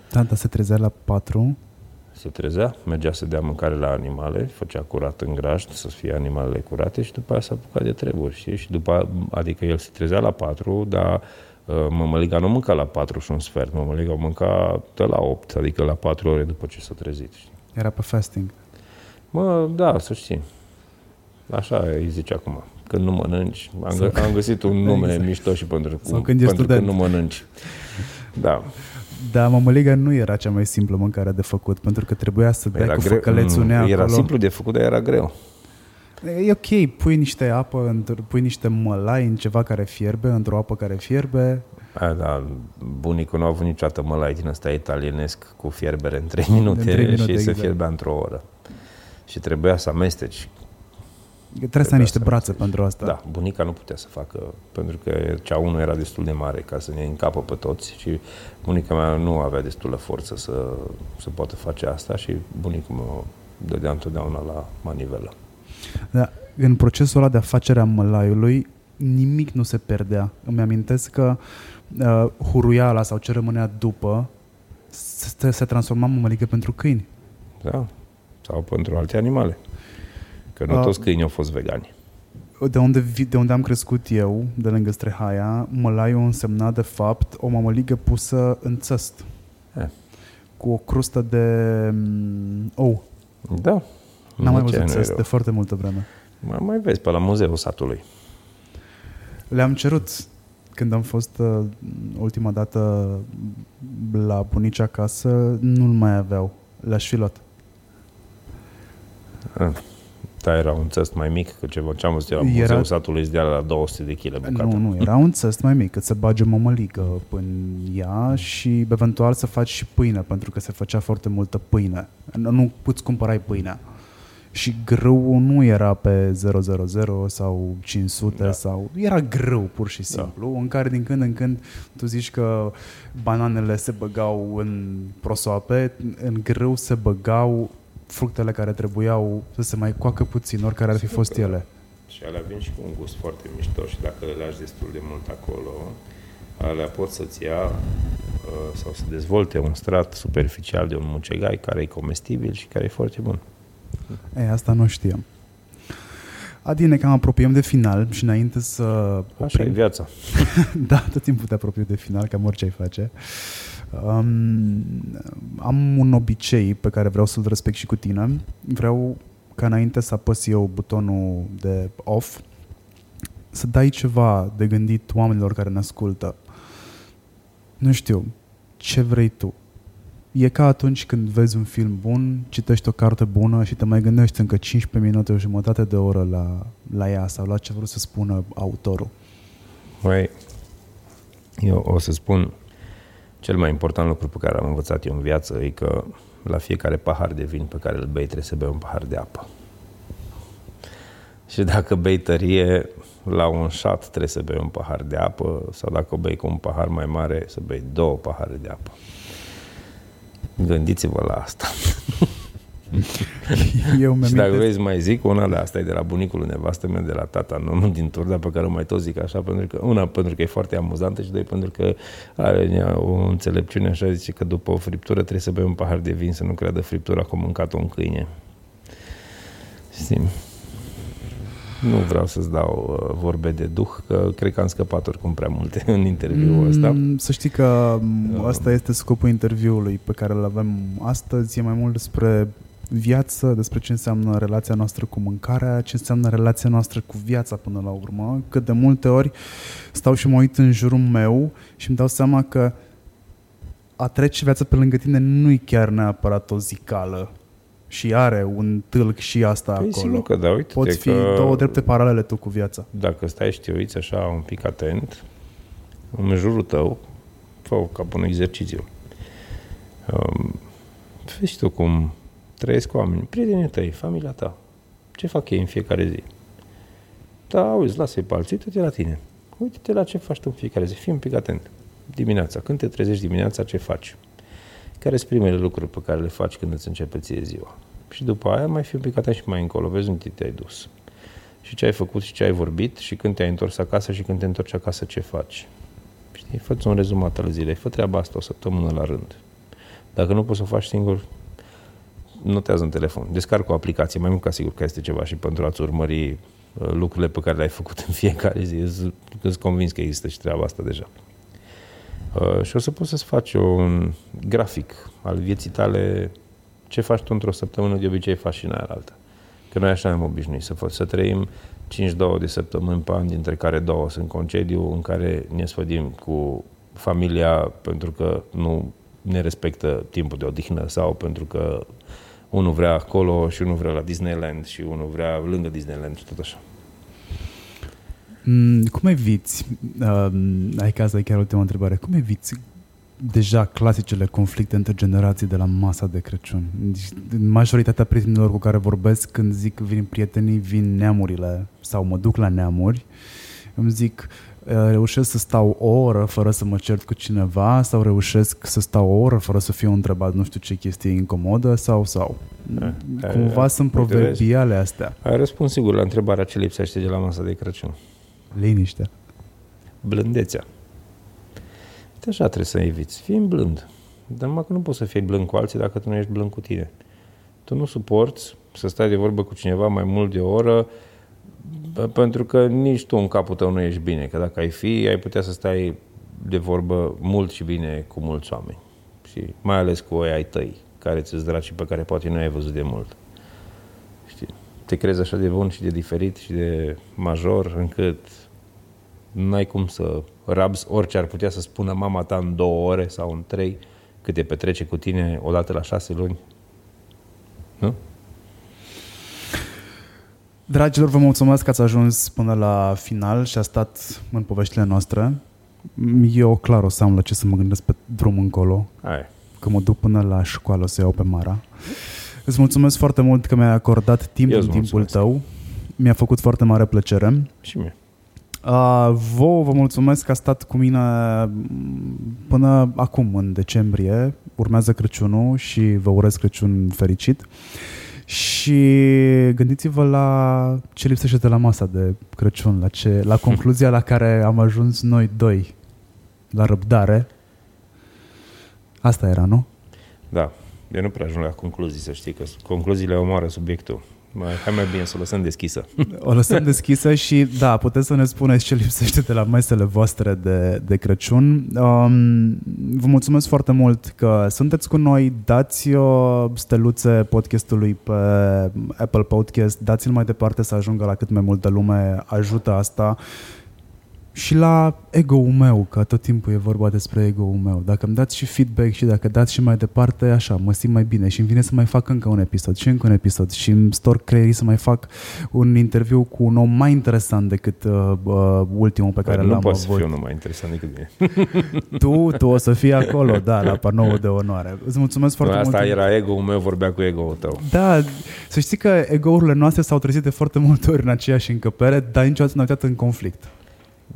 Tata se trezea la patru se trezea, mergea să dea mâncare la animale, făcea curat în grajd, să fie animalele curate și după aia s-a apucat de treburi, știi? Și după, adică el se trezea la patru, dar uh, mămăliga nu mânca la patru și un sfert, mămăliga o mânca de la opt, adică la patru ore după ce s-a trezit, știi? Era pe fasting. Mă, da, să știi. Așa îi zice acum. Când nu mănânci, am, gă- am găsit un nume exact. mișto și pentru, Sau când pentru student. că nu mănânci. Da. Dar mămăliga nu era cea mai simplă mâncare de făcut, pentru că trebuia să dai era cu greu, făcălețul Era acolo. simplu de făcut, dar era greu. E ok, pui niște apă, pui niște mălai în ceva care fierbe, într-o apă care fierbe. A, da, bunicul nu a avut niciodată mălai din ăsta italienesc cu fierbere în 3 minute, în 3 minute și exact. se fierbea într-o oră. Și trebuia să amesteci Trebuie să ai niște brațe pentru asta. Da, bunica nu putea să facă, pentru că cea unul era destul de mare ca să ne încapă pe toți și bunica mea nu avea destulă forță să, să poată face asta și bunicul meu dădea întotdeauna la manivelă. Da, în procesul ăla de afacere a mălaiului, nimic nu se perdea. Îmi amintesc că uh, huruiala sau ce rămânea după se, se transforma în mămăligă pentru câini. Da, sau pentru alte animale. Că nu uh, toți câinii au fost vegani. De unde, de unde am crescut eu, de lângă Strehaia, mălaiul însemna de fapt o mămăligă pusă în țăst. Eh. Cu o crustă de mm, ou. Da. N-am mai văzut țăst de foarte multă vreme. Mai, mai vezi pe la muzeul satului. Le-am cerut când am fost uh, ultima dată la bunici acasă, nu-l mai aveau. Le-aș fi luat. Ah ăsta era un țăst mai mic, că ceva ce am văzut la era... muzeul satului de la 200 de kg bucata. Nu, nu, era un țăst mai mic, că se bage mămăligă în ea și eventual să faci și pâine, pentru că se făcea foarte multă pâine. Nu puți cumpărai pâinea. Și grâu nu era pe 000 sau 500 da. sau... Era grâu, pur și da. simplu, da. în care din când în când tu zici că bananele se băgau în prosoape, în grâu se băgau fructele care trebuiau să se mai coacă puțin, oricare ar fi fost ele. Și alea vin și cu un gust foarte mișto și dacă le lași destul de mult acolo, alea pot să-ți ia uh, sau să dezvolte un strat superficial de un mucegai care e comestibil și care e foarte bun. E, asta nu știam. Adine, cam apropiem de final și înainte să... Oprim... Așa e viața. <laughs> da, tot timpul te apropii de final, cam orice ai face. Um, am un obicei pe care vreau să-l respect și cu tine. Vreau ca înainte să apăs eu butonul de off, să dai ceva de gândit oamenilor care ne ascultă. Nu știu, ce vrei tu? E ca atunci când vezi un film bun, citești o carte bună și te mai gândești încă 15 minute, o jumătate de oră la, la ea sau la ce vreau să spună autorul. Mai, eu o să spun cel mai important lucru pe care am învățat eu în viață e că la fiecare pahar de vin pe care îl bei trebuie să bei un pahar de apă. Și dacă bei tărie, la un șat trebuie să bei un pahar de apă sau dacă o bei cu un pahar mai mare, să bei două pahare de apă. Gândiți-vă la asta. <laughs> <laughs> Eu și dacă vezi mai zic, una de asta e de la bunicul nevastă mea, de la tata, nu, nu din Turda, pe care o mai tot zic așa, pentru că, una, pentru că e foarte amuzantă și doi, pentru că are o înțelepciune așa, zice că după o friptură trebuie să bei un pahar de vin, să nu creadă friptura cum mâncat-o un câine. Știi? Nu vreau să-ți dau uh, vorbe de duh, că cred că am scăpat oricum prea multe <laughs> în interviul ăsta. Mm, să știi că asta este scopul interviului pe care îl avem astăzi. E mai mult despre viață, despre ce înseamnă relația noastră cu mâncarea, ce înseamnă relația noastră cu viața până la urmă. Că de multe ori stau și mă uit în jurul meu și îmi dau seama că a trece viața pe lângă tine nu-i chiar neapărat o zicală și are un tâlc și asta păi acolo. că da, uite Poți fi că două drepte paralele tu cu viața. Dacă stai și te uiți așa un pic atent, în jurul tău, fă ca un exercițiu. Um, vezi tu cum trăiesc cu oameni, prietenii tăi, familia ta. Ce fac ei în fiecare zi? Da, auzi, lasă-i pe alții, te la tine. Uite-te la ce faci tu în fiecare zi, fii un pic atent. Dimineața, când te trezești dimineața, ce faci? Care sunt primele lucruri pe care le faci când îți începe ție ziua? Și după aia mai fi un pic atent și mai încolo, vezi unde te-ai dus. Și ce ai făcut și ce ai vorbit și când te-ai întors acasă și când te întorci acasă ce faci. Știi, fă un rezumat al zilei, fă treaba asta o săptămână la rând. Dacă nu poți să o faci singur, notează în telefon. Descarcă o aplicație, mai mult ca sigur că este ceva și pentru a-ți urmări uh, lucrurile pe care le-ai făcut în <laughs> fiecare zi. Sunt convins că există și treaba asta deja. Uh, și o să poți să-ți faci un grafic al vieții tale, ce faci tu într-o săptămână, de obicei faci și în aia altă. Că noi așa am obișnuit să, să trăim 5-2 de săptămâni pe an, dintre care două sunt concediu, în care ne sfădim cu familia pentru că nu ne respectă timpul de odihnă sau pentru că unul vrea acolo și unul vrea la Disneyland și unul vrea lângă Disneyland și tot așa. Mm, cum eviți, uh, ai că asta e chiar ultima întrebare, cum eviți deja clasicele conflicte între generații de la masa de Crăciun? Deci, majoritatea prietenilor cu care vorbesc când zic vin prietenii, vin neamurile sau mă duc la neamuri, îmi zic uh, reușesc să stau o oră fără să mă cert cu cineva sau reușesc să stau o oră fără să fiu întrebat nu știu ce chestie incomodă sau sau. Da. Cumva Ai- sunt uite, vezi? proverbiale astea. Ai răspuns sigur la întrebarea ce lipsește de la masa de Crăciun. Liniște. Blândețea. Uite așa trebuie să eviți. Fii blând. Dar numai că nu poți să fii blând cu alții dacă tu nu ești blând cu tine. Tu nu suporți să stai de vorbă cu cineva mai mult de o oră bă, pentru că nici tu în capul tău nu ești bine. Că dacă ai fi, ai putea să stai de vorbă mult și bine cu mulți oameni. Și mai ales cu ei ai tăi, care ți-ți dragi și pe care poate nu ai văzut de mult. Știi? Te crezi așa de bun și de diferit și de major încât n-ai cum să rabzi orice ar putea să spună mama ta în două ore sau în trei cât te petrece cu tine odată la șase luni. Nu? Dragilor, vă mulțumesc că ați ajuns până la final și a stat în poveștile noastre. Eu clar o să am la ce să mă gândesc pe drum încolo, Hai. că mă duc până la școală o să iau pe Mara. Îți mulțumesc foarte mult că mi-ai acordat timp Eu din îți timpul mulțumesc. tău. Mi-a făcut foarte mare plăcere. Și mie. Uh, vouă vă mulțumesc că a stat cu mine m, până acum, în decembrie. Urmează Crăciunul și vă urez Crăciun fericit. Și gândiți-vă la ce lipsește de la masa de Crăciun, la, ce, la concluzia la care am ajuns noi doi, la răbdare. Asta era, nu? Da. Eu nu prea ajung la concluzii, să știi, că concluziile omoară subiectul. Mai, hai mai bine să o lăsăm deschisă. O lăsăm deschisă și da, puteți să ne spuneți ce lipsește de la mesele voastre de, de Crăciun. Um, vă mulțumesc foarte mult că sunteți cu noi. Dați uh, steluțe podcastului pe Apple Podcast, dați-l mai departe să ajungă la cât mai multă lume. Ajută asta. Și la ego-ul meu, că tot timpul e vorba despre ego-ul meu. Dacă îmi dați și feedback și dacă dați și mai departe, așa, mă simt mai bine și îmi vine să mai fac încă un episod și încă un episod și îmi stor creierii să mai fac un interviu cu un om mai interesant decât uh, uh, ultimul pe care nu l-am poți să avut. fiu unul mai interesant decât mine. <laughs> Tu, tu o să fii acolo, da, la panoul de onoare. Îți mulțumesc foarte Asta mult. era ego-ul meu, vorbea cu ego-ul tău. Da, să știi că ego-urile noastre s-au trezit de foarte multe ori în aceeași încăpere, dar niciodată nu au intrat în conflict.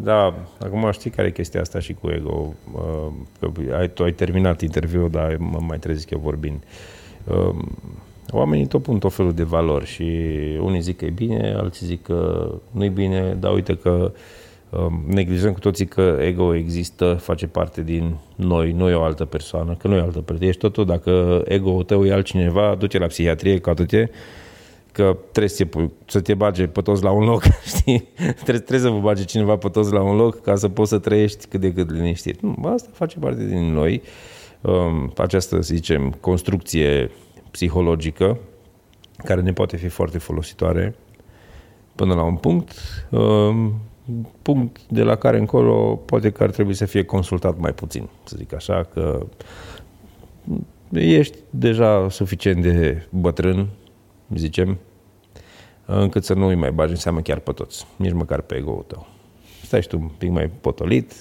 Da, acum știi care e chestia asta și cu ego. Uh, Că ai, tu ai terminat interviul, dar mă mai trezesc eu vorbind. Uh, Oamenii tot pun tot felul de valori și unii zic că e bine, alții zic că nu e bine, dar uite că um, neglijăm cu toții că ego există, face parte din noi, nu e o altă persoană, că nu e o altă persoană. Ești tot tu, dacă ego-ul tău e altcineva, du-te la psihiatrie, caută-te, că trebuie să te, pui- să te bage pe toți la un loc, <laughs> știi? Trebuie, trebuie să vă bage cineva pe toți la un loc ca să poți să trăiești cât de cât liniștit. Nu, asta face parte din noi, um, această, să zicem, construcție psihologică care ne poate fi foarte folositoare până la un punct, um, punct de la care încolo poate că ar trebui să fie consultat mai puțin, să zic așa, că ești deja suficient de bătrân, zicem, încât să nu îi mai bagi în seamă chiar pe toți, nici măcar pe ego-ul tău. Stai și tu un pic mai potolit,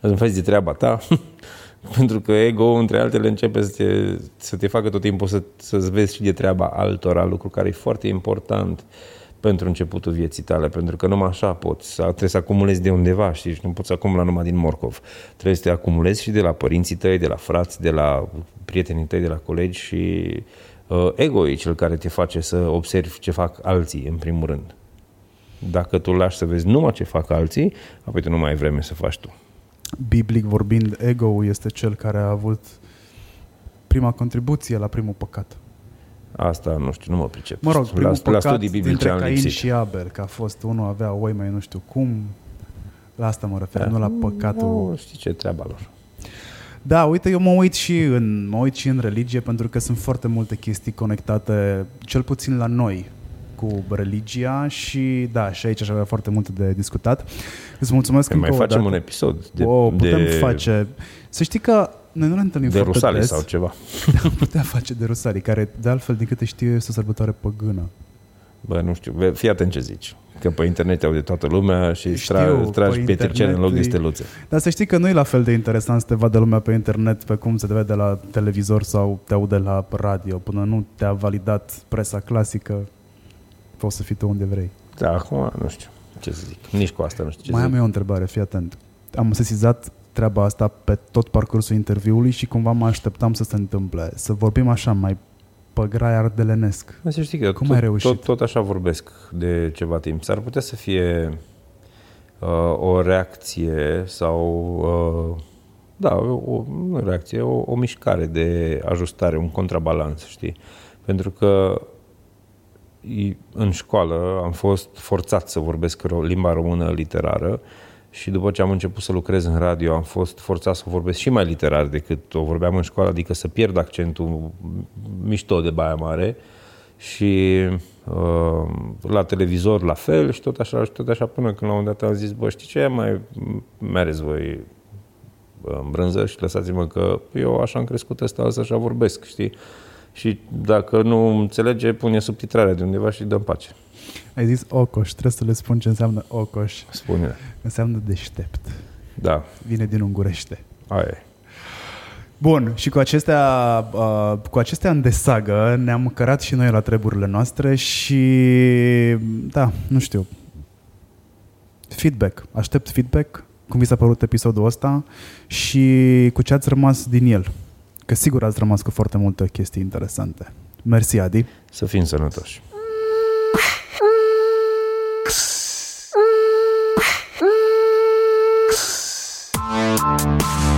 îți faci de treaba ta, <laughs> pentru că ego între altele, începe să te, să te facă tot timpul să, să-ți vezi și de treaba altora, lucru care e foarte important pentru începutul vieții tale, pentru că numai așa poți, să- trebuie să acumulezi de undeva, știi, și nu poți acumula numai din morcov. Trebuie să te acumulezi și de la părinții tăi, de la frați, de la prietenii tăi, de la colegi și uh, ego e cel care te face să observi ce fac alții, în primul rând. Dacă tu lași să vezi numai ce fac alții, apoi tu nu mai ai vreme să faci tu. Biblic vorbind, ego este cel care a avut prima contribuție la primul păcat. Asta nu știu, nu mă pricep. Mă rog, la, primul la păcat studii biblice dintre am Cain lipsit. și Abel, că a fost unul avea oi mai nu știu cum. La asta mă refer, Da. nu la păcatul. Nu, știi ce e treaba lor. Da, uite, eu mă uit și în, mă uit și în religie pentru că sunt foarte multe chestii conectate, cel puțin la noi, cu religia și da, și aici aș avea foarte multe de discutat. Îți mulțumesc Păi mai încă o facem dată. un episod de, o, putem de face. Să știi că noi nu ne întâlnim De foarte Rusalii des. sau ceva. Am <laughs> putea face de Rusalii, care de altfel, din câte știu, este o sărbătoare păgână. Bă, nu știu, Bă, fii atent ce zici. Că pe internet au de toată lumea și îți Știu, tra- îți tragi pe pietricele în loc de internet e- steluțe. Dar să știi că nu e la fel de interesant să te vadă lumea pe internet pe cum se te vede la televizor sau te aude la radio. Până nu te-a validat presa clasică, poți să fii tu unde vrei. Da, acum nu știu ce să zic. Nici cu asta nu știu ce Mai să am zic. eu o întrebare, fii atent. Am sesizat treaba asta pe tot parcursul interviului și cumva mă așteptam să se întâmple. Să vorbim așa, mai pe grai ardelenesc. Să știi că Cum tot, ai reușit? Tot, tot așa vorbesc de ceva timp. S-ar putea să fie uh, o reacție sau... Uh, da, o, nu o reacție, o, o mișcare de ajustare, un contrabalans, știi? Pentru că i- în școală am fost forțat să vorbesc ro- limba română literară și după ce am început să lucrez în radio am fost forțat să vorbesc și mai literar decât o vorbeam în școală, adică să pierd accentul mișto de Baia Mare și uh, la televizor la fel și tot așa și tot așa până când la un moment dat am zis, bă, știi ce, mai mereți voi bă, în brânză și lăsați-mă că eu așa am crescut ăsta, ăsta așa vorbesc, știi? Și dacă nu înțelege, pune subtitrarea de undeva și dă pace. Ai zis ocoș, trebuie să le spun ce înseamnă ocoș. Spune. Înseamnă deștept. Da, Vine din ungurește. aia e. Bun, și cu acestea, uh, cu acestea în desagă ne-am cărat și noi la treburile noastre și, da, nu știu, feedback. Aștept feedback, cum vi s-a părut episodul ăsta și cu ce ați rămas din el. Că sigur ați rămas cu foarte multe chestii interesante. Mersi, Adi. Să fim sănătoși. Música